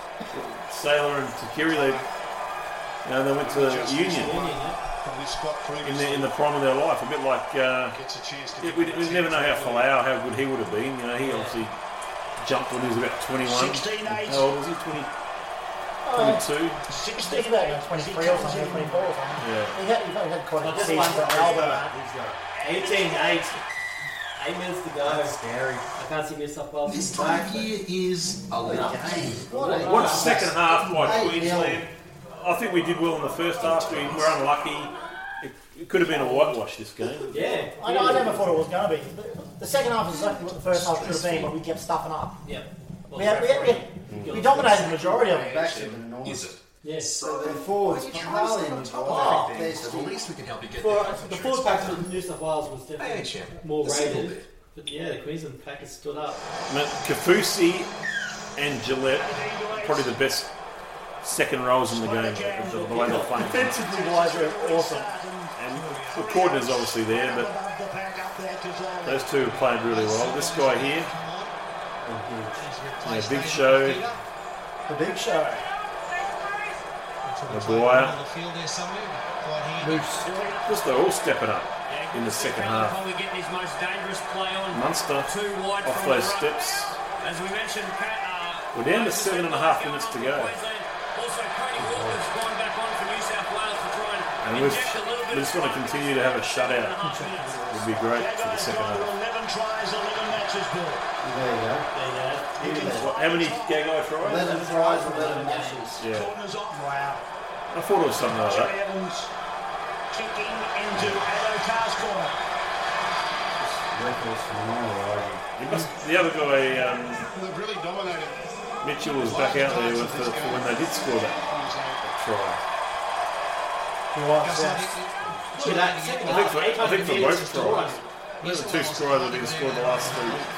Sailor and Tuqiri they, you know, they went to Union in the in the prime of their life. A bit like uh, yeah, we, we never know how Folau how good he would have been. You know, he obviously jumped when he was about 21. 16. How old was he? 20, 22. He's about 23 or something, 24 or something. Yeah. He had, he had quite a good Just season one for for Alba. 18 8. Eight minutes to go. Scary. I can't see New South Wales. This time of year is a late game. What a second half by Queensland. I think we did well in the first half. We were unlucky. It, it could have been a whitewash this game. Yeah. I, I never thought it was going to be. The, the second half is exactly what the first half should have been, but we kept stuffing up. Yeah. We, had, we, had, we, we dominated the majority of it. Is it? Yes. So the forwards, Harley and Oh, they're The least we can help you get For, there. the forward pack of New South Wales was Hey, definitely champ. more The rated. But yeah, the Queensland pack has stood up. I Kaufusi and Gillett, probably the best second rows in the game, the, the way they're playing. Defensively wise, they're awesome. And the coordinator's obviously there, but those two have played really well. This guy here, mm-hmm. Yeah, big show, The big show. McGuire, On the field there somewhere. Quite handy. Moose. just they're all stepping up in the second half. Probably getting his most dangerous play on. Munster Too wide off from those steps. As we mentioned, Pat, uh, We're down to seven and a half minutes to go. Queensland. Also, Cody Walker's gone back on for New South Wales to try and, And we've, inject a little bit we just want to continue to have a shutout. It would be great for the second half. 11 tries, 11 matches, Bill. There you go. There you What, how many Gago tries? 11 tries, 11 matches. Yeah. Corners off. Wow. I thought it was something like Jay that. Evans kicking into Addo Carr's corner. Records phenomenal, Origin. He must, the other guy, um, really dominated. Mitchell, was back out there with the, for when they did score that, that try. Look at I think for, I think for both tries. Those are two tries that have scored the last three weeks.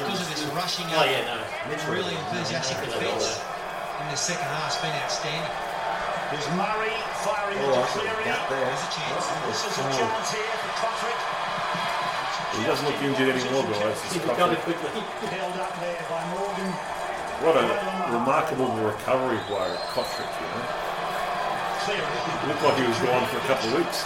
Because of this rushing Oh, up, yeah, no. really enthusiastic defence in the second half has been outstanding. There's Murray firing Oh, into that's a Cleary. there. There's a chance. This is a chance here for Cotric. He doesn't look injured anymore, guys. He It's recovered Cochran. quickly. Held up there by Morgan. What a remarkable recovery by Cotric, you know. Looked like he was gone for a couple of weeks.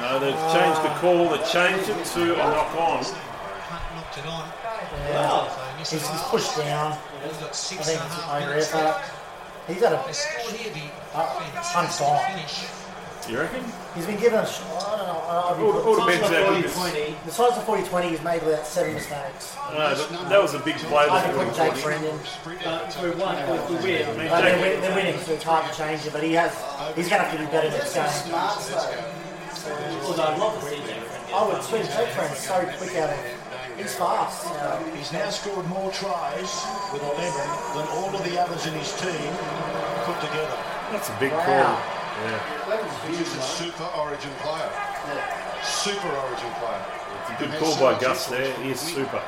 No, they've changed the call. They changed it to a knock on. Knocked it. Wow. He's, he's pushed down. I think it's half over effort. He's had a They scored here, the fantastic Hunt's gone. finish. You reckon? He's been given a sh- I don't know. I don't. All, all depends how good Besides this. the size of 40 20, he's made about seven mistakes. No, that, that was a big play. I That think we was can take Brendan. But we won. We, we win. I mean, Uh, they're, Jake- win- they're winning, so it's hard to change it, but he has, he's going to have to do better next game. Smart, though. Although I'd love to see Jake Friend. I would swing Jake Friend's so quick out of He's fast. Uh, He's now scored more tries with 11 than all of the others in his team put together. That's a big Wow. call. Yeah. He's a super origin player. Super origin player. It's a good call by Gus there. He is super.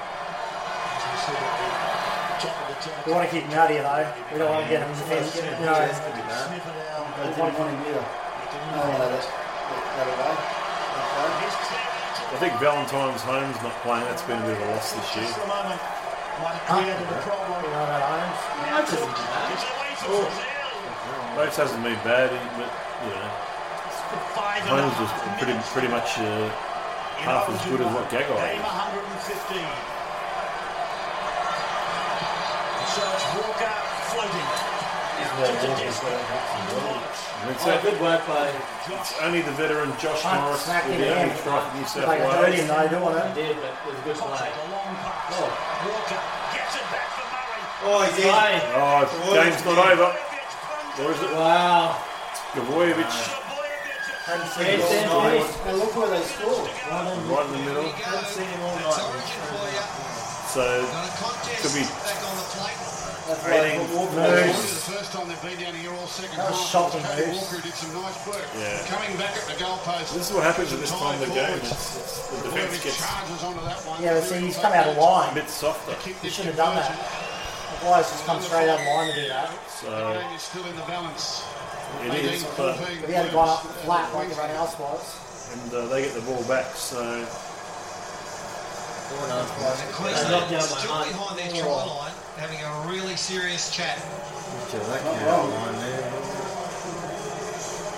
we want to keep him out here though. We don't want to get him defend. You know, I didn't want him either. No, no, that, that away. I think Valentine's Holmes not playing. That's been a bit of a loss this year. For a moment, created a problem. You know that Irons? It's away from Oh. Brazil. Moats hasn't been bad, but you know, Five Holmes was pretty pretty much uh, half as good as what Game Gagai is. 115. So it's Walker floating. Out to Tedesco. And it's Oh, that- good work by. It's only the veteran Josh Fuck, Morris smack will be the able hand. to strike New South Like a dirty Wales. and I do want it. did, but it was a good play. A long pass. Oh. Walker gets it back for Murray. Oh, he's in. Play. Oh, game's not over. Or is it? Wow. Trbojevic Hadn't seen Yes, him all yes, night. And look where they scored. right in the middle. Hadn't seen him all night. origin for you. So Got contest could be back on the plate. That's why I Walker on. This is the first time they've been down here all second That was half. shocking Cody moves. Walker did some nice work. Yeah. Coming back at the goalpost. this is what happens at this time of the game. It's, it's, the defence Trbojevic gets charges onto that one. Yeah, but see, he's come out of line. a bit softer. He shouldn't have done that. The guys just come straight out of line to do that. So The game is still in the balance. it is, but If he had gone up flat like everyone else was. and uh, they get the ball back. So And knocked Queensland down still Hunt. behind their try line, having a really serious chat. So that came out line there.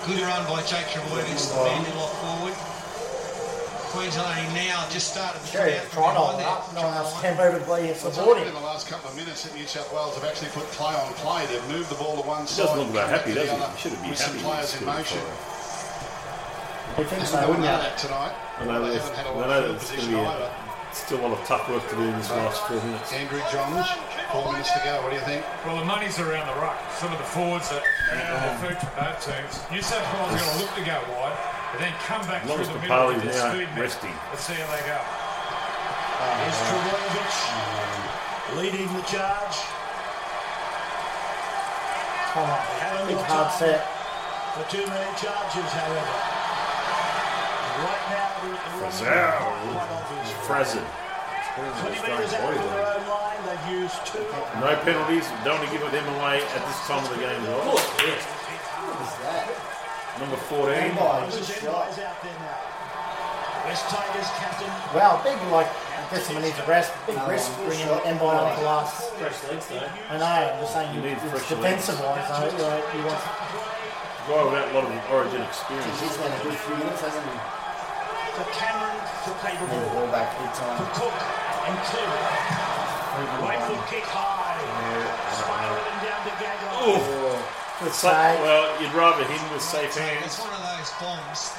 Good run by Jake Trbojevic, the man who locked forward. Queensland now just started to come Sure, trying to their up. No try one else line. came over to play against the It's only in the last couple of minutes that New South Wales have actually put play on play. They've moved the ball to one side. doesn't look and that happy, does he? other He should be some happy. players in motion. for it. You think Hasn't so, wouldn't that tonight. I know They haven't had a I lot of field there's going position either. still a lot of tough work to do in this last four minutes. Andrew Johns, four minutes to go. What do you think? Well, the money's around the ruck. Some of the forwards that uh, are food from both teams. New South Wales are going to look to go wide, but then come back As through as the middle Papalii's with their now speed mix. resting. Let's see how they go. Uh, here's Trbojevic leading the charge. Come on. Haven't Big got hard time set. For too many charges, however. Right now, we're at the wrong Frizell. quite 20 metres out from their own line, they've used two. No penalties. Don't want to give them away at this time of the game. as well. Number 14. Moses Mbye's out there now. West Tigers captain. Wow, big like, I guess someone needs a rest. Big risk bringing Mbye on the last. Fresh legs though. I know, I'm just saying, You you need fresh defensive wise, though, you know, you want. Guy without a lot of origin experience. He's had a good few minutes, hasn't he? For Cameron to play the Ball ball. back big For time. Cook and Cleary. Right foot kick high. Spiraling down to Gagai. Ooh. Good Sa- save. well, you'd rather him with safe hands. It's one of those bombs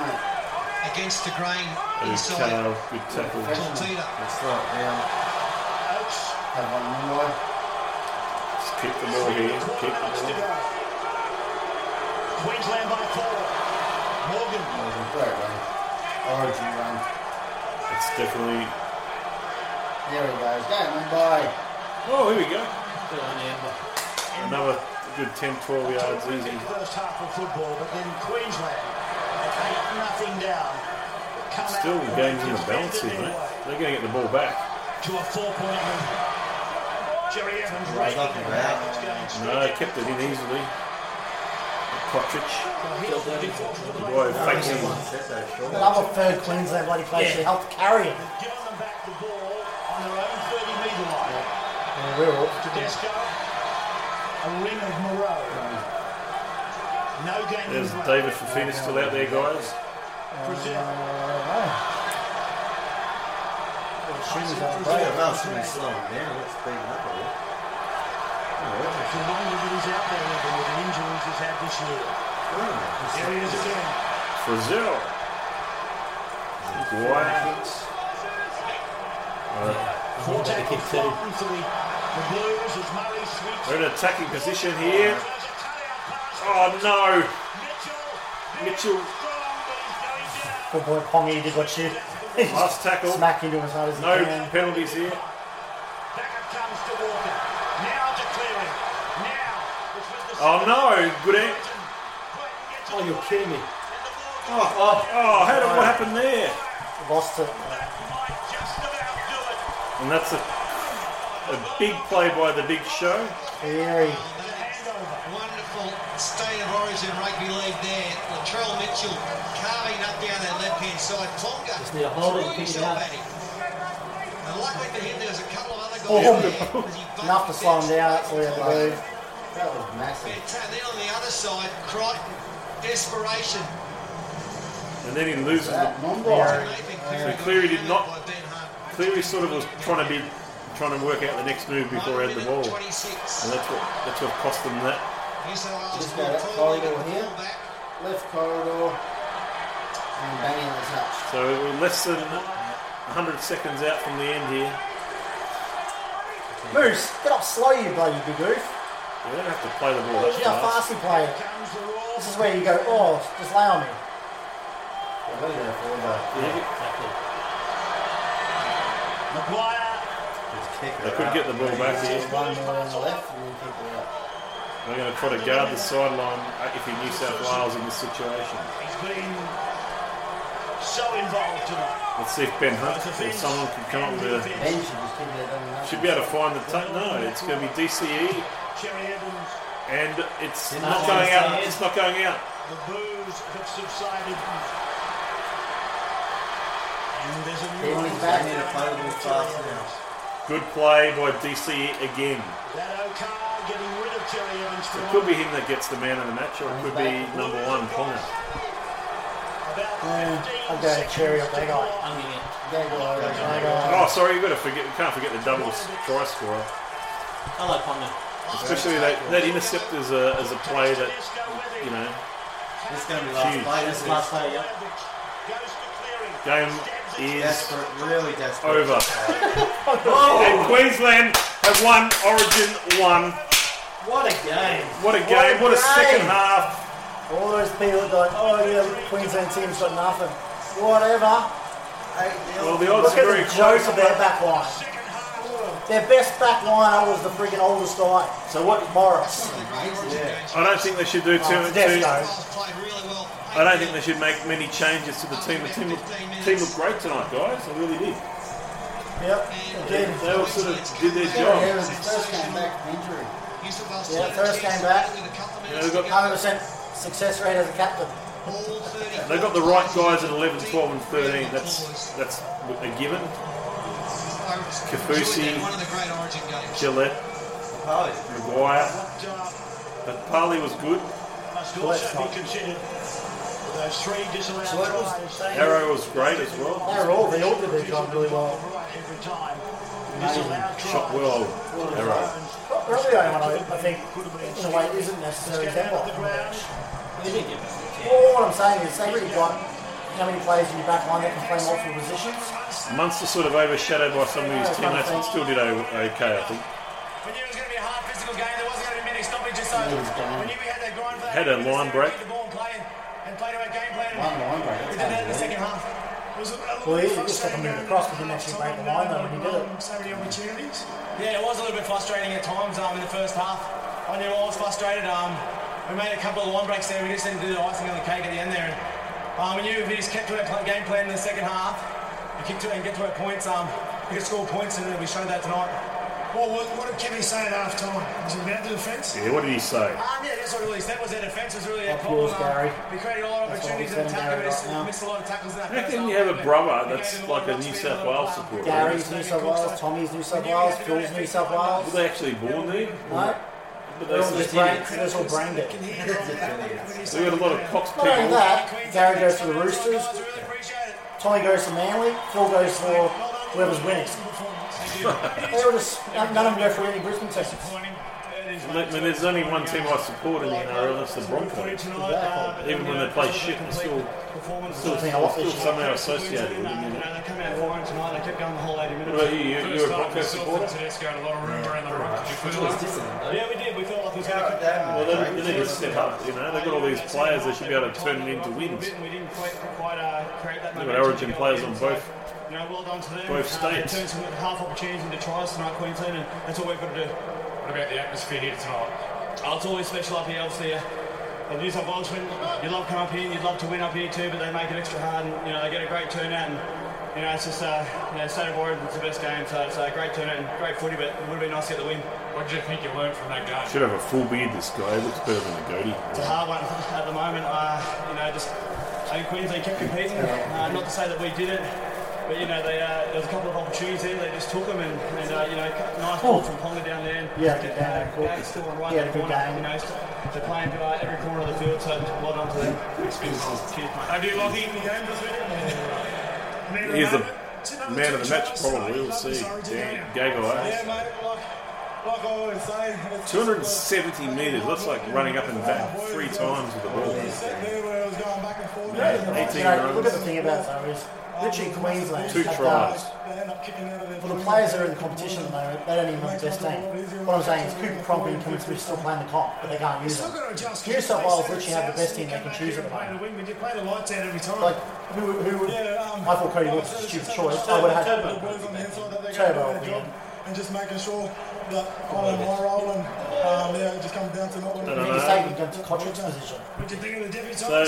Mate, against the grain And inside Carl, good tackle. Tortita. It's like down. Oates. have one more. Just keep the ball here. Keep the Minutes ball. Queensland by four. Morgan. That was a great run. Origin run. It's definitely. There he goes. Go, man, bye. Oh, here we go. Good on you, Amber. Another good 10, 12 yards easy. Big first half of football, but then Queensland eight nothing down. Come Still, out the game's in the and balance here, mate. They're going to get the ball back. To a four-point lead. Cherry Evans right Not bad. No, kept it in easily. Cotric. The boy facing. But other third Queensland bloody players should help carry him. Giving them back the ball on their own 30-metre line. Yeah, we're all. Tedesco. A ring of Moreau. No game There's the David Fifita still out there, guys. Brazil. Player else to be slowing down. Let's speed up a bit. It's the longest that he's out there with the injuries he's had this year. Here he is again. Brazil. Guay. Alright. Four tackles flying for the, the Blues as Murray sweeps. We're in an attacking position here. Oh no! Mitchell. Good boy Pongy did what she Last tackle. Smack into him as hard as he No can. penalties here. comes to Walker. Now to Cleary. Now, which was the Oh no! Good end. Oh, you're kidding me. Oh, oh, oh how did, what happened there? Lost it. And that's a, a big play by the big show. Very. Wonderful state of origin rugby league there. Latrell Mitchell carving up down that left-hand side. Tonga Just need to hold it and threw pick it up. at him. And luckily for him, there was a couple of other oh, Boom. Enough to slow him down. That's all he had to do. That was massive. And then on the other side, Crichton, desperation. And then he loses the. So Cleary did not. Cleary sort of was trying to be trying to work out the next move before he had the ball, and that's what that's what cost them that. Just go that corridor here. Left corridor. And bang in the touch. So we're less than 100 seconds out from the end here. Moose, get up slow, you bloody big goof. You don't have to play the ball that See how fast. fast he played. This is where you go, oh, just lay on me. McGuire. They could get the ball back here. One more on the left and then keep it out. They're going to try to guard the sideline uh, if you're New South Wales in this situation. He's been so involved tonight. Let's see if Ben Hunt or someone can come up with a. Should just keep it down. Should be able to find the tape. No, it's going to be DCE, Cherry Evans. and it's Didn't going out. It's not going out. The boos have subsided. And there's a new Ben one. back. Need to play a little fast now. Good play by DC again. Getting rid of Cherry Evans It could be him that gets the man of the match, or it could be number one Ponga. I'll go Cherry up that guy. I'm getting it. That guy, that guy. Oh, sorry, you got to forget. You can't forget the double try scorer. I like Ponga. Especially that, that intercept is a, is a play that, you know, This is going to be last Huge. play. That's This the last is player, yeah. game is desperate, really desperate. over. Oh! and Queensland have won Origin 1. What a game. What a game, what a second game. half. All those people are going, oh yeah, Queensland team's got nothing. Whatever. Well, the odds Look are at very the joke close. of their back line. Their best back liner was the freaking oldest guy. So what? Morris. Yeah. I don't think they should do too Oh, much. there you Too, go. I don't think they should make many changes to the team. The team looked, team looked great tonight, guys. I really did. Yep. They, Again. they all sort of did their job. Evans first came back from injury. Yeah, first came back. You know, got 100% success rate as a captain. They've got the right guys at 11, 12, and 13. That's that's a given. Kaufusi, One of the great Origin games. Gillett, McGuire. But Parley was good. Must also be considered those three disallowed tries. They Arrow was great as well. They're all, they all did their job really well. right every time. Shot well, Arrow. Probably the only one I, I think, in a way, isn't necessarily Zemba. They didn't get back. All what I'm saying is they've really got how many players in your back line that can play multiple positions. Munster sort of overshadowed by some of his teammates, but still did o- okay, I think. We knew it was going to be a hard physical game. There wasn't going to be many stoppages, so we knew we had that grind for that. Had a line break. Keep the ball and play and, and play to our game plan. One line break, We that's did that in the unbelievable. second half. It was a, a Well, he little just got them moving across, but didn't actually break the line though when he did it. So many opportunities. Yeah, it was a little bit frustrating at times um, in the first half. I knew I was frustrated. Um, we made a couple of line breaks there. We just didn't do the icing on the cake at the end there. And, um, we knew if we just kept to our pl- game plan in the second half, we kick to it and get to our points, um, we could score points, and we showed that tonight. Well, what, what did Kevin say at half time? Was it about the defence? Yeah, what did he say? Um, yeah, that's what he really said That was their defence was really our Up problem. yours, Gary. Um, we created a lot of That's opportunities we in said, attack, Gary, and we right missed a lot of tackles in that How first you have a brother that's a like a New South a lot of Wales supporter? Gary's New South Wales, Tommy's New South Wales, Phil's New South Wales. Were they actually born there? No. But They're all just brain, they're all brain dead. they got a lot of Cox Not only people. that, Gary goes to the Roosters, Tommy goes to Manly, Phil goes for whoever's winning. They all just, none of them go for any Brisbane tests. I mean, there's only one team I support in the NRL, that's the Broncos. Even when they play shit, they're still, still, still somehow associated with them. You know? They come out firing tonight. They kept going the whole 80 minutes. What about you? You- You're a Broncos supporter? Tedesco and a lot of rumour around the ruck. Did you feel that? Yeah, we did. We felt like it was going to come Well, they, they need to step up, you know. They've got all these players, they should be able to turn it into wins. We didn't quite, quite uh, create that They've got Origin players on both. You know, well done to them. both Uh, they states. turned some half opportunities into tries tonight, Queensland, and that's all we've got to do. What about the atmosphere here tonight? Oh, it's always special up here, obviously. Uh, the New South Welshman, you love coming up here, and you'd love to win up here too, but they make it extra hard, and you know they get a great turnout, and you know it's just uh, you know State of Origin it's the best game, so it's a great turnout and great footy, but it would have been nice to get the win. What did you think you learned from that game? Should have a full beard, this guy. He looks better than a goatee. It's a hard one at the moment. Uh, you know, just I think Queensland kept competing. Uh, not to say that we did it. But you know, they, uh, there was a couple of opportunities there. They just took them, and, and uh, you know, nice ball from Ponga down there. And, Yeah, good game, uh, cool. Gag still right Yeah, good corner. game. You know, so they're playing uh, every corner of the field, so well done to them. Cheers, mate. Have you logged in the game this weekend? He's the man of the match, probably. We'll see. Dane Gagai. Yeah, mate. Like, like I always say, it's 270 metres. Looks like running up and back three times with the ball. there where I was going back and forth. Yeah, 18 You know, look at the thing about it though is literally Queensland. Two have tries. done- They end up kicking out of their For the players that are in the competition at the moment, they don't even have the best team. What I'm saying is Cooper Cronk and Kevin Smith still playing the comp, but they can't use them. New South Wales literally have the best team they can choose at the moment. When you play the lights out every time. Like, who, who, I thought Cody Wilkes was a stupid choice. I would have had boys on the inside that they Turbo, go do their job and just making sure that I'm on my roll and um, yeah, it just comes down to not I wanting don't to know. taking them to Cotric's position. What do you think of the deputy So,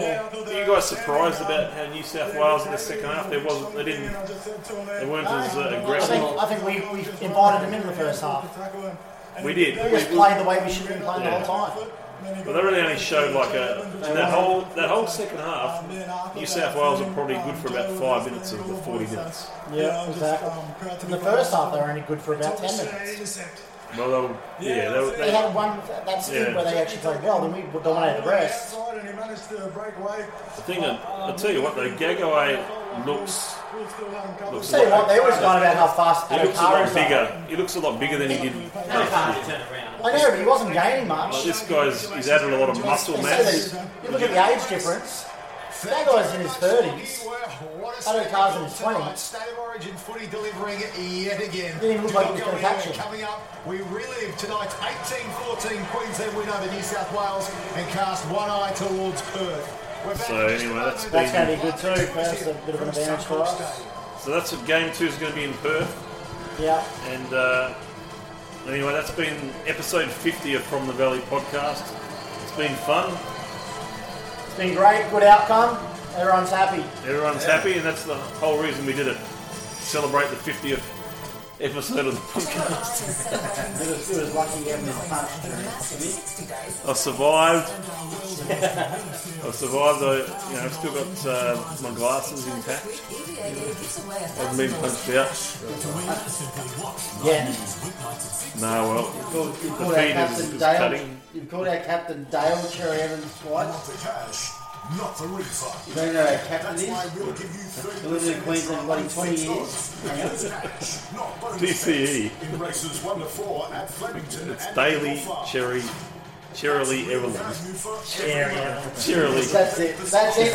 are you guys surprised about how New South Wales in the second half? There wasn't. They didn't. They weren't as uh, I aggressive. think, I think we, we invited them in the first half. We did. We just played the way we should have been playing Yeah. the whole time. But they really only showed like a in that whole that whole second half. New South Wales were probably good for about five minutes of the forty minutes. Yeah, exactly. In the first half, they were only good for about 10 minutes. Well, they were, yeah, they, were, They they, had one, that stint Yeah. where they actually played well, then we dominated the oh, rest. and he managed to break away. the thing. that- I'll tell you what, though, Gagai looks looks. Tell you what, they always gone about how fast He looks a lot Addo-Carr is. bigger. He looks a lot bigger than he did. last year. I know, but he wasn't gaining much. Like, this guy's he's added a lot of muscle mass. You look at the age difference. That guy's in his 30s. Addo-Carr's in his 20s. State of Origin footy delivering yet again. Didn't even look like he was gonna catch him. Coming up, we relive tonight's 18-14 Queensland win over New South Wales and cast one eye towards Perth. So anyway, over that's the- That's going to be good too. That's a bit of an advantage for us. So that's what game two is going to be in Perth. Yeah. And uh, anyway, that's been episode 50 of From the Valley podcast. It's been fun. It's been great, good outcome. Everyone's happy. Everyone's happy, and that's the whole reason we did it. Celebrate the 50th episode of the podcast. It was, it was lucky having this punch during it. I survived. I survived. I, you know, I've still got uh, my glasses intact. I haven't been punched out. Yeah. No, well, the called out feed is, is Dale. cutting. You've called out Captain Dale Cherry Evans twice. the cash, not the refund. You don't know who Captain is? That's why we'll give you He lived in Queensland, bloody 20 years. cash, not DCE. in races one to four at Flemington It's and Daily Cherry, Cherily Evelyn. Cherry Evans. Cherily. That's it. That's it.